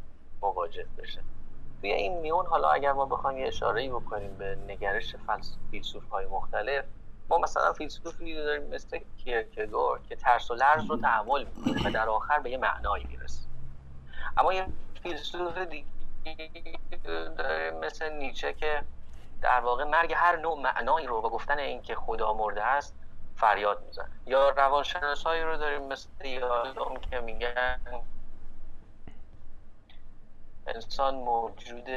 مواجه بشه. توی این میون حالا اگر ما بخوایم یه اشاره بکنیم به نگرش فیلسوف های مختلف ما مثلا فیلسوفی داریم مثل کیرکگور که ترس و لرز رو تحمل می‌کنه و در آخر به یه معنایی می‌رسه. اما یه فیلسوف دیگه مثل نیچه که در واقع مرگ هر نوع معنایی رو با گفتن اینکه خدا مرده است فریاد می‌زنه. یا روانشناسایی رو داریم مثل یادم که میگن انسان موجود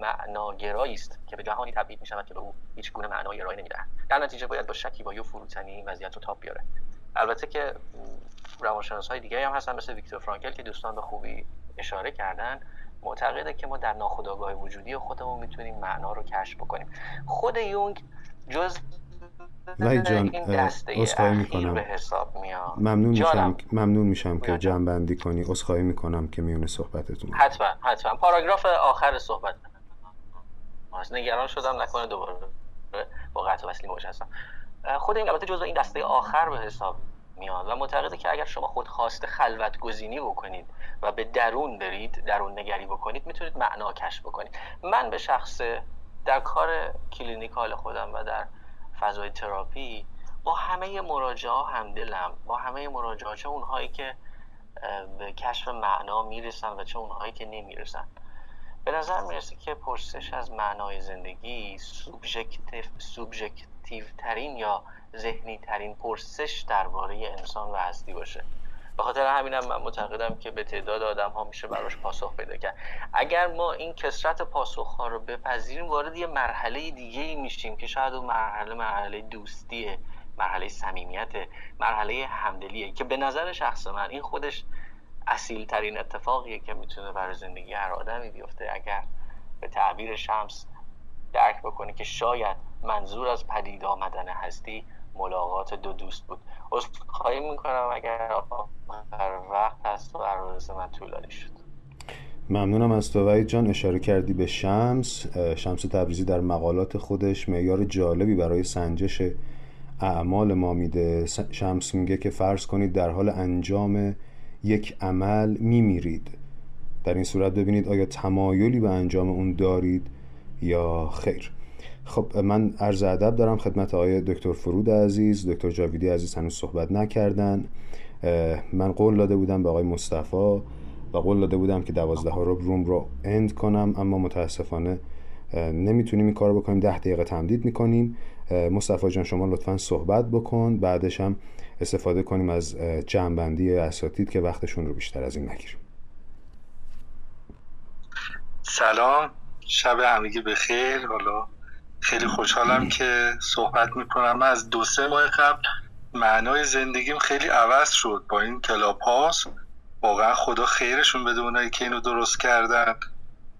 معناگرایی است که به جهانی تبدیل می شود که به او هیچ گونه معنای ارائه نمی‌دهد. در نتیجه باید با شکیبایی و فروتنی وضعیت رو تاب بیاره. البته که روانشناس های دیگه هم هستن مثل ویکتور فرانکل که دوستان به خوبی اشاره کردن. معتقده که ما در ناخودآگاه وجودی خودمون می‌تونیم معنا رو کشف بکنیم. خود یونگ جز وحید جان اصخایی می‌کنم. ممنون میشم ممنون میشم که جمع بندی کنی. اصخایی می‌کنم که میونه صحبتتون حتما حتما. پاراگراف آخر صحبت. نگران شدم نکنه دوباره. با قطع وصلی مواجه هستم. خود این البته جزء این دسته آخر به حساب میاد و معتقده که اگر شما خود خواست خلوت گزینی بکنید و به درون برید درون نگری بکنید می‌تونید معنا کشف بکنید. من به شخص در کار clinical خودم و در فضای تراپی با همه مراجعا همدلم با همه مراجعا چه اونهایی که به کشف معنا می‌رسن و چه اونهایی که نمی‌رسن. به نظر می‌رسه که پرسش از معنای زندگی سوبژکتیو ترین یا ذهنی ترین پرسش درباره انسان و هستی باشه. به خاطر همینم من معتقدم که به تعداد آدم ها میشه براش پاسخ پیدا کرد. اگر ما این کسرت پاسخ ها رو بپذیریم وارد یه مرحله دیگه ای میشیم که شاید اون مرحله مرحله دوستیه مرحله صمیمیت مرحله همدلیه که به نظر شخص من این خودش اصیل ترین اتفاقیه که می‌تونه برای زندگی هر آدمی بیفته. اگر به تعبیر شمس درک بکنه که شاید منظور از پدید آمدن هستی ملاقات دو دوست بود. خواهی می‌کنم اگر آخر وقت هست و عرض من طولانی شد. ممنونم از تو جان. اشاره کردی به شمس. شمس تبریزی در مقالات خودش. معیار جالبی برای سنجش اعمال ما میده. شمس میگه که فرض کنید در حال انجام یک عمل میمیرید. در این صورت ببینید آیا تمایلی به انجام اون دارید یا خیر. خب من عرض ادب دارم خدمت آقای دکتر فرود عزیز دکتر جاویدی عزیز هنوز صحبت نکردن. من قول داده بودم به آقای مصطفی و قول داده بودم که دوازده ها رو روم رو اند کنم اما متاسفانه نمی‌تونیم این کار بکنیم. ده دقیقه تمدید می‌کنیم. مصطفی جان شما لطفا صحبت بکن بعدش هم استفاده کنیم از جمعبندی اساتید که وقتشون رو بیشتر از این نگیریم. سلام. شب همگی بخیر. حالا خیلی خوشحالم که صحبت می‌کنم. من از دو سه ماه قبل معنای زندگیم خیلی عوض شد با این کلاب هاست. واقعا خدا خیرشون بده اونایی که اینو درست کردن.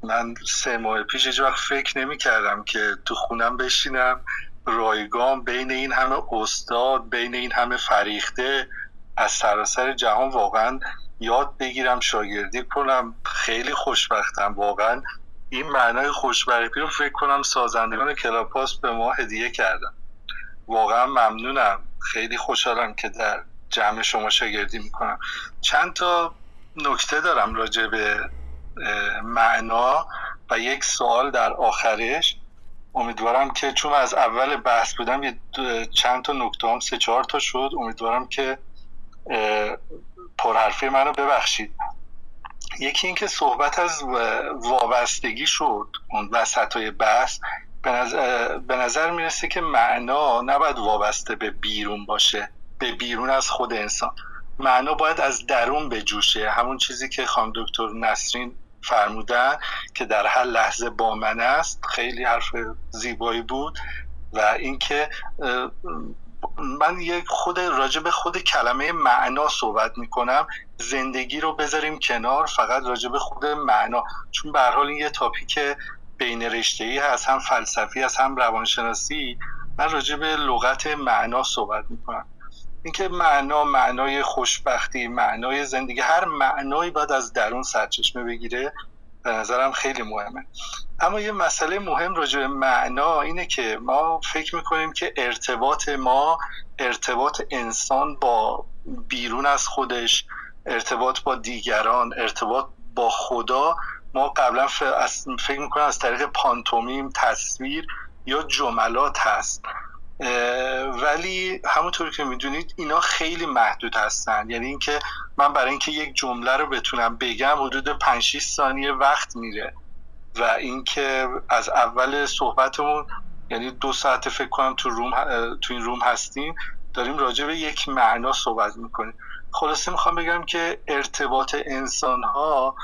من سه ماه پیش هیچ وقت فکر نمی کردم که تو خونم بشینم. رایگان بین این همه استاد بین این همه فریخته از سراسر جهان واقعا یاد بگیرم شاگردی کنم. خیلی خوشبختم واقعا. این معنای خوشبختی رو فکر کنم سازندگان کلاپاس به ما هدیه کردن. واقعا ممنونم. خیلی خوشحالم که در جمع شما شاگردی می‌کنم. چند تا نکته دارم راجع به معنا و یک سوال در آخرش. امیدوارم که چون از اول بحث بودم یه چند تا نکته هم سه چهار تا شد. امیدوارم که پرحرفی منو ببخشید. یکی اینکه صحبت از وابستگی شد اون وسط های بحث به نظر, به نظر می‌رسه که معنا نباید وابسته به بیرون باشه به بیرون از خود انسان. معنا باید از درون بجوشه همون چیزی که خانم دکتر نسرین فرمودن که در هر لحظه با من است خیلی حرف زیبایی بود و اینکه من یک خود راجع به خود کلمه معنا صحبت می‌کنم. زندگی رو بذاریم کنار فقط راجع به خود معنا. چون به حال این یه تاپیک بین رشته ای هست هم فلسفی هست هم روانشناسی. من راجع به لغت معنا صحبت می‌کنم. اینکه معنا معنای خوشبختی معنای زندگی هر معنایی باید از درون سرچشمه بگیره به نظرم خیلی مهمه. اما یه مسئله مهم راجع به معنا اینه که ما فکر می‌کنیم که ارتباط ما ارتباط انسان با بیرون از خودش ارتباط با دیگران ارتباط با خدا ما قبلا فکر می‌کنم از طریق پانتومیم تصویر یا جملات هست. ولی همونطور که می‌دونید اینا خیلی محدود هستن. یعنی اینکه من برای اینکه یک جمله رو بتونم بگم حدود 5 6 ثانیه وقت میره. و اینکه از اول صحبتمون یعنی دو ساعت فکر کنم تو روم تو این روم هستیم داریم راجع به یک معنا صحبت می‌کنیم. خلاصه می‌خوام بگم که ارتباط انسان ها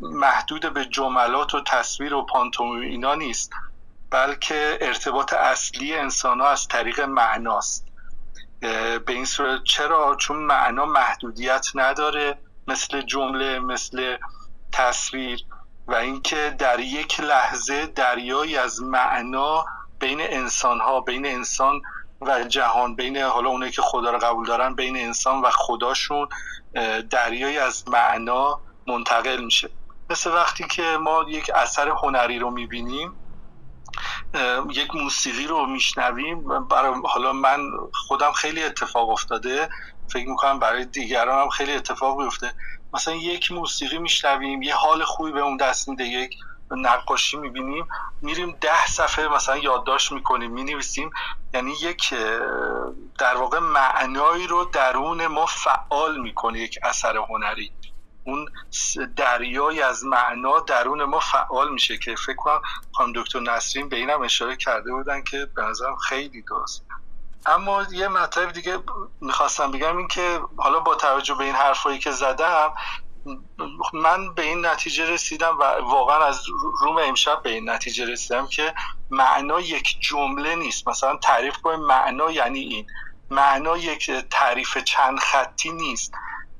محدود به جملات و تصویر و پانتوم اینا نیست بلکه ارتباط اصلی انسان ها از طریق معناست. به این صورت چرا؟ چون معنا محدودیت نداره مثل جمله مثل تصویر و اینکه در یک لحظه دریایی از معنا بین انسان ها بین انسان و جهان بین حالا اونایی که خدا رو قبول دارن بین انسان و خداشون دریایی از معنا منتقل میشه. مثل وقتی که ما یک اثر هنری رو می‌بینیم یک موسیقی رو میشنویم. برای حالا من خودم خیلی اتفاق افتاده. فکر می‌کنم برای دیگران هم خیلی اتفاق بیفته مثلا یک موسیقی میشنویم یه حال خوبی به اون دست میده یک نقاشی می‌بینیم میریم ده صفحه مثلا یادداشت می‌کنیم می‌نویسیم. یعنی یک در واقع معنایی رو درون ما فعال می‌کنه یک اثر هنری. اون دریای از معنا درون ما فعال میشه که فکر کنم خانم دکتر نسرین به اینم اشاره کرده بودن که به نظرم خیلی درست. اما یه مطلب دیگه می‌خواستم بگم این که حالا با توجه به این حرفایی که زدم من به این نتیجه رسیدم و واقعا از روم امشب به این نتیجه رسیدم که معنا یک جمله نیست. مثلا تعریف کنیم معنا یعنی این. معنا یک تعریف چند خطی نیست.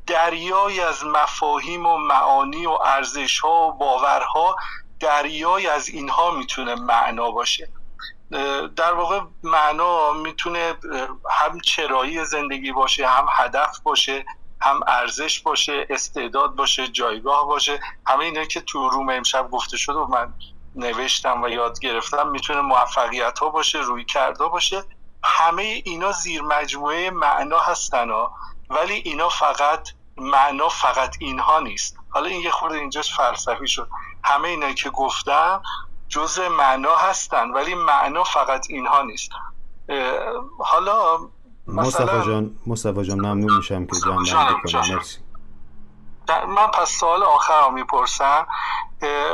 دریای از مفاهیم و معانی و ارزش ها و باورها دریای از اینها می‌تونه معنا باشه. در واقع معنا می‌تونه هم چرایی زندگی باشه هم هدف باشه هم ارزش باشه استعداد باشه جایگاه باشه. همه اینا که تو روم امشب گفته شد و من نوشتم و یاد گرفتم می‌تونه موفقیت ها باشه روی کرده باشه. همه اینا زیر مجموعه معنا هستن ها ولی اینا فقط معنا فقط اینها نیست. حالا این یه خورده اینجاش فلسفی شد. همه اینا که گفتم جزء معنا هستن ولی معنا فقط اینها نیست. حالا مصطفی جان مصطفی جان ممنون میشم که جان بندی مرسی من پس سوال آخر می‌پرسم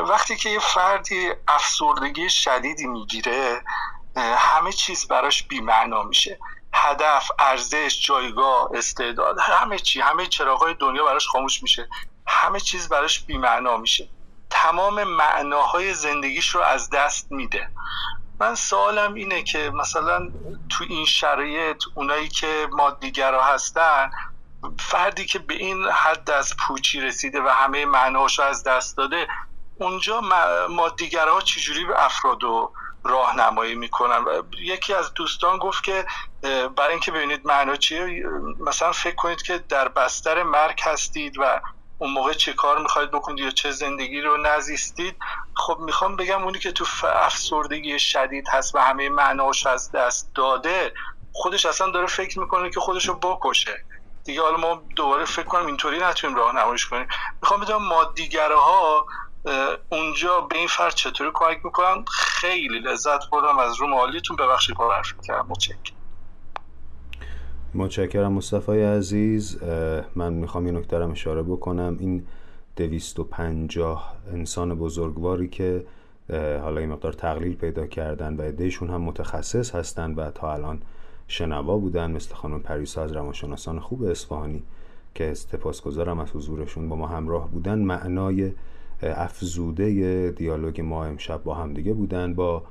وقتی که یه فردی افسردگی شدیدی می‌گیره همه چیز براش بیمعنا میشه. هدف ارزش جایگاه استعداد همه چی همه چراغای دنیا براش خاموش میشه. همه چیز براش بیمعنا میشه. تمام معناهای زندگیش رو از دست میده. من سوالم اینه که مثلا تو این شرایط اونایی که مادیگرا هستن فردی که به این حد از پوچی رسیده و همه معناهاشو از دست داده اونجا مادیگرها چجوری به افراد راهنمایی می‌کنن؟ یکی از دوستان گفت که برای اینکه ببینید معنا چیه مثلا فکر کنید که در بستر مرگ هستید و اون موقع چه کار می‌خواید بکنید یا چه زندگی رو نزیستید خب می‌خوام بگم اونی که تو افسردگی شدید هست و همه معناش از دست داده خودش اصلا داره فکر می‌کنه که خودش رو بکشه. دیگه حالا ما دوباره فکر کنم اینطوری نتونیم راهنماییش کنیم. می‌خوام بدونم مادیگره ها اونجا به این فرد چطوری کمک می‌کنن؟ خیلی لذت بردم از روم عالیتون. ببخشید با حرف کردم متشکرم متشکرم مصطفی عزیز. من می‌خوام این نکته اشاره بکنم. این دویست و پنجاه انسان بزرگواری که حالا این مقدار تقلیل پیدا کردن و ادهشون هم متخصص هستن و تا الان شنوا بودن مثل خانم پریسا از روانشناسان خوب اصفهانی که سپاسگزارم از حضورشون با ما همراه بودن. معنای افزوده دیالوگ ما امشب با همدیگه بودن. با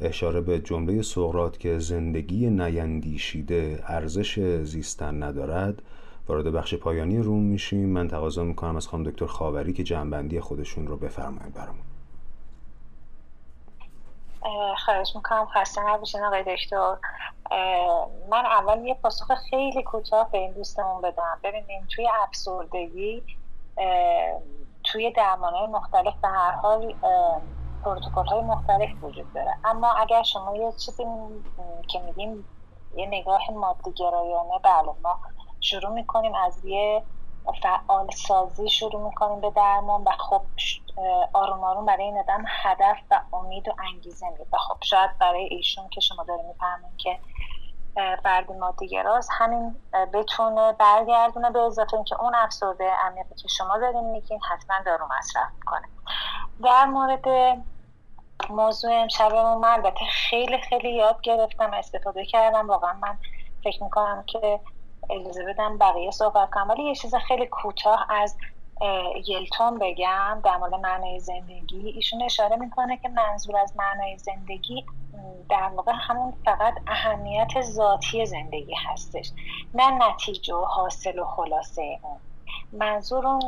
اشاره به جمله سقرات که زندگی نیندیشیده ارزش زیستن ندارد وارد بخش پایانی روم میشیم. من تقاضا می‌کنم از خانم دکتر خاوری که جنبندی خودشون رو بفرمایید برامون. خواهش می‌کنم خسته نباشین آقای دکتر. من اول یه پاسخ خیلی کوتاه به این دوستمون بدم. ببینیم توی افسردگی توی درمان مختلف به هر حال پروتکل های مختلف وجود داره. اما اگر شما یه چیزی که میگیم یه نگاه مادی گرایانه بله ما شروع می‌کنیم از یه فعال سازی شروع می‌کنیم به درمان و خب آروم آروم برای این آدم هدف و امید و انگیزه میده. و خب شاید برای ایشون که شما داره می‌فهمین که فرد مادیگراست همین بتونه برگردونه به اضافه اینکه اون افسرده عمیقی که شما دارین میگین حتما دارو مصرف می‌کنه. در مورد موضوع امشبمون من البته خیلی خیلی یاد گرفتم استفاده کردم. واقعا من فکر می‌کنم که اجازه بدم بقیه صحبت کنم. ولی یه چیز خیلی کوتاه از یلتون بگم در مورد معنای زندگی. ایشون اشاره می‌کنه که منظور از معنای زندگی در واقع همون فقط اهمیت ذاتی زندگی هستش نه نتیجه و حاصل و خلاصه اون. منظور اون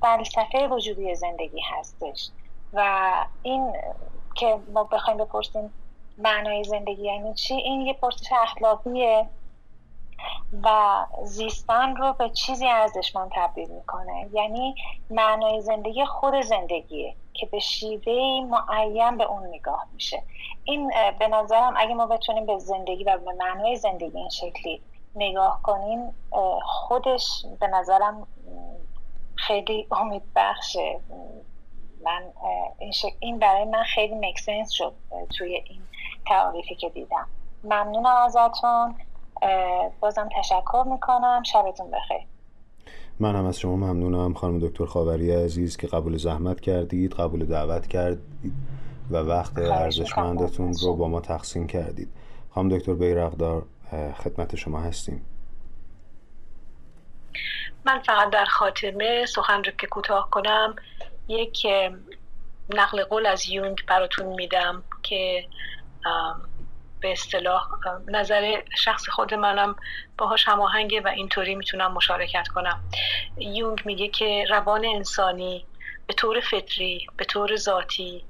فلسفه وجودی زندگی هستش و این که ما بخوایم بپرسیم معنای زندگی یعنی چی؟ این یه پرسش اخلاقیه و زیستن رو به چیزی ارزشمند تبدیل می‌کنه. یعنی معنای زندگی خود زندگیه که به شیوه معین به اون نگاه میشه. این به نظرم اگه ما بتونیم به زندگی و به معنای زندگی این شکلی نگاه کنیم خودش به نظرم خیلی امید بخشه من این, این برای من خیلی مکسنس شد توی این تعاریفی که دیدم. ممنونم ازتون. بازم تشکر می‌کنم. شبتون بخیر. من هم از شما ممنونم. خانم دکتر خاوری عزیز که قبول زحمت کردید قبول دعوت کردید و وقت ارزشمندتون رو با ما تقسیم کردید. خانم دکتر بیرقدار خدمت شما هستیم. من فقط در خاتمه سخن رو که کوتاه کنم. یک نقل قول از یونگ براتون میدم که به اصطلاح نظر شخص خود منم باهاش هماهنگه و اینطوری می‌تونم مشارکت کنم. یونگ میگه که روان انسانی به طور فطری به طور ذاتی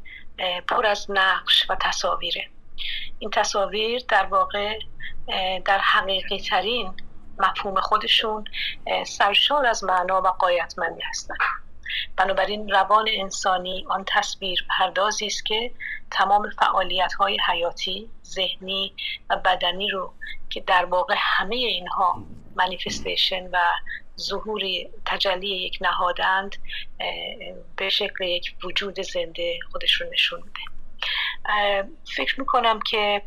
پر از نقش و تصاویره. این تصاویر در واقع در حقیقی ترین مفهوم خودشون سرشار از معنا و قایتمندی هستند بنابراین روان انسانی آن تصویر پردازی است که تمام فعالیت های حیاتی ذهنی و بدنی رو که در واقع همه اینها منیفستیشن و ظهور تجلی یک نهادند به شکل یک وجود زنده خودش رو نشون میده. فکر می‌کنم که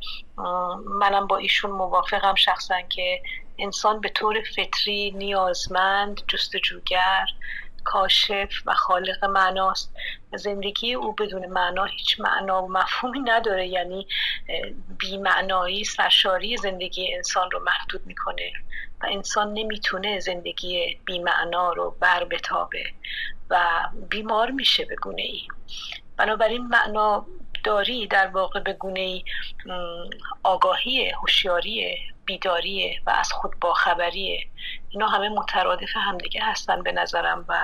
منم با ایشون موافقم شخصا که انسان به طور فطری نیازمند جستجوگر کاشف و خالق معناست. زندگی او بدون معنا هیچ معنا و مفهومی نداره. یعنی بیمعنایی سرشاری زندگی انسان رو محدود می‌کنه و انسان نمی‌تونه زندگی بیمعنا رو بر بتابه و بیمار میشه به گونه ای. بنابراین معنا داری در واقع به گونه ای آگاهی هوشیاری بیداریه و از خود باخبریه. اینا همه مترادف همدیگه هستن به نظرم و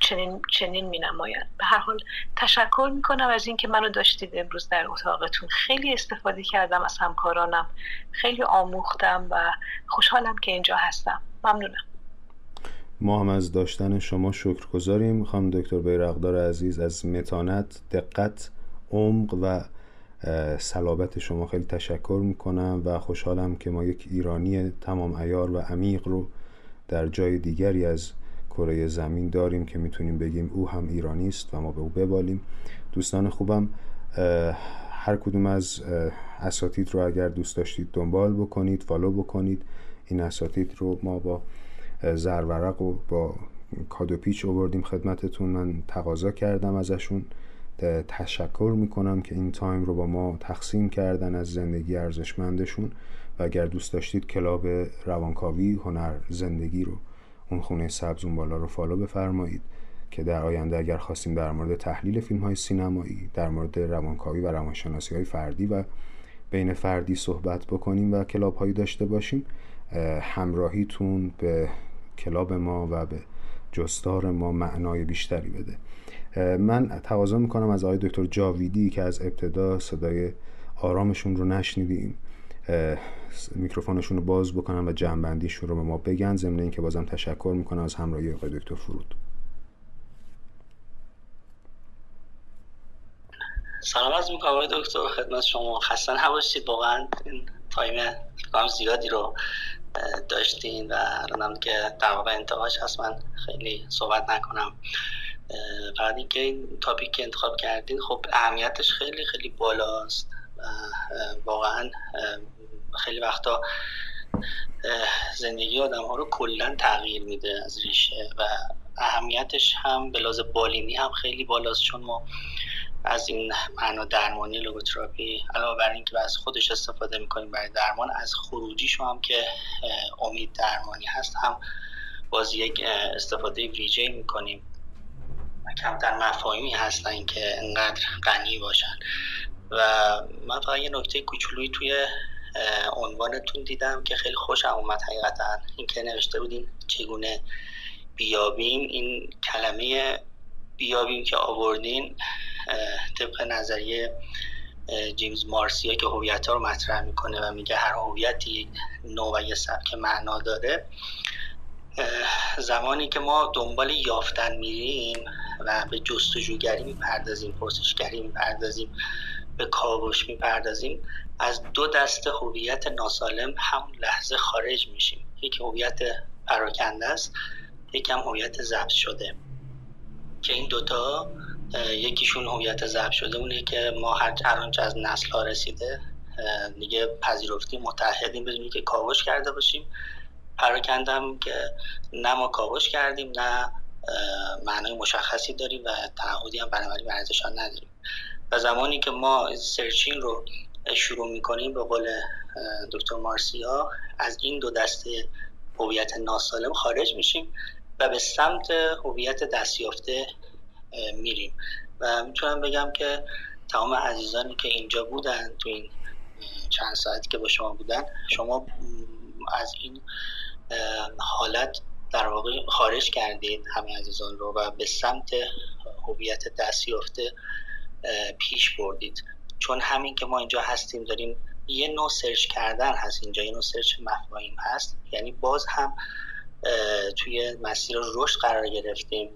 چنین, چنین می نماین. به هر حال تشکر می کنم از اینکه منو داشتید امروز در اتاقتون. خیلی استفاده کردم از همکارانم. خیلی آموختم و خوشحالم که اینجا هستم. ممنونم. ما هم از داشتن شما شکر گذاریم خانم دکتر بیرقدار عزیز از متانت دقت عمق و صلابت شما خیلی تشکر می‌کنم و خوشحالم که ما یک ایرانی تمام ایار و عمیق رو در جای دیگری از کره زمین داریم که می‌تونیم بگیم او هم ایرانی است و ما به او ببالیم. دوستان خوبم هر کدوم از اساتید رو اگر دوست داشتید دنبال بکنید follow بکنید. این اساتید رو ما با زرورق و با کادو پیچ آوردیم خدمتتون. من تقاضا کردم ازشون. تشکر می‌کنم که این time رو با ما تقسیم کردن از زندگی ارزشمندشون و اگر دوست داشتید club روانکاوی هنر زندگی رو اون خونه سبز اون بالا رو follow بفرمایید که در آینده اگر خواستیم در مورد تحلیل فیلم های سینمایی در مورد روانکاوی و روانشناسی های فردی و بین فردی صحبت بکنیم و club هایی داشته باشیم همراهیتون به club ما و به جستار ما معنای بیشتری بده. من تقاضا می‌کنم از آقای دکتر جاویدی که از ابتدا صدای آرامشون رو نشنیدیم. میکروفونشون رو باز بکنن و جمع‌بندیشون رو به ما بگن. ضمن اینکه بازم تشکر می‌کنم از همراهی آقای دکتر فرود. سلام از می‌کنم آقای دکتر. خدمت شما. خسته نباشید. واقعا این تایم زیادی رو داشتین و الانم که در واقع انتهاش هست. من خیلی صحبت نکنم. فقط اینکه این تاپیک که انتخاب کردین خب اهمیتش خیلی خیلی بالاست واقعا خیلی وقتا زندگی آدم ها رو کلا تغییر میده از ریشه و اهمیتش هم به بالینی هم خیلی بالاست چون ما از این معنا درمانی لوگوتراپی علاوه بر اینکه از خودش استفاده می‌کنیم برای درمان از خروجیش هم که امید درمانی هست هم باز یک استفاده ویژه می‌کنیم. کمتر مفاهیمی هستن که انقدر غنی باشن. و من فقط یه نکته کوچولویی توی عنوانتون دیدم که خیلی خوشم اومد حقیقتا. این که نوشته بودین چگونه بیابیم. این کلمه بیابیم که آوردین طبق نظریه جیمز مارسیا که هویت ها رو مطرح می‌کنه و میگه هر هویتی نوع و یه سبک معنا داره. زمانی که ما دنبال یافتن میریم و به جستجوگری می‌پردازیم پرسشگری می‌پردازیم به کاوش می‌پردازیم از دو دسته هویت ناسالم همون لحظه خارج میشیم. یک هویت پراکنده است یکم هویت ضبط شده. که این دوتا یکیشون هویت ضبط شده اونه که ما هر هر از نسل ها رسیده دیگه پذیرفتیم متحدیم بدونی که کاوش کرده باشیم. پراکندم که نه ما کاوش کردیم نه معنای مشخصی داریم و تعهدی هم بنابراین به ارزشان نداریم. و زمانی که ما سرچین رو شروع می‌کنیم به قول دکتر مارسیا از این دو دسته هویت ناسالم خارج میشیم و به سمت هویت دستیافته میریم. و می‌تونم بگم که تمام عزیزانی که اینجا بودن تو این چند ساعتی که با شما بودن شما از این حالت در واقع خارج کردید همه عزیزان رو و به سمت هویت دستیافته پیش بردید. چون همین که ما اینجا هستیم داریم یه نوع سرچ کردن هست اینجا یه نوع سرچ مفاهیم هست. یعنی باز هم توی مسیر رشد قرار گرفتیم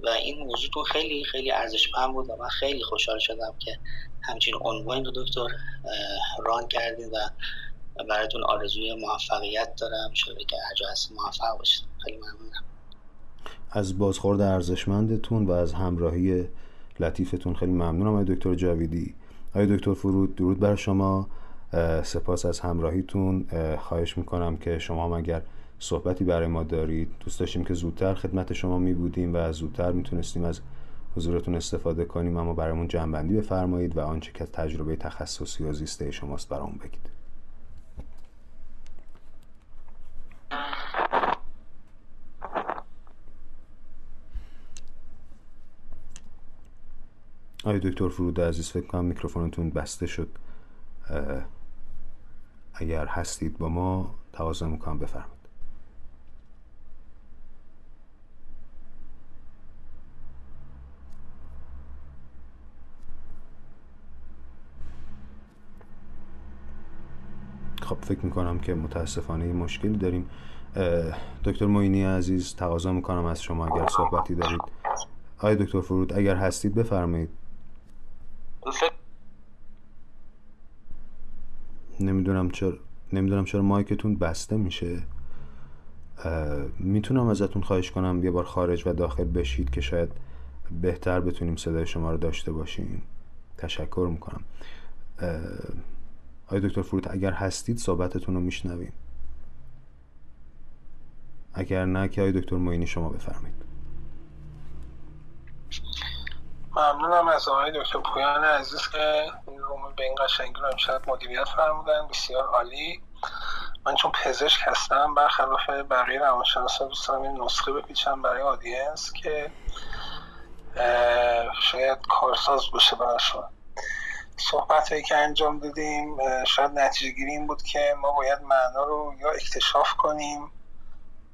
و این موضوعتون خیلی خیلی ارزشمند بود و من خیلی خوشحال شدم که همچین عنوانی رو دکتر ران کردیم و براتون آرزوی موفقیت دارم. شده که هر جا موفق باشید. خیلی ممنونم. از بازخورد ارزشمندتون و از همراهی لطیفتون خیلی ممنونم. آقای دکتر جاویدی آقای دکتر فرود درود بر شما. سپاس از همراهیتون. خواهش می‌کنم که شما هم اگر صحبتی برای ما دارید دوست داشتیم که زودتر خدمت شما می بودیم و زودتر می‌تونستیم از حضورتون استفاده کنیم اما برامون جنبندی بفرمایید و آنچه که تجربه تخصصی و زیسته شماست برامون بگید. آقای دکتر فرود عزیز فکر کنم میکروفونتون بسته شد. اگر هستید با ما تواضع می‌کنم. بفرمایید. خب فکر می‌کنم که متاسفانه مشکلی داریم. دکتر موینی عزیز تقاضا می‌کنم از شما اگر صحبتی دارید. آقای دکتر فرود اگر هستید بفرمایید. نمی‌دونم چرا نمی‌دونم چرا مایکتون بسته میشه. می‌تونم ازتون خواهش کنم یه بار خارج و داخل بشید که شاید بهتر بتونیم صدای شما رو داشته باشیم. تشکر می‌کنم. آقای دکتر فروت اگر هستید صحبتتون رو میشنویم. اگر نه که آقای دکتر موینی شما بفرمایید. ممنونم از آقای دکتر پویان عزیز که این روم به این قشنگی رو امشب مدیریت فرمودن. بسیار عالی. من چون پزشک هستم برخلاف بقیه روانشناسا دوست دارم این نسخه بپیچم برای آدینس که شاید کارساز باشه براشون. صحبت هایی که انجام دادیم شاید نتیجه گیری این بود که ما باید معنا رو یا اکتشاف کنیم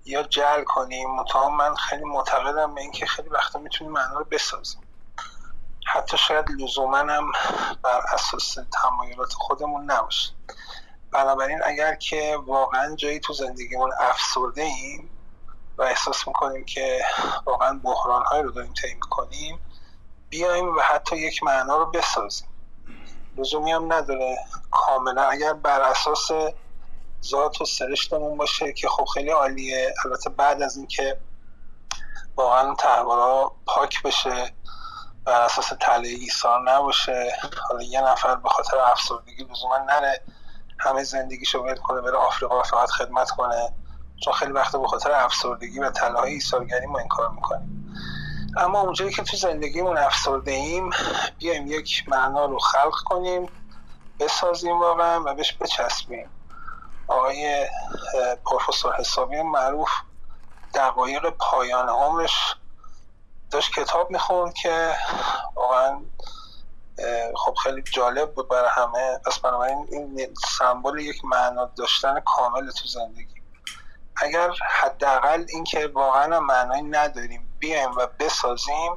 یا جل کنیم. مطمئن من خیلی معتقدم به اینکه خیلی وقتا می‌تونیم معنا رو بسازیم. حتی شاید لزوما هم بر اساس تمایلات خودمون نباشه. بنابراین اگر که واقعا جایی تو زندگیمون افسرده ایم و احساس می‌کنیم که واقعا بحران رو داریم طی می‌کنیم بیایم و حتی یک معنا رو بسازیم. لزومی هم نداره. کاملا. اگر بر اساس ذات و سرشتمون باشه که خب خیلی عالیه. البته بعد از اینکه واقعا تحوارا پاک بشه بر اساس تله ایثار نباشه حالا یه نفر به خاطر افسردگی لزوما نره همه زندگیشو ول کنه بره آفریقا فقط خدمت کنه. چون خیلی وقت به خاطر افسردگی و تله های ایثارگری ما این کار می‌کنیم. اما اونجایی که تو زندگیمون افسرده ایم بیایم یک معنا رو خلق کنیم بسازیم واقعا و بهش بچسبیم. آقای پروفسور حسابی معروف دقایق پایان عمرش داشت کتاب می‌خوند که واقعا خب خیلی جالب بود برای همه. پس بنابراین این سمبل یک معنا داشتن کامل تو زندگی. اگر حداقل اینکه واقعا معنایی نداریم بیایم و بسازیم.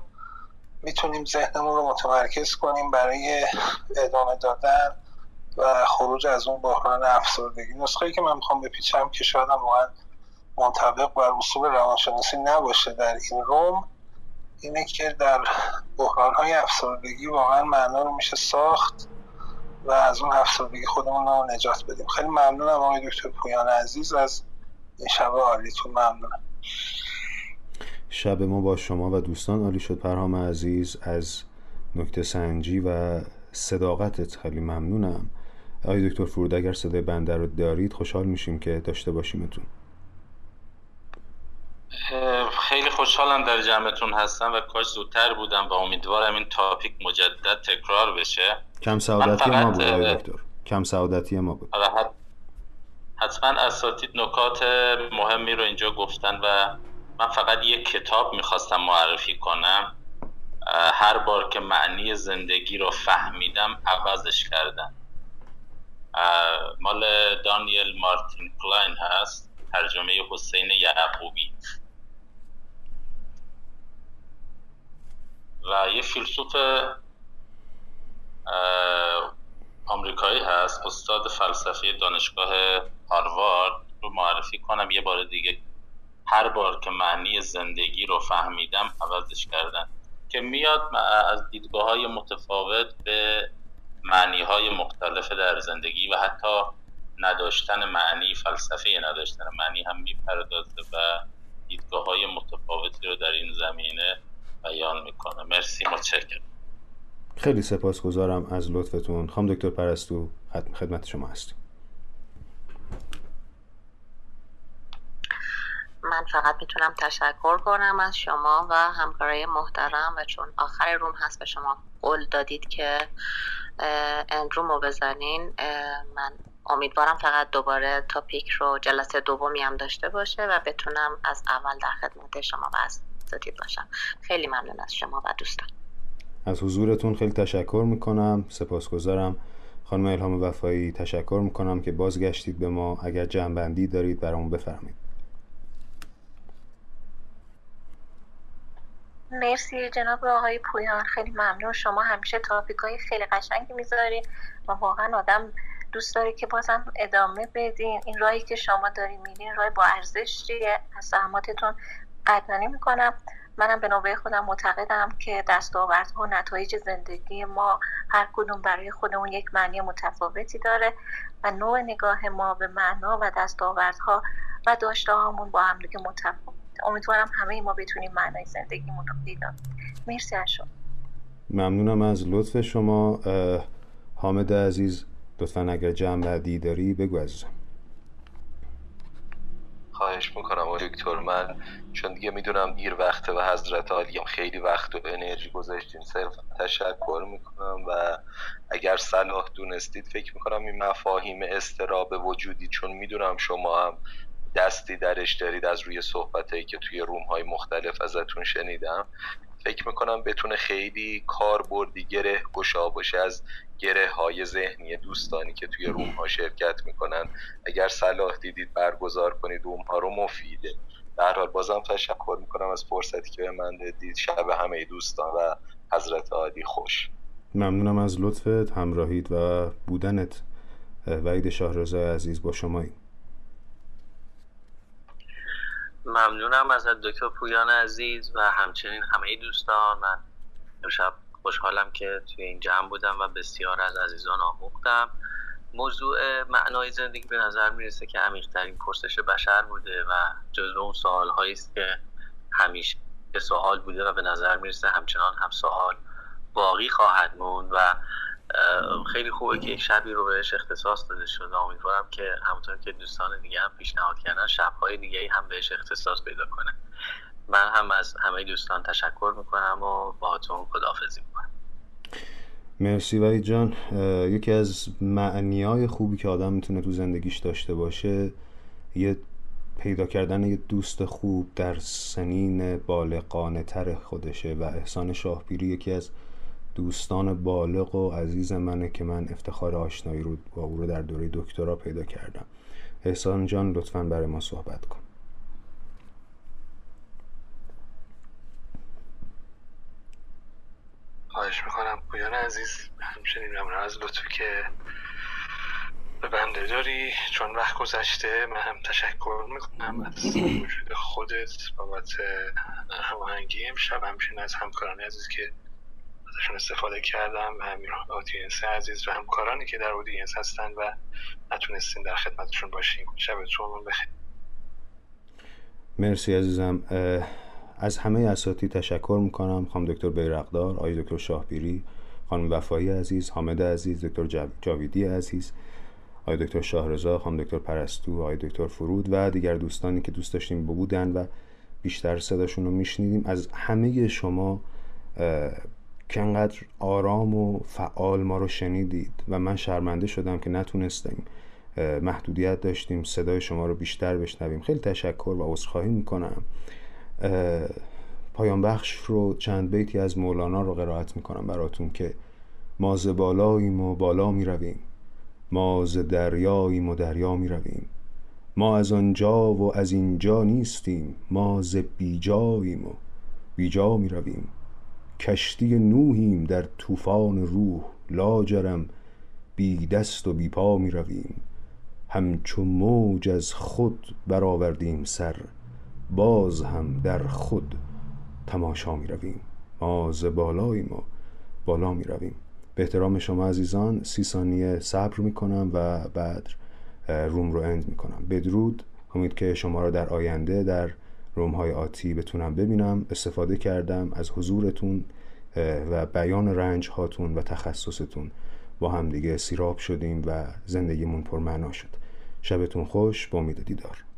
می‌تونیم ذهنمون رو متمرکز کنیم برای ادامه دادن و خروج از اون بحران افسردگی. نسخه که من می‌خوام بپیچم که شاید واقعا منطبق بر اصول روانشناسی نباشه در این روم اینه که در بحران های افسردگی واقعا معنا رو میشه ساخت و از اون افسردگی خودمون رو نجات بدیم. خیلی ممنونم آقای دکتر پویان عزیز. از این شب عالیتون. ممنونم. شب ما با شما و دوستان عالی شد. پرهام عزیز از نکته سنجی و صداقتت. خیلی ممنونم. آقای دکتر فرود اگر صدای بنده رو دارید خوشحال میشیم که داشته باشیمتون. خیلی خوشحالم در جمعتون هستم و کاش زودتر بودم و امیدوارم این تاپیک مجدد تکرار بشه. کم سعادتی ما بود دکتر. کم سعادتی ما بود. آره، حتما اساتید نکات مهمی رو اینجا گفتن و من فقط یک کتاب می‌خواستم معرفی کنم. هر بار که معنی زندگی رو فهمیدم عوضش کردم. مال دانیل مارتین کلاین هست ترجمه حسین یعقوبی. و یه فیلسوف آمریکایی هست استاد فلسفه دانشگاه هاروارد. رو معرفی کنم یه بار دیگه هر بار که معنی زندگی رو فهمیدم عوضش کردن. که میاد از دیدگاه های متفاوت به معنی های مختلف در زندگی و حتی نداشتن معنی فلسفه نداشتن معنی هم می‌پردازه و دیدگاه های متفاوتی رو در این زمینه بیان می‌کنه. مرسی متشکرم. خیلی سپاسگزارم از لطفتون. خانم دکتر پرستو خدمت شما هستیم. من فقط می‌تونم تشکر کنم از شما و همکارای محترم و چون آخر روم هست به شما قول دادید که اندروم رو بزنین من امیدوارم فقط دوباره تاپیک رو جلسه دومی هم داشته باشه و بتونم از اول در خدمت شما و اساتید باشم. خیلی ممنون از شما و دوستان. از حضورتون خیلی تشکر می‌کنم. سپاسگزارم. خانم الهام وفایی تشکر می‌کنم که بازگشتید به ما. اگر جنبندی دارید برامون بفرمایید. مرسی جناب آقای پویان خیلی ممنون. شما همیشه تاپیک های خیلی قشنگی می‌ذارید و واقعا آدم دوست داره که بازم ادامه بدین. این راهی که شما داری میرین راه با ارزشیه از زحماتتون قدردانی می‌کنم. منم به نوبه خودم معتقدم که دستاوردها و نتایج زندگی ما هر کدوم برای خودمون یک معنی متفاوتی داره و نوع نگاه ما به معنا و دستاوردها و داشته هامون با هم دیگه متفاوت. امیدوارم همه ما بتونیم معنای زندگیمون رو پیدا مرسی از شما. ممنونم از لطف شما. حامد عزیز لطفا اگر جمع بعدی داری بگو عزیزم. خواهش می‌کنم دکتر من چون دیگه می‌دونم دیر وقته و حضرت عالیم خیلی وقت و انرژی گذاشتین صرف تشکر می‌کنم و اگر صلاح دونستید فکر می‌کنم این مفاهیم استراب وجودی چون می‌دونم شما هم دستی درش دارید از روی صحبتهایی که توی روم های مختلف ازتون شنیدم. فکر می‌کنم بتونه خیلی کاربردی گره گشا باشه از گره های ذهنی دوستانی که توی روم ها شرکت می‌کنن. اگر صلاح دیدید برگزار کنید روم ها رو مفیده. در حال بازم تشکر می‌کنم از فرصتی که به من دادید. شب همه دوستان و حضرت عالی خوش. ممنونم از لطفت همراهید و بودنت. وعید شاهرزای عزیز با شمایی ممنونم از دکتر پویان عزیز و همچنین همه دوستان. من امشب خوشحالم که توی این جمع بودم و بسیار از عزیزان آموختم. موضوع معنای زندگی به نظر می‌رسه که عمیقترین پرسش بشر بوده و جزو اون سوال است که همیشه سوال بوده و به نظر می‌رسه همچنان هم سوال باقی خواهد موند و خیلی خوبه که یک شبی رو بهش اختصاص داده شده امیدوارم که همونطور که دوستان دیگه هم پیشنهاد کردن شبهای دیگه هم بهش اختصاص پیدا کنه من هم از همه دوستان تشکر می‌کنم و باهاتون خداحافظی می‌کنم. مرسی وحید جان. یکی از معنی های خوبی که آدم می‌تونه تو زندگیش داشته باشه یه پیدا کردن یه دوست خوب در سنین بالغانه تر خودشه و احسان شاهپیری یکی از دوستان بالغ و عزیز منه که من افتخار آشنایی رو با او رو در دوره دکترا پیدا کردم. احسان جان لطفا برای ما صحبت کن. خواهش می‌کنم. پویان عزیز همچنین ممنون از لطفی که به بنده داری. چون وقت گذشته من هم تشکر می‌کنم از وجود خودت بابت هماهنگی امشب. همچنین از همکاران عزیز که ازشون استفاده کردم همین آدینس عزیز و همکارانی که در اودینس هستن و نتونستیم در خدمتشون باشیم شبتون بخیر. مرسی عزیزم. از همه اساتی تشکر می‌کنم. خانم دکتر بیرقدار آقای دکتر شاهپیری خانم وفایی عزیز حامد عزیز دکتر جاویدی عزیز آقای دکتر شاهرزا خانم دکتر پرستو آقای دکتر فرود و دیگر دوستانی که دوست داشتیم بودن و بیشتر صداشون رو میشنیدیم. از همه شما که انقدر آرام و فعال ما رو شنیدید و من شرمنده شدم که نتونستیم محدودیت داشتیم صدای شما رو بیشتر بشنویم. خیلی تشکر و عذرخواهی می‌کنم. پایان بخش رو چند بیتی از مولانا رو قرائت می‌کنم براتون که ما ز بالاییم و بالا می‌رویم. ما ز دریاییم و دریا می‌رویم. ما از آنجا و از اینجا نیستیم. ما ز بیجاییم و بیجا می‌رویم. کشتی نوحیم در طوفان روح لاجرم بی دست و بی پا می رویم. همچو موج از خود برآوردیم سر باز هم در خود تماشا می رویم. ما ز بالاییم و بالا می رویم. به احترام شما عزیزان سی ثانیه صبر می کنم و بعد روم رو اند می کنم. بدرود. امید که شما را در آینده در روم های آتی بتونم ببینم استفاده کردم از حضورتون و بیان رنج هاتون و تخصصتون. با هم دیگه سیراب شدیم و زندگیمون پرمعنا شد. شبتون خوش با امید دیدار.